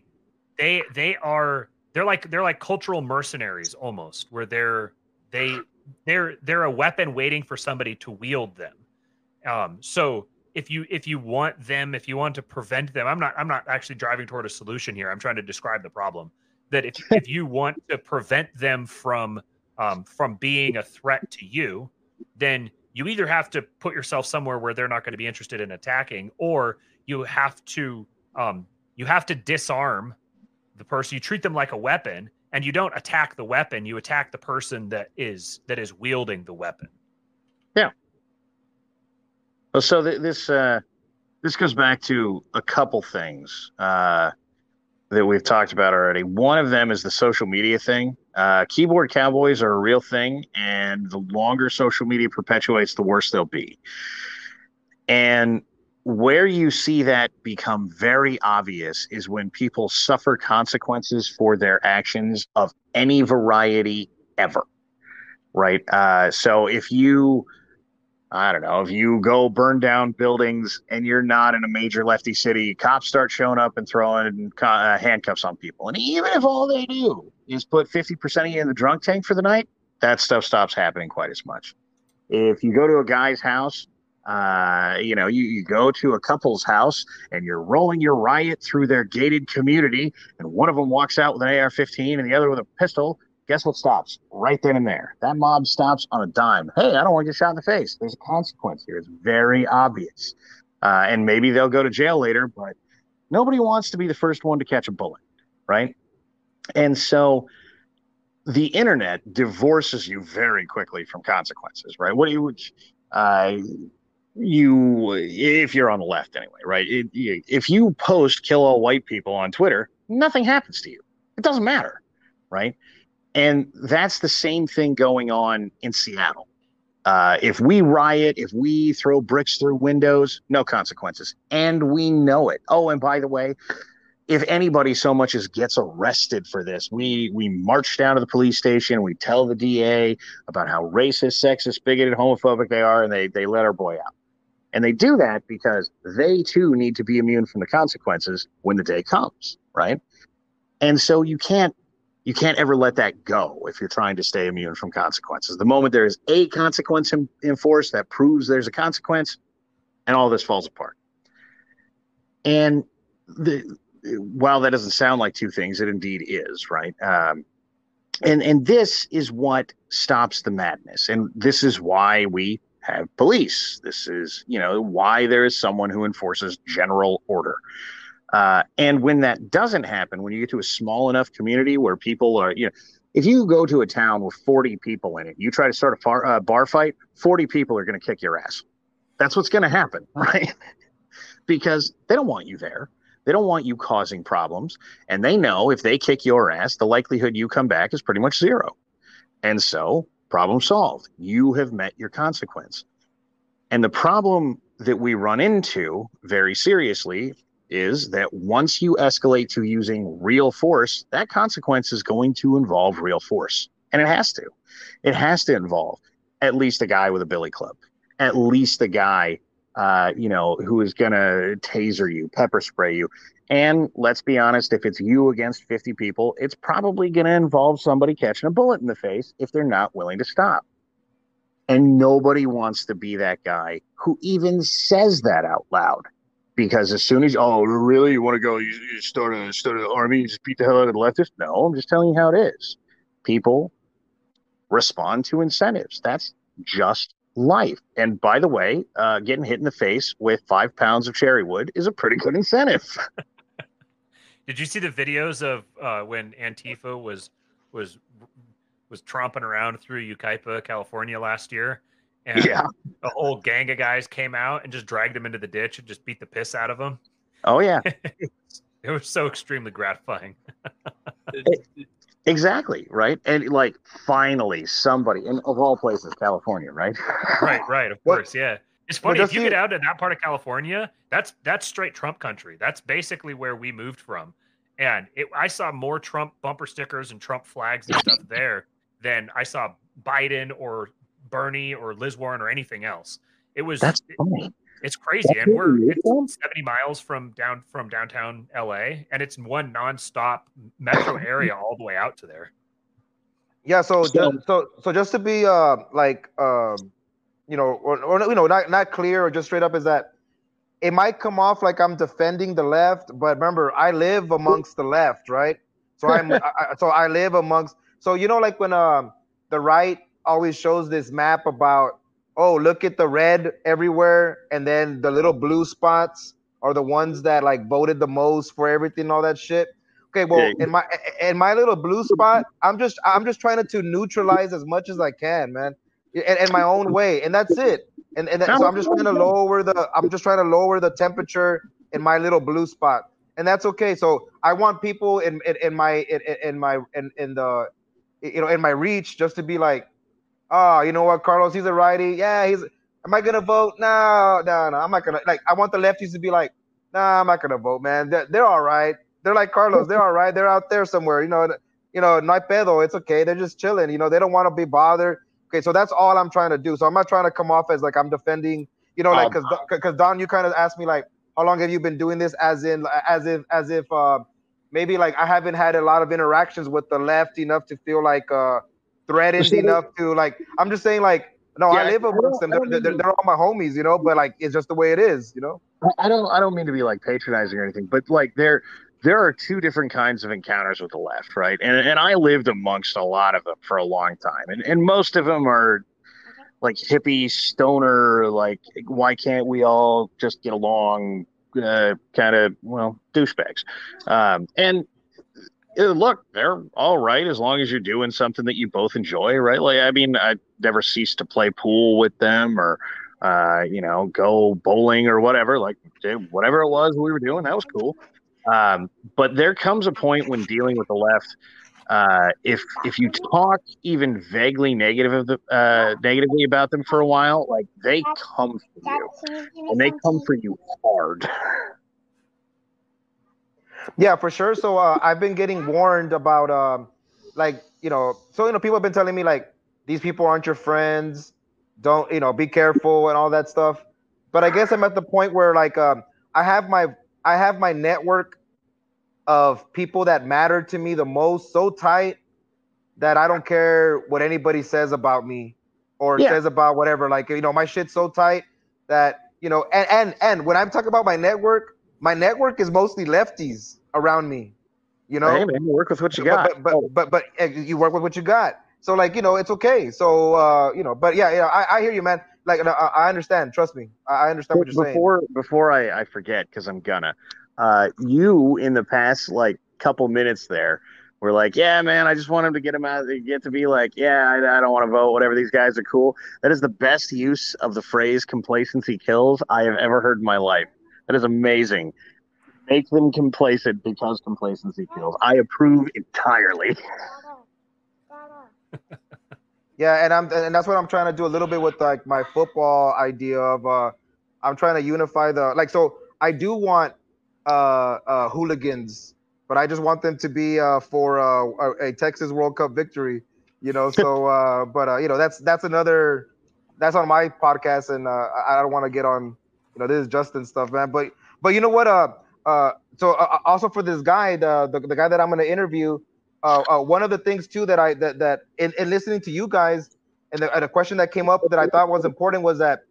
they they are they're like they're like cultural mercenaries almost where they're they they're they're a weapon waiting for somebody to wield them. Um, so if you if you want them if you want to prevent them i'm not i'm not actually driving toward a solution here i'm trying to describe the problem that if, if you want to prevent them from um, from being a threat to you then you either have to put yourself somewhere where they're not going to be interested in attacking or you have to um, you have to disarm the person you treat them like a weapon and you don't attack the weapon you attack the person that is that is wielding the weapon Yeah. Well, so th- this uh, this goes back to a couple things uh, that we've talked about already. One of them is the social media thing. Uh, keyboard cowboys are a real thing, and the longer social media perpetuates, the worse they'll be. And where you see that become very obvious is when people suffer consequences for their actions of any variety ever. Right. Uh, so if you I don't know, if you go burn down buildings and you're not in a major lefty city, cops start showing up and throwing uh, handcuffs on people. And even if all they do is put 50% of you in the drunk tank for the night, that stuff stops happening quite as much. If you go to a guy's house, uh, you know, you, you go to a couple's house and you're rolling your riot through their gated community, and one of them walks out with an AR 15 and the other with a pistol, guess what stops right then and there? That mob stops on a dime. Hey, I don't want to get shot in the face. There's a consequence here. It's very obvious. Uh, and maybe they'll go to jail later, but nobody wants to be the first one to catch a bullet, right? And so the internet divorces you very quickly from consequences, right? What do you, uh, you, if you're on the left anyway, right? It, if you post kill all white people on Twitter, nothing happens to you. It doesn't matter, right? And that's the same thing going on in Seattle. Uh, if we riot, if we throw bricks through windows, no consequences. And we know it. Oh, and by the way, if anybody so much as gets arrested for this, we we march down to the police station, we tell the DA about how racist, sexist, bigoted, homophobic they are, and they they let our boy out. And they do that because they too need to be immune from the consequences when the day comes, right? And so you can't you can't ever let that go if you're trying to stay immune from consequences. The moment there is a consequence in, enforced that proves there's a consequence, and all this falls apart. And the, while that doesn't sound like two things, it indeed is, right? Um, and and this is what stops the madness, and this is why we have police. This is you know why there is someone who enforces general order. Uh, and when that doesn't happen, when you get to a small enough community where people are, you know, if you go to a town with 40 people in it, you try to start a uh, bar fight, 40 people are going to kick your ass. That's what's going to happen, right? because they don't want you there. They don't want you causing problems. And they know if they kick your ass, the likelihood you come back is pretty much zero. And so, problem solved. You have met your consequence. And the problem that we run into very seriously is that once you escalate to using real force, that consequence is going to involve real force. And it has to. It has to involve at least a guy with a billy club, at least a guy, uh, you know, who is going to taser you, pepper spray you. And let's be honest, if it's you against 50 people, it's probably going to involve somebody catching a bullet in the face if they're not willing to stop. And nobody wants to be that guy who even says that out loud. Because as soon as oh really? You want to go? You, you start a start an army? You just beat the hell out of the leftists? No i'm just telling you how it is. People respond to incentives. That's just life. And by the way uh, getting hit in the face with five pounds of cherry wood is a pretty good incentive did you see the videos of uh, when antifa was was was tromping around through Yucaipa, California last year, and yeah. a whole gang of guys came out and just dragged him into the ditch and just beat the piss out of him. Oh yeah. it was so extremely gratifying. exactly, right? And like finally somebody in of all places, California, right? right, right, of course, yeah. It's funny well, if you get out in that part of California, that's that's straight Trump country. That's basically where we moved from. And it, I saw more Trump bumper stickers and Trump flags and stuff there than I saw Biden or Bernie or Liz Warren or anything else. It was that's funny. It's crazy, that's and we're it's seventy miles from down from downtown LA, and it's one nonstop metro area all the way out to there. Yeah, so so so, so just to be uh like um you know or, or you know not not clear or just straight up is that it might come off like I'm defending the left, but remember, I live amongst the left, right? So I'm I, so I live amongst. So you know, like when um the right always shows this map about oh look at the red everywhere, and then the little blue spots are the ones that like voted the most for everything, all that shit. Okay, well, in my in my little blue spot, I'm just I'm just trying to neutralize as much as I can, man, in, in my own way, and that's it. And and that, so I'm just trying to lower the I'm just trying to lower the temperature in my little blue spot, and that's okay. So I want people in in, in my in, in my in, in the you know in my reach just to be like, oh, you know what, Carlos, he's a righty. Yeah, he's. Am I gonna vote? No, no, no. I'm not gonna like. I want the lefties to be like, nah, I'm not gonna vote, man. They're, they're all right. They're like Carlos. They're all right. They're out there somewhere. You know, you know, no pedo. It's okay. They're just chilling. You know, they don't want to be bothered. Okay, so that's all I'm trying to do. So I'm not trying to come off as like I'm defending. You know, like because because Don, you kind of asked me like, how long have you been doing this? As in, as if as if uh, maybe like I haven't had a lot of interactions with the left enough to feel like uh threatened enough to like. I'm just saying like. No, yeah, I live amongst them. They're, they're, they're all my homies, you know. But like, it's just the way it is, you know. I don't I don't mean to be like patronizing or anything, but like there there are two different kinds of encounters with the left, right? And and I lived amongst a lot of them for a long time, and and most of them are like hippie stoner, like why can't we all just get along? Uh, kind of well douchebags, um, and uh, look, they're all right as long as you're doing something that you both enjoy, right? Like, I mean, I never cease to play pool with them or, uh, you know, go bowling or whatever. Like, whatever it was we were doing, that was cool. Um, but there comes a point when dealing with the left, uh, if if you talk even vaguely negative of the, uh, negatively about them for a while, like they come for you, and they come for you hard. Yeah, for sure. So uh, I've been getting warned about, um, like you know, so you know, people have been telling me like these people aren't your friends. Don't you know? Be careful and all that stuff. But I guess I'm at the point where like um, I have my I have my network of people that matter to me the most so tight that I don't care what anybody says about me or yeah. says about whatever. Like you know, my shit's so tight that you know, and and and when I'm talking about my network, my network is mostly lefties around me. You know, hey man, you work with what you got. But but, but but, but, but you work with what you got. So like you know, it's okay. So uh, you know, but yeah, yeah, I, I hear you, man. Like I, I understand. Trust me, I understand what you're before, saying. Before I, I forget, because I'm gonna. Uh, you in the past like couple minutes there were like, yeah, man, I just want him to get him out, get to be like, yeah, I, I don't want to vote. Whatever, these guys are cool. That is the best use of the phrase "complacency kills" I have ever heard in my life. That is amazing make them complacent because complacency kills. I approve entirely. Yeah, and I'm and that's what I'm trying to do a little bit with like my football idea of uh I'm trying to unify the like so I do want uh uh hooligans, but I just want them to be uh for uh a Texas World Cup victory, you know. So uh but uh you know that's that's another that's on my podcast and uh I don't want to get on you know this is Justin stuff, man. But but you know what uh uh, so uh, also for this guy, the, the, the guy that I'm going to interview, uh, uh, one of the things too that I that that in, in listening to you guys and the, and the question that came up that I thought was important was that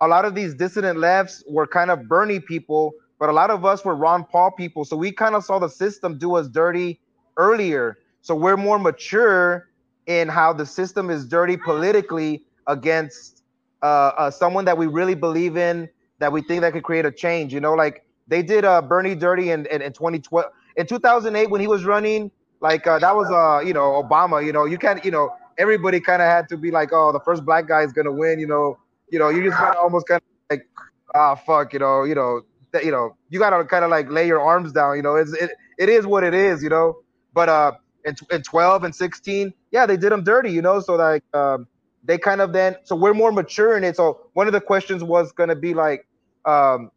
a lot of these dissident lefts were kind of Bernie people, but a lot of us were Ron Paul people. So we kind of saw the system do us dirty earlier. So we're more mature in how the system is dirty politically against uh, uh, someone that we really believe in, that we think that could create a change. You know, like they did uh, Bernie dirty in, in, in 2012. In 2008, when he was running, like uh, that was uh, you know Obama. You know, you can't you know everybody kind of had to be like, oh, the first black guy is gonna win. You know, you know, you just kind of almost kind of like, ah, fuck, you know, you know, you know, you gotta kind of like lay your arms down. You know, it's it, it is what it is. You know, but uh, in, in 12 and 16, yeah, they did them dirty. You know, so like um, they kind of then so we're more mature in it. So one of the questions was gonna be like, um,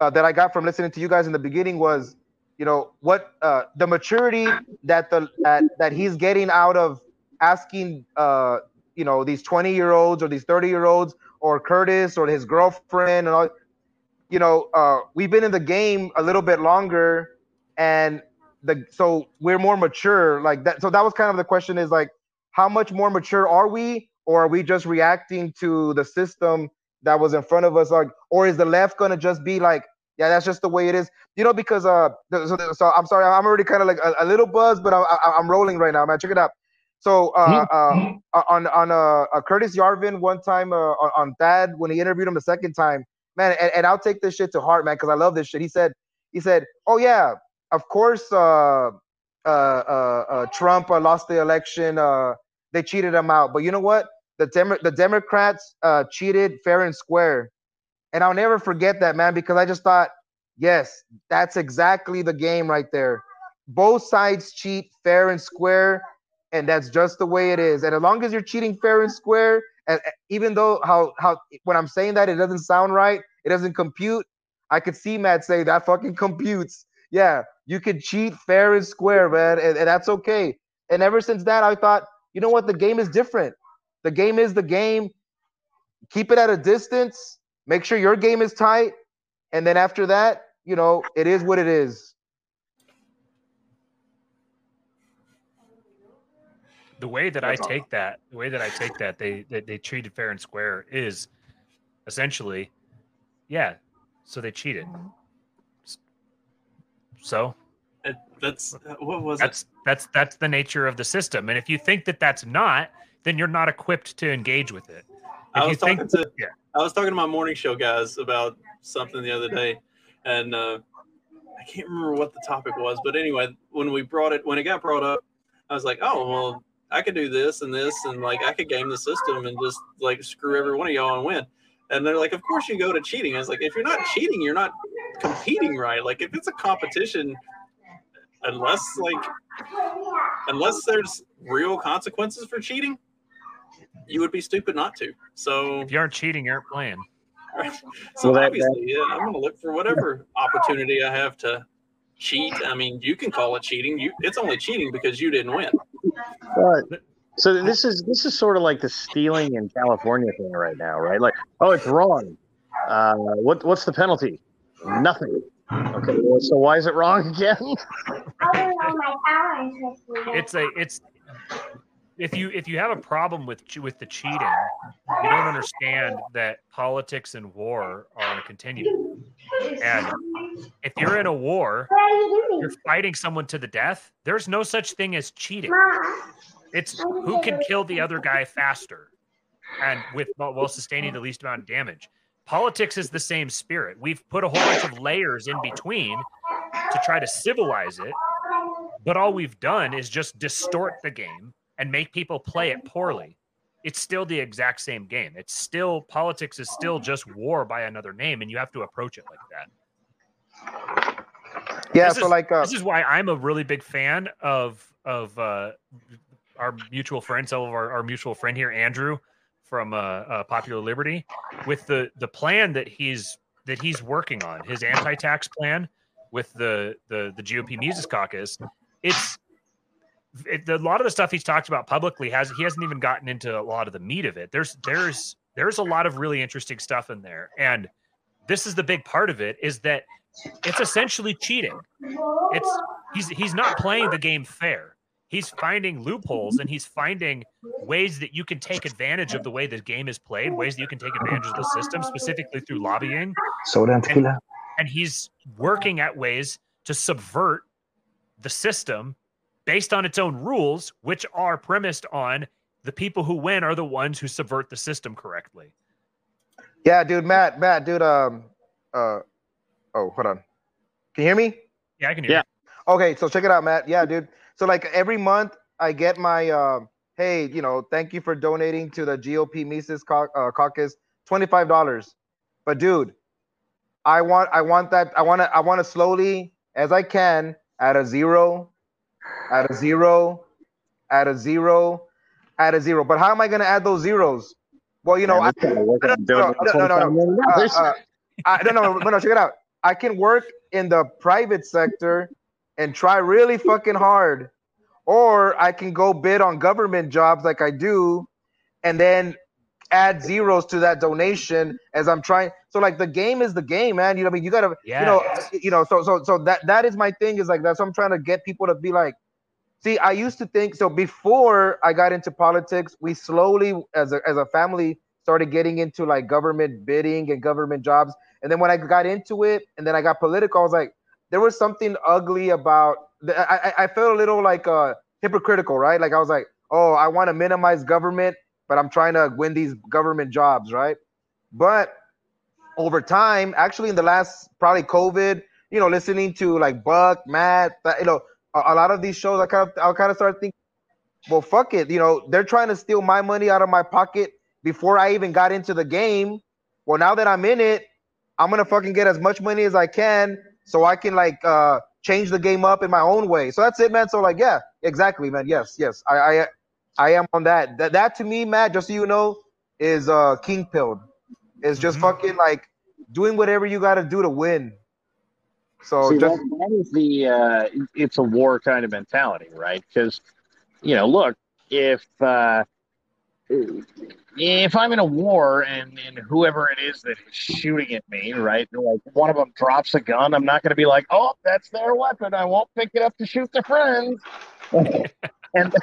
uh, that I got from listening to you guys in the beginning was, you know, what uh, the maturity that the that, that he's getting out of asking, uh, you know, these twenty year olds or these thirty year olds or Curtis or his girlfriend and all. You know, uh, we've been in the game a little bit longer, and the so we're more mature like that. So that was kind of the question: is like, how much more mature are we, or are we just reacting to the system that was in front of us? Like, or is the left gonna just be like? Yeah, that's just the way it is. You know, because uh, so, so I'm sorry, I'm already kind of like a, a, little buzzed, but I, I, I'm rolling right now, man. Check it out. So uh, uh, on on uh, uh, Curtis Yarvin one time uh, on, on Thad when he interviewed him the second time, man, and, and I'll take this shit to heart, man, because I love this shit. He said he said, "Oh yeah, of course, uh, uh, uh, uh Trump uh, lost the election. Uh, they cheated him out, but you know what? The Dem- the Democrats uh, cheated fair and square, and I'll never forget that, man, because I just thought, yes, that's exactly the game right there. Both sides cheat fair and square, and that's just the way it is. And as long as you're cheating fair and square, and even though how how when I'm saying that it doesn't sound right, it doesn't compute. I could see Matt say that fucking computes. Yeah, you could cheat fair and square, man, and, and that's okay. And ever since that, I thought, you know what, the game is different. The game is the game. Keep it at a distance. Make sure your game is tight, and then after that, you know, it is what it is. The way that That's I take that, the way that I take that, they, they they treated fair and square is essentially, yeah. So they cheated. Mm-hmm. So that's uh, what was that's, it? That's that's the nature of the system. And if you think that that's not, then you're not equipped to engage with it. If I was talking think, to yeah. I was talking to my morning show guys about something the other day, and uh, I can't remember what the topic was, but anyway, when we brought it when it got brought up, I was like, oh well, I could do this and this, and like I could game the system and just like screw every one of y'all and win. And they're like, of course you go to cheating. I was like, if you're not cheating, you're not competing right. Like if it's a competition, unless like unless there's real consequences for cheating, you would be stupid not to. So if you aren't cheating, you aren't playing. Right. So well, obviously, that, yeah, I'm going to look for whatever opportunity I have to cheat. I mean, you can call it cheating. You, it's only cheating because you didn't win. But so this is this is sort of like the stealing in California thing right now, right? Like, oh, it's wrong. Uh, what what's the penalty? Nothing. Okay, well, so why is it wrong again? it's a it's if you if you have a problem with with the cheating, you don't understand that politics and war are on a continuum. And if you're in a war, you're fighting someone to the death. There's no such thing as cheating. It's who can kill the other guy faster and with while sustaining the least amount of damage. Politics is the same spirit. We've put a whole bunch of layers in between to try to civilize it, but all we've done is just distort the game and make people play it poorly. It's still the exact same game. It's still politics is still just war by another name, and you have to approach it like that. Yeah, this so is, like uh, this is why I'm a really big fan of of uh, our mutual friend, some of our, our mutual friend here, Andrew from uh, uh, Popular Liberty, with the the plan that he's that he's working on, his anti-tax plan with the the the GOP Mises Caucus. It's it, a lot of the stuff he's talked about publicly has he hasn't even gotten into a lot of the meat of it. There's there's there's a lot of really interesting stuff in there, and this is the big part of it is that it's essentially cheating. It's he's he's not playing the game fair he's finding loopholes and he's finding ways that you can take advantage of the way the game is played, ways that you can take advantage of the system, specifically through lobbying. Soda and. And, and he's working at ways to subvert the system based on its own rules, which are premised on the people who win are the ones who subvert the system correctly. Yeah, dude, Matt, Matt, dude, um, uh, oh, hold on, can you hear me? Yeah, I can hear. Yeah. You. Okay, so check it out, Matt. Yeah, dude. So like every month I get my uh, hey, you know, thank you for donating to the GOP Mises Cau- uh, Caucus, twenty five dollars. But dude, I want I want that I want to I want to slowly as I can add a zero, add a zero, add a zero, add a zero. But how am I going to add those zeros? Well, you know, I, no, no, no, no, no, uh, uh, I, no, no, no, no, check it out. I can work in the private sector and try really fucking hard, or I can go bid on government jobs like I do, and then add zeros to that donation as I'm trying. So like the game is the game, man. You know, I mean, you gotta, yes. you know, you know. So so so that that is my thing. Is like that's what I'm trying to get people to be like. See, I used to think so before I got into politics. We slowly, as a as a family, started getting into like government bidding and government jobs. And then when I got into it, and then I got political, I was like, there was something ugly about. I I, I felt a little like uh hypocritical, right? Like I was like, oh, I want to minimize government, but I'm trying to win these government jobs, right? But over time, actually, in the last probably COVID, you know, listening to like Buck, Matt, you know, a, a lot of these shows, I kind of I kind of started thinking, well, fuck it, you know, they're trying to steal my money out of my pocket before I even got into the game. Well, now that I'm in it, I'm gonna fucking get as much money as I can so I can like uh change the game up in my own way. So that's it, man. So like, yeah, exactly, man. Yes, yes. I I, I am on that. That that to me, Matt, just so you know, is uh king pilled. Is just mm-hmm. fucking like doing whatever you gotta do to win. So See, just, that, that is the uh it's a war kind of mentality, right? Because you know, look, if uh if I'm in a war and, and whoever it is that is shooting at me, right, like one of them drops a gun, I'm not going to be like, oh, that's their weapon. I won't pick it up to shoot their friends. and, and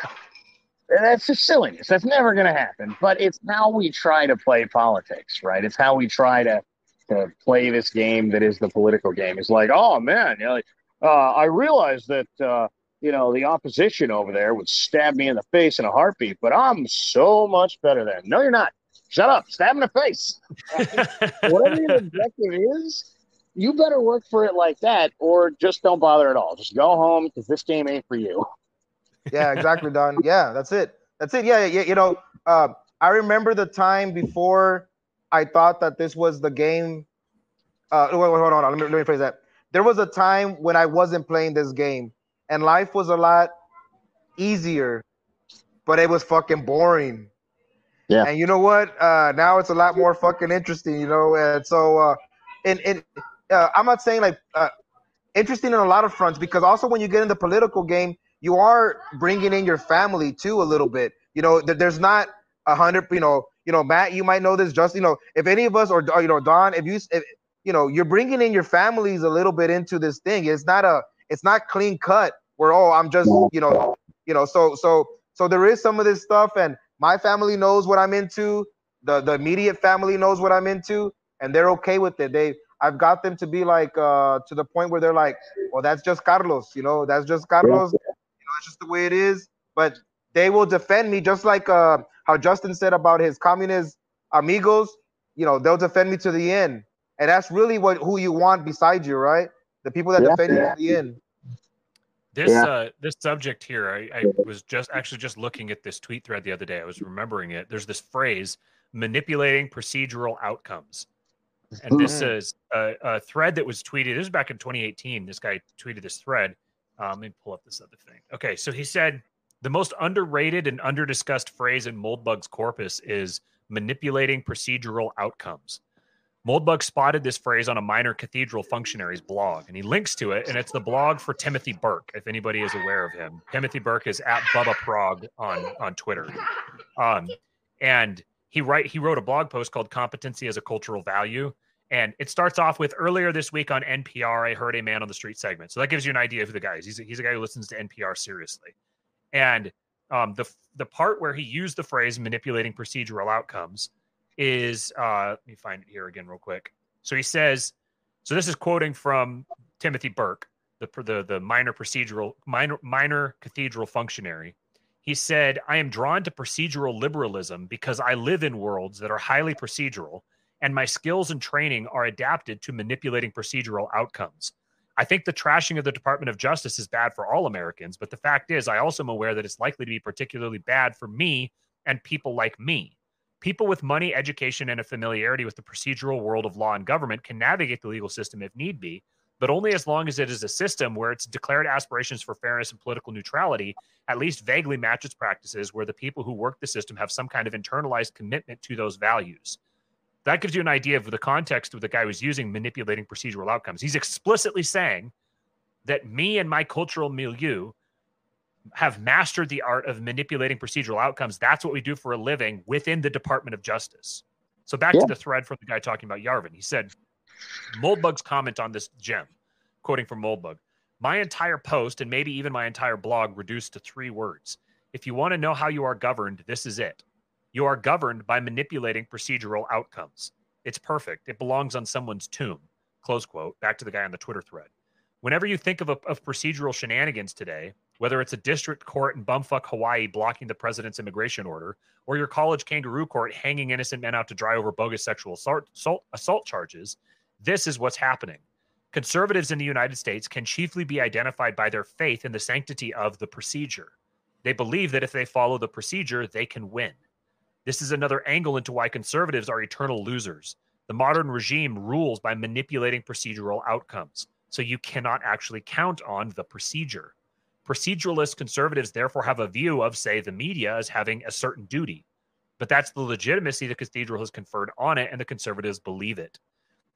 that's just silliness. That's never going to happen. But it's how we try to play politics, right? It's how we try to, to play this game that is the political game. It's like, oh, man, you know, like, uh, I realize that. Uh, you know, the opposition over there would stab me in the face in a heartbeat, but I'm so much better than. No, you're not. Shut up. Stab in the face. Whatever your objective is, you better work for it like that, or just don't bother at all. Just go home because this game ain't for you. Yeah, exactly, Don. Yeah, that's it. That's it. Yeah, yeah. You know, uh, I remember the time before I thought that this was the game. Uh, wait, wait, hold on. Let me, let me phrase that. There was a time when I wasn't playing this game and life was a lot easier, but it was fucking boring. Yeah. And you know what? Uh, now it's a lot more fucking interesting, you know. And so, uh, and and uh, I'm not saying like uh, interesting in a lot of fronts because also when you get in the political game, you are bringing in your family too a little bit. You know, there's not a hundred. You know, you know, Matt, you might know this. Just you know, if any of us or, you know, Don, if you, if, you know, you're bringing in your families a little bit into this thing. It's not a it's not clean cut where oh I'm just you know you know so so so there is some of this stuff and my family knows what I'm into the the immediate family knows what I'm into and they're okay with it they I've got them to be like uh to the point where they're like well that's just Carlos you know that's just Carlos you know it's just the way it is but they will defend me just like uh how Justin said about his communist amigos you know they'll defend me to the end and that's really what who you want beside you right the people that yeah, defend yeah. you to the end. This yeah. uh, this subject here, I, I was just actually just looking at this tweet thread the other day. I was remembering it. There's this phrase, manipulating procedural outcomes. And this is a, a, thread that was tweeted. This was back in 2018. This guy tweeted this thread. Um, let me pull up this other thing. Okay, so he said the most underrated and underdiscussed phrase in Moldbug's corpus is manipulating procedural outcomes. Moldbug spotted this phrase on a minor cathedral functionary's blog, and he links to it, and it's the blog for Timothy Burke, if anybody is aware of him. Timothy Burke is at Bubba Prog on, on Twitter. Um, and he write he wrote a blog post called Competency as a Cultural Value. And it starts off with earlier this week on NPR, I heard a man on the street segment. So that gives you an idea of who the guy is. He's a, he's a guy who listens to NPR seriously. And um, the the part where he used the phrase manipulating procedural outcomes is uh, let me find it here again real quick. So he says, so this is quoting from Timothy Burke, the the the minor procedural minor minor cathedral functionary. He said, "I am drawn to procedural liberalism because I live in worlds that are highly procedural, and my skills and training are adapted to manipulating procedural outcomes." I think the trashing of the Department of Justice is bad for all Americans, but the fact is, I also am aware that it's likely to be particularly bad for me and people like me. People with money, education, and a familiarity with the procedural world of law and government can navigate the legal system if need be, but only as long as it is a system where its declared aspirations for fairness and political neutrality at least vaguely match its practices, where the people who work the system have some kind of internalized commitment to those values. That gives you an idea of the context of the guy who's using manipulating procedural outcomes. He's explicitly saying that me and my cultural milieu have mastered the art of manipulating procedural outcomes. That's what we do for a living within the Department of Justice. So back yeah. to the thread from the guy talking about Yarvin. He said, Moldbug's comment on this gem, quoting from Moldbug, my entire post and maybe even my entire blog reduced to three words. If you want to know how you are governed, this is it. You are governed by manipulating procedural outcomes. It's perfect. It belongs on someone's tomb. Close quote. Back to the guy on the Twitter thread. Whenever you think of, a, of procedural shenanigans today, whether it's a district court in bumfuck Hawaii blocking the president's immigration order, or your college kangaroo court hanging innocent men out to dry over bogus sexual assault, assault, assault charges, this is what's happening. Conservatives in the United States can chiefly be identified by their faith in the sanctity of the procedure. They believe that if they follow the procedure, they can win. This is another angle into why conservatives are eternal losers. The modern regime rules by manipulating procedural outcomes, so you cannot actually count on the procedure. Proceduralist conservatives therefore have a view of, say, the media as having a certain duty. But that's the legitimacy the cathedral has conferred on it, and the conservatives believe it.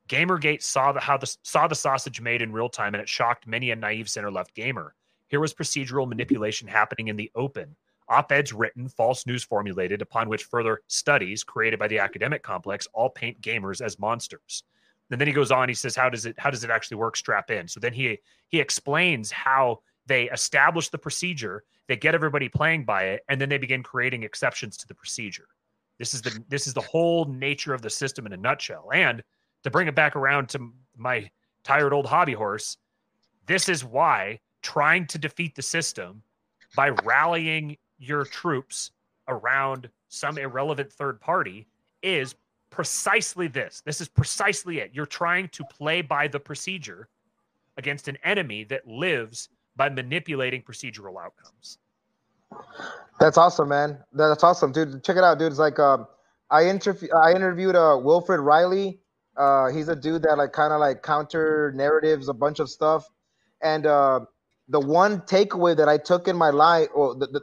Gamergate saw the, how the, saw the sausage made in real time, and it shocked many a naive center left gamer. Here was procedural manipulation happening in the open. Op eds written, false news formulated, upon which further studies created by the academic complex all paint gamers as monsters. And then he goes on. He says, "How does it? How does it actually work? Strap in." So then he he explains how they establish the procedure, they get everybody playing by it, and then they begin creating exceptions to the procedure. This is the this is the whole nature of the system in a nutshell. And to bring it back around to my tired old hobby horse, this is why trying to defeat the system by rallying your troops around some irrelevant third party is precisely this. This is precisely it. You're trying to play by the procedure against an enemy that lives by manipulating procedural outcomes. That's awesome, man. That's awesome, dude. Check it out, dude. It's like um, I interview I interviewed uh Wilfred Reilly. Uh, he's a dude that like kind of like counter narratives a bunch of stuff, and uh, the one takeaway that I took in my life, or the, the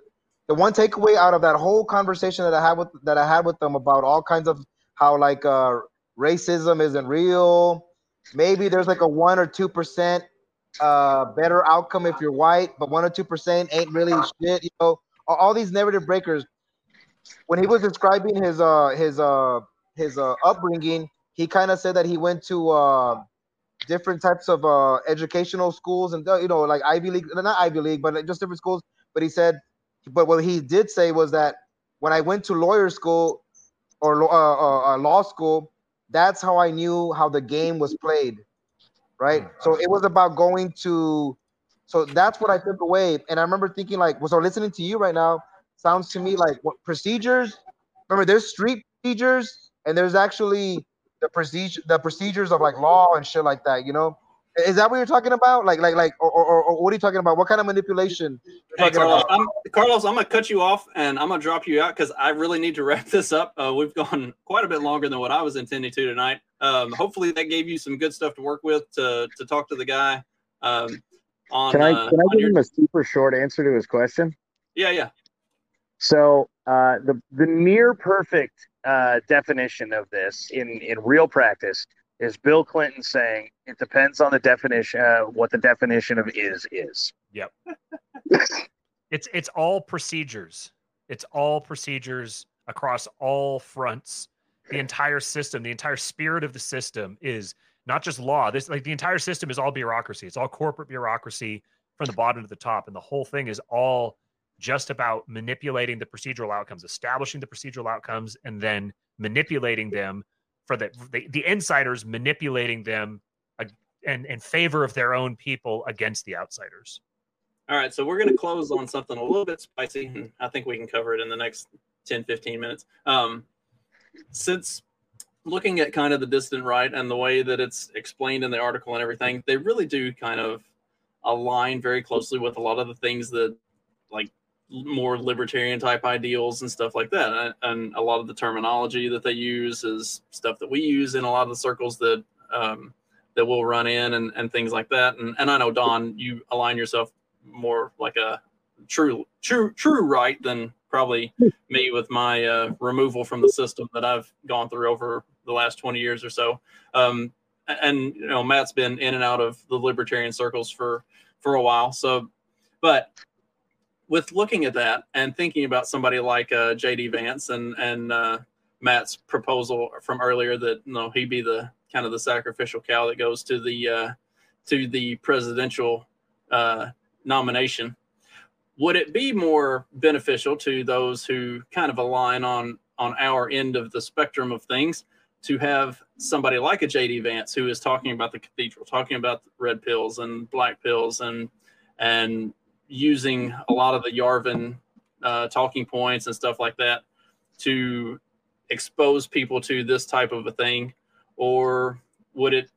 the one takeaway out of that whole conversation that I had with that I had with them about all kinds of how like uh, racism isn't real. Maybe there's like a one or two percent uh, better outcome if you're white, but one or two percent ain't really shit. You know, all, these narrative breakers. When he was describing his uh his uh his uh upbringing, he kind of said that he went to uh different types of uh educational schools and you know like Ivy League, not Ivy League, but just different schools. But he said but what he did say was that when I went to lawyer school or uh, uh, uh, law school, that's how I knew how the game was played, right? Mm. So it was about going to. So that's what I took away, and I remember thinking like, well, so listening to you right now sounds to me like what procedures. Remember, there's street procedures, and there's actually the procedure, the procedures of like law and shit like that. You know, is that what you're talking about? Like, like, like, or, or, or what are you talking about? What kind of manipulation? Hey, Carlos, I'm, Carlos, I'm gonna cut you off and I'm gonna drop you out because I really need to wrap this up. Uh, we've gone quite a bit longer than what I was intending to tonight. Um, hopefully, that gave you some good stuff to work with to to talk to the guy. Um, on, can I uh, can I give your... him a super short answer to his question? Yeah, yeah. So uh, the the near perfect uh, definition of this in in real practice is Bill Clinton saying it depends on the definition, uh, what the definition of is is. Yep. it's it's all procedures. It's all procedures across all fronts. The entire system, the entire spirit of the system is not just law. This like the entire system is all bureaucracy. It's all corporate bureaucracy from the bottom to the top, and the whole thing is all just about manipulating the procedural outcomes, establishing the procedural outcomes, and then manipulating them for the, the, the insiders manipulating them in, in favor of their own people against the outsiders. All right, so we're going to close on something a little bit spicy, and I think we can cover it in the next 10, 15 minutes. Um, since looking at kind of the dissident right and the way that it's explained in the article and everything, they really do kind of align very closely with a lot of the things that like more libertarian type ideals and stuff like that. And a lot of the terminology that they use is stuff that we use in a lot of the circles that um, that we'll run in and, and things like that. And and I know Don, you align yourself more like a true true true right than probably me with my uh, removal from the system that I've gone through over the last 20 years or so. Um, and you know, Matt's been in and out of the libertarian circles for for a while. So, but with looking at that and thinking about somebody like uh, JD Vance and and uh, Matt's proposal from earlier that you know he be the kind of the sacrificial cow that goes to the uh, to the presidential uh, nomination, would it be more beneficial to those who kind of align on on our end of the spectrum of things to have somebody like a JD Vance who is talking about the cathedral, talking about red pills and black pills and and using a lot of the Yarvin uh, talking points and stuff like that to expose people to this type of a thing, or would it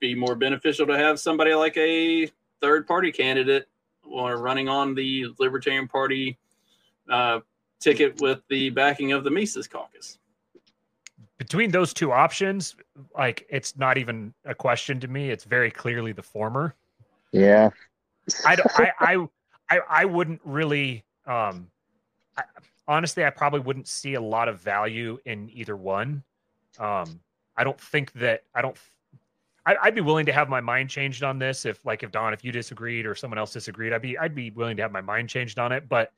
be more beneficial to have somebody like a third party candidate or running on the Libertarian Party uh, ticket with the backing of the Mises caucus? Between those two options, like it's not even a question to me. It's very clearly the former. Yeah. I, I, I, I, I wouldn't really, um, I, honestly, I probably wouldn't see a lot of value in either one. Um, I don't think that I don't. I, I'd be willing to have my mind changed on this if, like, if Don, if you disagreed or someone else disagreed, I'd be I'd be willing to have my mind changed on it. But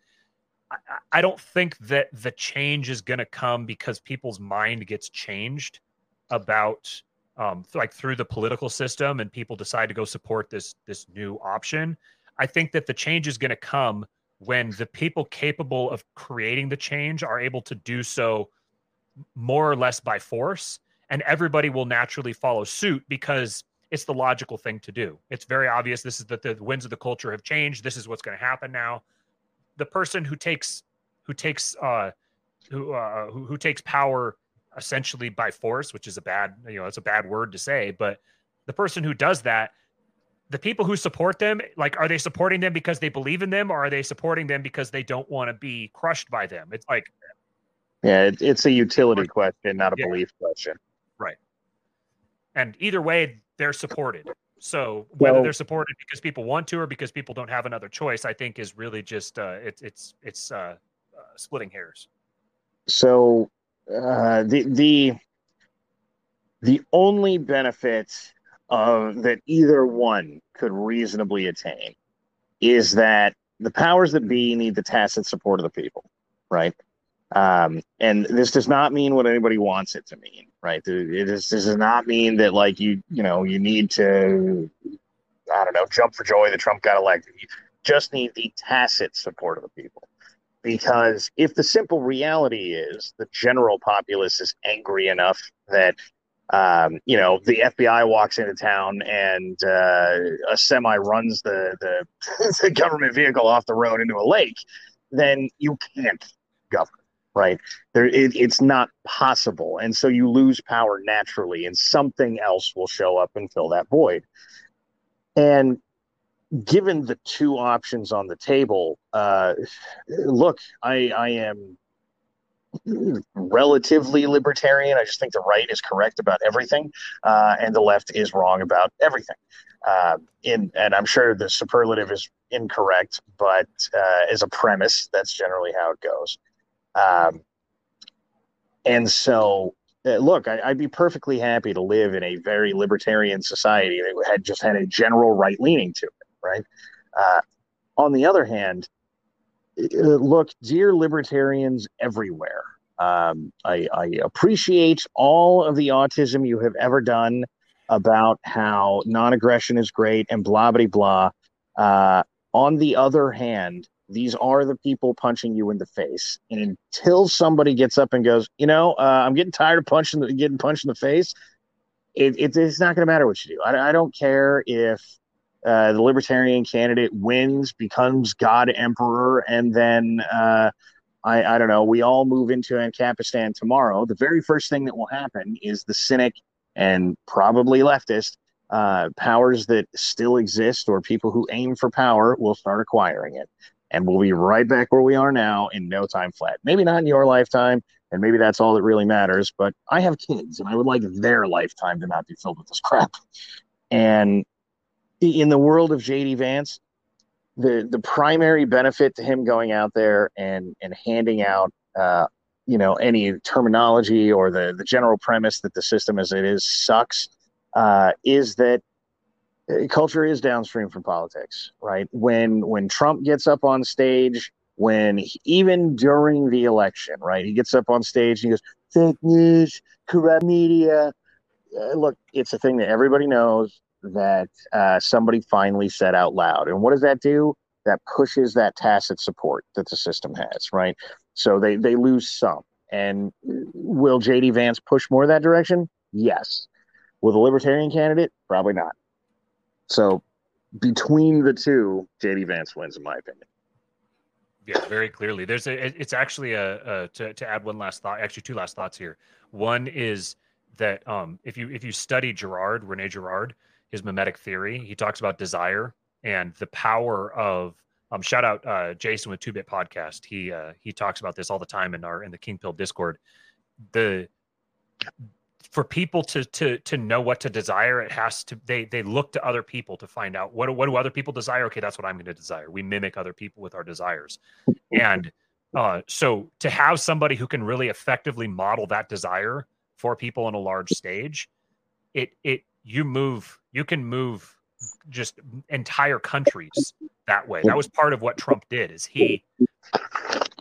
I, I don't think that the change is going to come because people's mind gets changed about um, like through the political system and people decide to go support this this new option. I think that the change is going to come when the people capable of creating the change are able to do so more or less by force and everybody will naturally follow suit because it's the logical thing to do. It's very obvious this is that the winds of the culture have changed. This is what's going to happen now. The person who takes who takes uh who uh who, who takes power essentially by force which is a bad you know it's a bad word to say but the person who does that the people who support them, like, are they supporting them because they believe in them, or are they supporting them because they don't want to be crushed by them? It's like, yeah, it, it's a utility question, not a yeah. belief question. Right. And either way, they're supported. So whether well, they're supported because people want to or because people don't have another choice, I think is really just uh, it's it's it's uh, uh, splitting hairs. So uh, the the the only benefit uh, that either one could reasonably attain is that the powers that be need the tacit support of the people, right? Um, and this does not mean what anybody wants it to mean, right? It is, this does not mean that like you, you know, you need to, I don't know, jump for joy that Trump got elected. You just need the tacit support of the people. Because if the simple reality is the general populace is angry enough that um, you know, the FBI walks into town and uh, a semi runs the, the, the government vehicle off the road into a lake, then you can't govern, right? There, it, it's not possible, and so you lose power naturally, and something else will show up and fill that void. And given the two options on the table, uh, look, I, I am relatively libertarian. I just think the right is correct about everything, uh, and the left is wrong about everything. Uh, in and I'm sure the superlative is incorrect, but uh, as a premise, that's generally how it goes. Um, and so, uh, look, I, would be perfectly happy to live in a very libertarian society that had just had a general right leaning to it, right? Uh, on the other hand, look, dear libertarians everywhere, um, I, I, appreciate all of the autism you have ever done about how non aggression is great and blah, blah, blah. Uh, on the other hand, these are the people punching you in the face. And until somebody gets up and goes, you know, uh, I'm getting tired of punching the, getting punched in the face, it, it, it's not going to matter what you do. I, I don't care if uh, the libertarian candidate wins, becomes God Emperor, and then uh, I, I don't know, we all move into Ancapistan tomorrow. The very first thing that will happen is the cynic and probably leftist uh, powers that still exist or people who aim for power will start acquiring it. And we'll be right back where we are now in no time flat. Maybe not in your lifetime, and maybe that's all that really matters, but I have kids and I would like their lifetime to not be filled with this crap. And in the world of JD Vance, the the primary benefit to him going out there and and handing out uh, you know any terminology or the the general premise that the system as it is sucks uh, is that uh, culture is downstream from politics right? When when trump gets up on stage when he, even during the election right he gets up on stage and he goes fake news corrupt media. Uh, look it's a thing that everybody knows that uh, somebody finally said out loud. And what does that do? That pushes that tacit support that the system has, right? So they, they lose some. And will JD Vance push more that direction? Yes. Will the Libertarian candidate? Probably not. So between the two, JD Vance wins, in my opinion. Yeah, very clearly. There's a. It's actually a, a to to add one last thought. Actually, two last thoughts here. One is that um, if you if you study Gerard Rene Girard, his mimetic theory, he talks about desire and the power of um, shout out uh, Jason with Two Bit Podcast. He uh, he talks about this all the time in our in the King Pill Discord. The for people to to to know what to desire, it has to they they look to other people to find out what what do other people desire. Okay, that's what I'm going to desire. We mimic other people with our desires, and uh, so to have somebody who can really effectively model that desire for people on a large stage, it it you move you can move just entire countries that way. That was part of what Trump did is he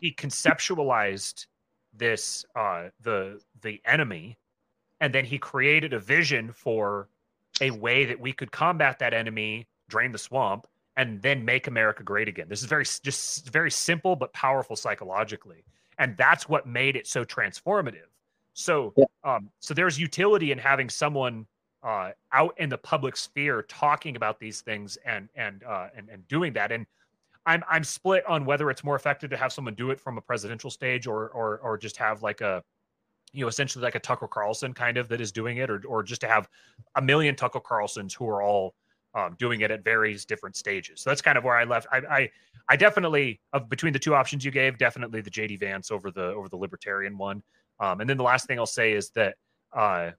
he conceptualized this uh the the enemy and then he created a vision for a way that we could combat that enemy, drain the swamp, and then make America great again. This is very just very simple but powerful psychologically, and that's what made it so transformative. So, um, so there's utility in having someone uh, out in the public sphere talking about these things and and uh, and and doing that. And I'm I'm split on whether it's more effective to have someone do it from a presidential stage or or or just have like a you know, essentially like a Tucker Carlson kind of that is doing it, or or just to have a million Tucker Carlsons who are all um, doing it at various different stages. So that's kind of where I left. I, I, I definitely of between the two options you gave, definitely the JD Vance over the over the Libertarian one. Um, and then the last thing I'll say is that uh,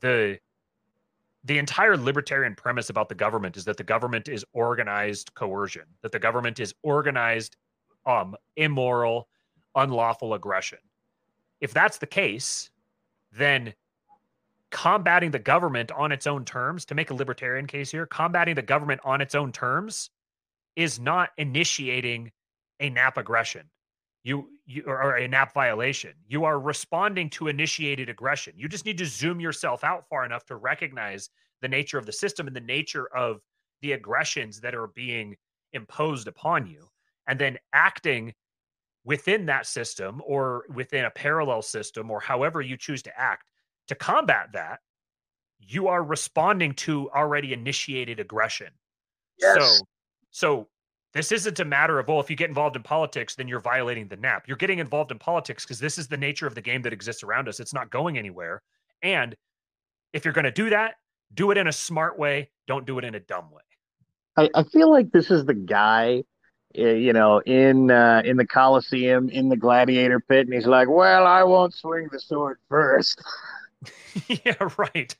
the the entire libertarian premise about the government is that the government is organized coercion, that the government is organized um, immoral, unlawful aggression if that's the case, then combating the government on its own terms, to make a libertarian case here, combating the government on its own terms is not initiating a NAP aggression. You, you or a NAP violation. You are responding to initiated aggression. You just need to zoom yourself out far enough to recognize the nature of the system and the nature of the aggressions that are being imposed upon you, and then acting within that system or within a parallel system or however you choose to act to combat that you are responding to already initiated aggression yes. so so this isn't a matter of well if you get involved in politics then you're violating the nap. You're getting involved in politics because this is the nature of the game that exists around us. It's not going anywhere. And if you're going to do that do it in a smart way. Don't do it in a dumb way. I, I feel like this is the guy Eh, you know, in uh, in the Coliseum, in the gladiator pit, and he's like, "Well, I won't swing the sword first. yeah, right.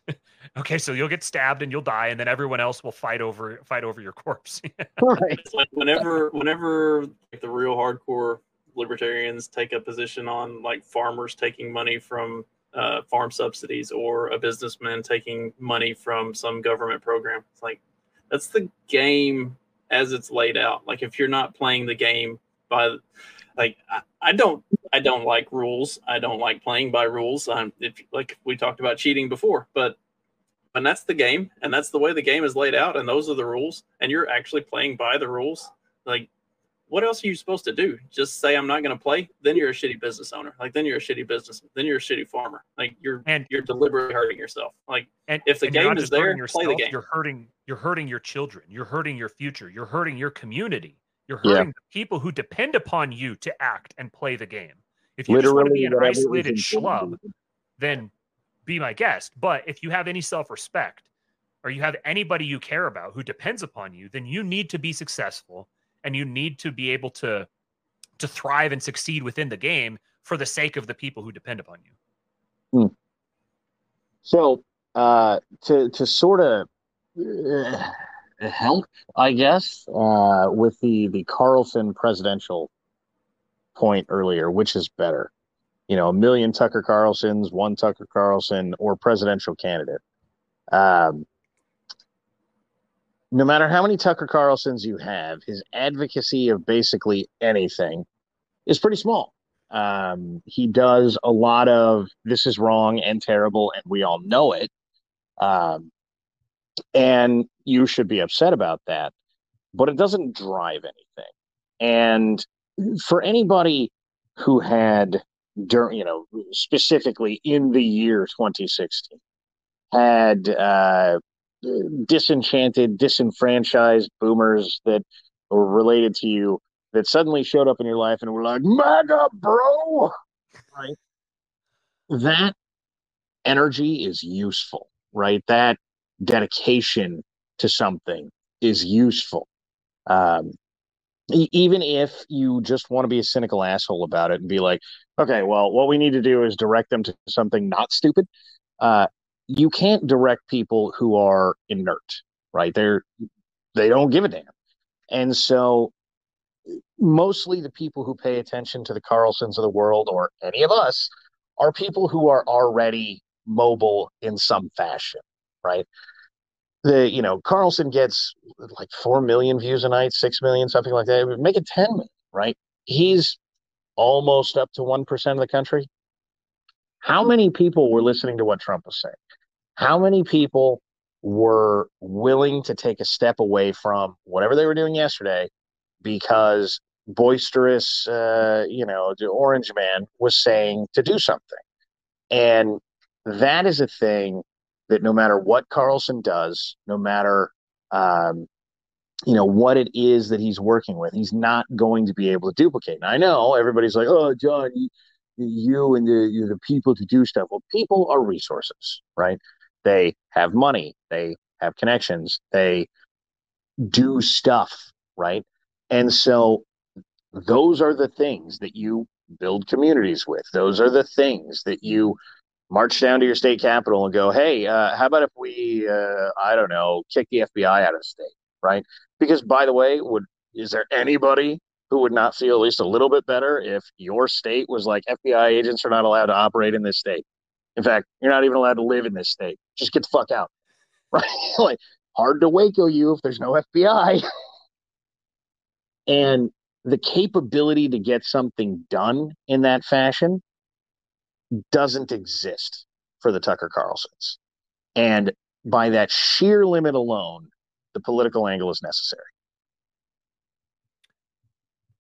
Okay, so you'll get stabbed and you'll die, and then everyone else will fight over fight over your corpse. right. It's like whenever whenever like the real hardcore libertarians take a position on like farmers taking money from uh, farm subsidies or a businessman taking money from some government program. It's like that's the game as it's laid out. Like if you're not playing the game by, like I, I don't, I don't like rules. I don't like playing by rules. I'm if like we talked about cheating before, but and that's the game, and that's the way the game is laid out, and those are the rules, and you're actually playing by the rules. Like what else are you supposed to do? Just say I'm not going to play? Then you're a shitty business owner. Like then you're a shitty business. Then you're a shitty farmer. Like you're and you're deliberately hurting yourself. Like and if the game is there, yourself, play the game. You're hurting. You're hurting your children. You're hurting your future. You're hurting your community. You're hurting yeah. the people who depend upon you to act and play the game. If you Literally, just want to be an isolated schlub, then be my guest. But if you have any self respect, or you have anybody you care about who depends upon you, then you need to be successful and you need to be able to to thrive and succeed within the game for the sake of the people who depend upon you. Hmm. So uh, to to sort of uh, help, I guess, uh, with the the Carlson presidential point earlier, which is better? You know, a million Tucker Carlsons, one Tucker Carlson, or presidential candidate. Um, no matter how many Tucker Carlsons you have, his advocacy of basically anything is pretty small. Um, he does a lot of this is wrong and terrible, and we all know it. Um, and you should be upset about that, but it doesn't drive anything. And for anybody who had during, you know, specifically in the year 2016, had uh, disenchanted, disenfranchised boomers that were related to you that suddenly showed up in your life and were like, MAGA, bro. Right. That energy is useful, right? That dedication to something is useful. Um, even if you just want to be a cynical asshole about it and be like, okay, well, what we need to do is direct them to something not stupid. Uh, you can't direct people who are inert, right? They're they don't give a damn, and so mostly the people who pay attention to the Carlsons of the world or any of us are people who are already mobile in some fashion, right? The you know Carlson gets like four million views a night, six million, something like that. Make it ten million, right? He's almost up to one percent of the country. How many people were listening to what Trump was saying? How many people were willing to take a step away from whatever they were doing yesterday because boisterous, uh, you know, the orange man was saying to do something. And that is a thing that no matter what Carlson does, no matter, um, you know, what it is that he's working with, he's not going to be able to duplicate. And I know everybody's like, oh, John, you, you and the, you the people to do stuff. Well, people are resources, right? They have money, they have connections, they do stuff, right? And so those are the things that you build communities with. Those are the things that you march down to your state capital and go, hey, uh, how about if we, uh, I don't know, kick the FBI out of state, right? Because by the way, would is there anybody who would not feel at least a little bit better if your state was like FBI agents are not allowed to operate in this state? In fact, you're not even allowed to live in this state. Just get the fuck out, right? like hard to Waco you if there's no FBI. and the capability to get something done in that fashion doesn't exist for the Tucker Carlsons. And by that sheer limit alone, the political angle is necessary.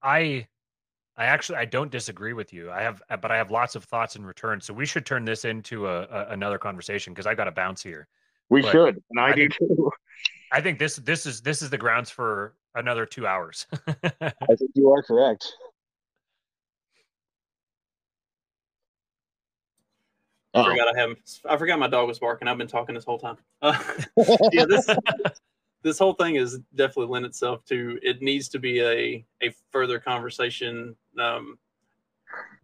I I actually I don't disagree with you. I have but I have lots of thoughts in return. So we should turn this into a, a another conversation because I got to bounce here. We But should, and I, I do think- too. I think this this is this is the grounds for another two hours. I think you are correct. I Uh-oh. forgot I have. I forgot my dog was barking. I've been talking this whole time. Uh, yeah, this this whole thing is definitely lend itself to. It needs to be a a further conversation um,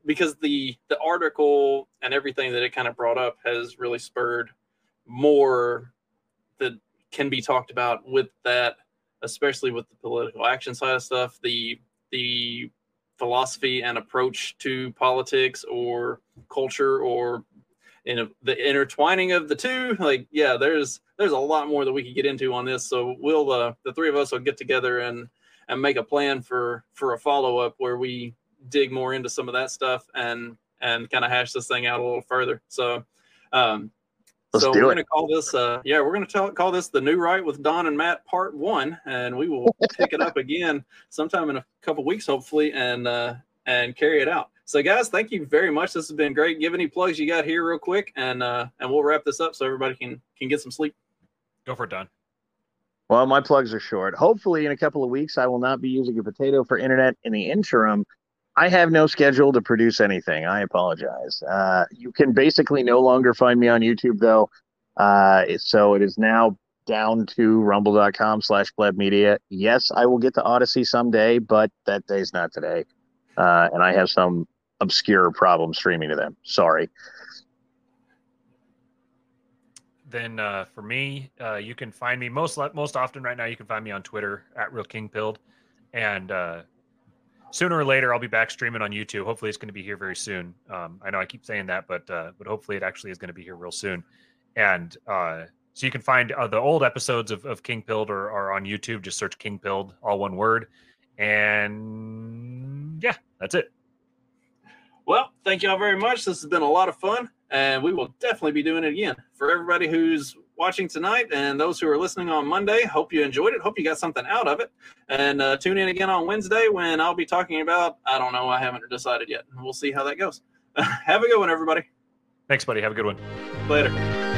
because the the article and everything that it kind of brought up has really spurred more that can be talked about with that, especially with the political action side of stuff. The the philosophy and approach to politics or culture or know the intertwining of the two like yeah there's there's a lot more that we could get into on this. So we'll uh the three of us will get together and and make a plan for for a follow-up where we dig more into some of that stuff and and kind of hash this thing out a little further. So um Let's so do we're it. gonna call this uh yeah we're gonna tell, call this the new right with don and matt part one and we will pick it up again sometime in a couple weeks hopefully and uh and carry it out so guys thank you very much this has been great give any plugs you got here real quick and uh and we'll wrap this up so everybody can can get some sleep Go for it, Don. Well, my plugs are short. Hopefully, in a couple of weeks, I will not be using a potato for internet. In the interim, I have no schedule to produce anything. I apologize. Uh, you can basically no longer find me on YouTube, though. Uh, so it is now down to rumble.com slash pleb media. Yes, I will get to Odysee someday, but that day's not today. Uh, and I have some obscure problem streaming to them. Sorry. Then uh, for me, uh, you can find me most most often right now. You can find me on Twitter at Real King Pilled, and uh, sooner or later I'll be back streaming on YouTube. Hopefully, it's going to be here very soon. Um, I know I keep saying that, but uh, but hopefully it actually is going to be here real soon. And uh, so you can find uh, the old episodes of, of King Pilled are, are on YouTube. Just search King Pilled, all one word. And yeah, that's it. Well, thank y'all very much. This has been a lot of fun, and we will definitely be doing it again. For everybody who's watching tonight and those who are listening on Monday, hope you enjoyed it. Hope you got something out of it. And uh, tune in again on Wednesday when I'll be talking about, I don't know, I haven't decided yet. We'll see how that goes. Have a good one, everybody. Thanks, buddy. Have a good one. Later.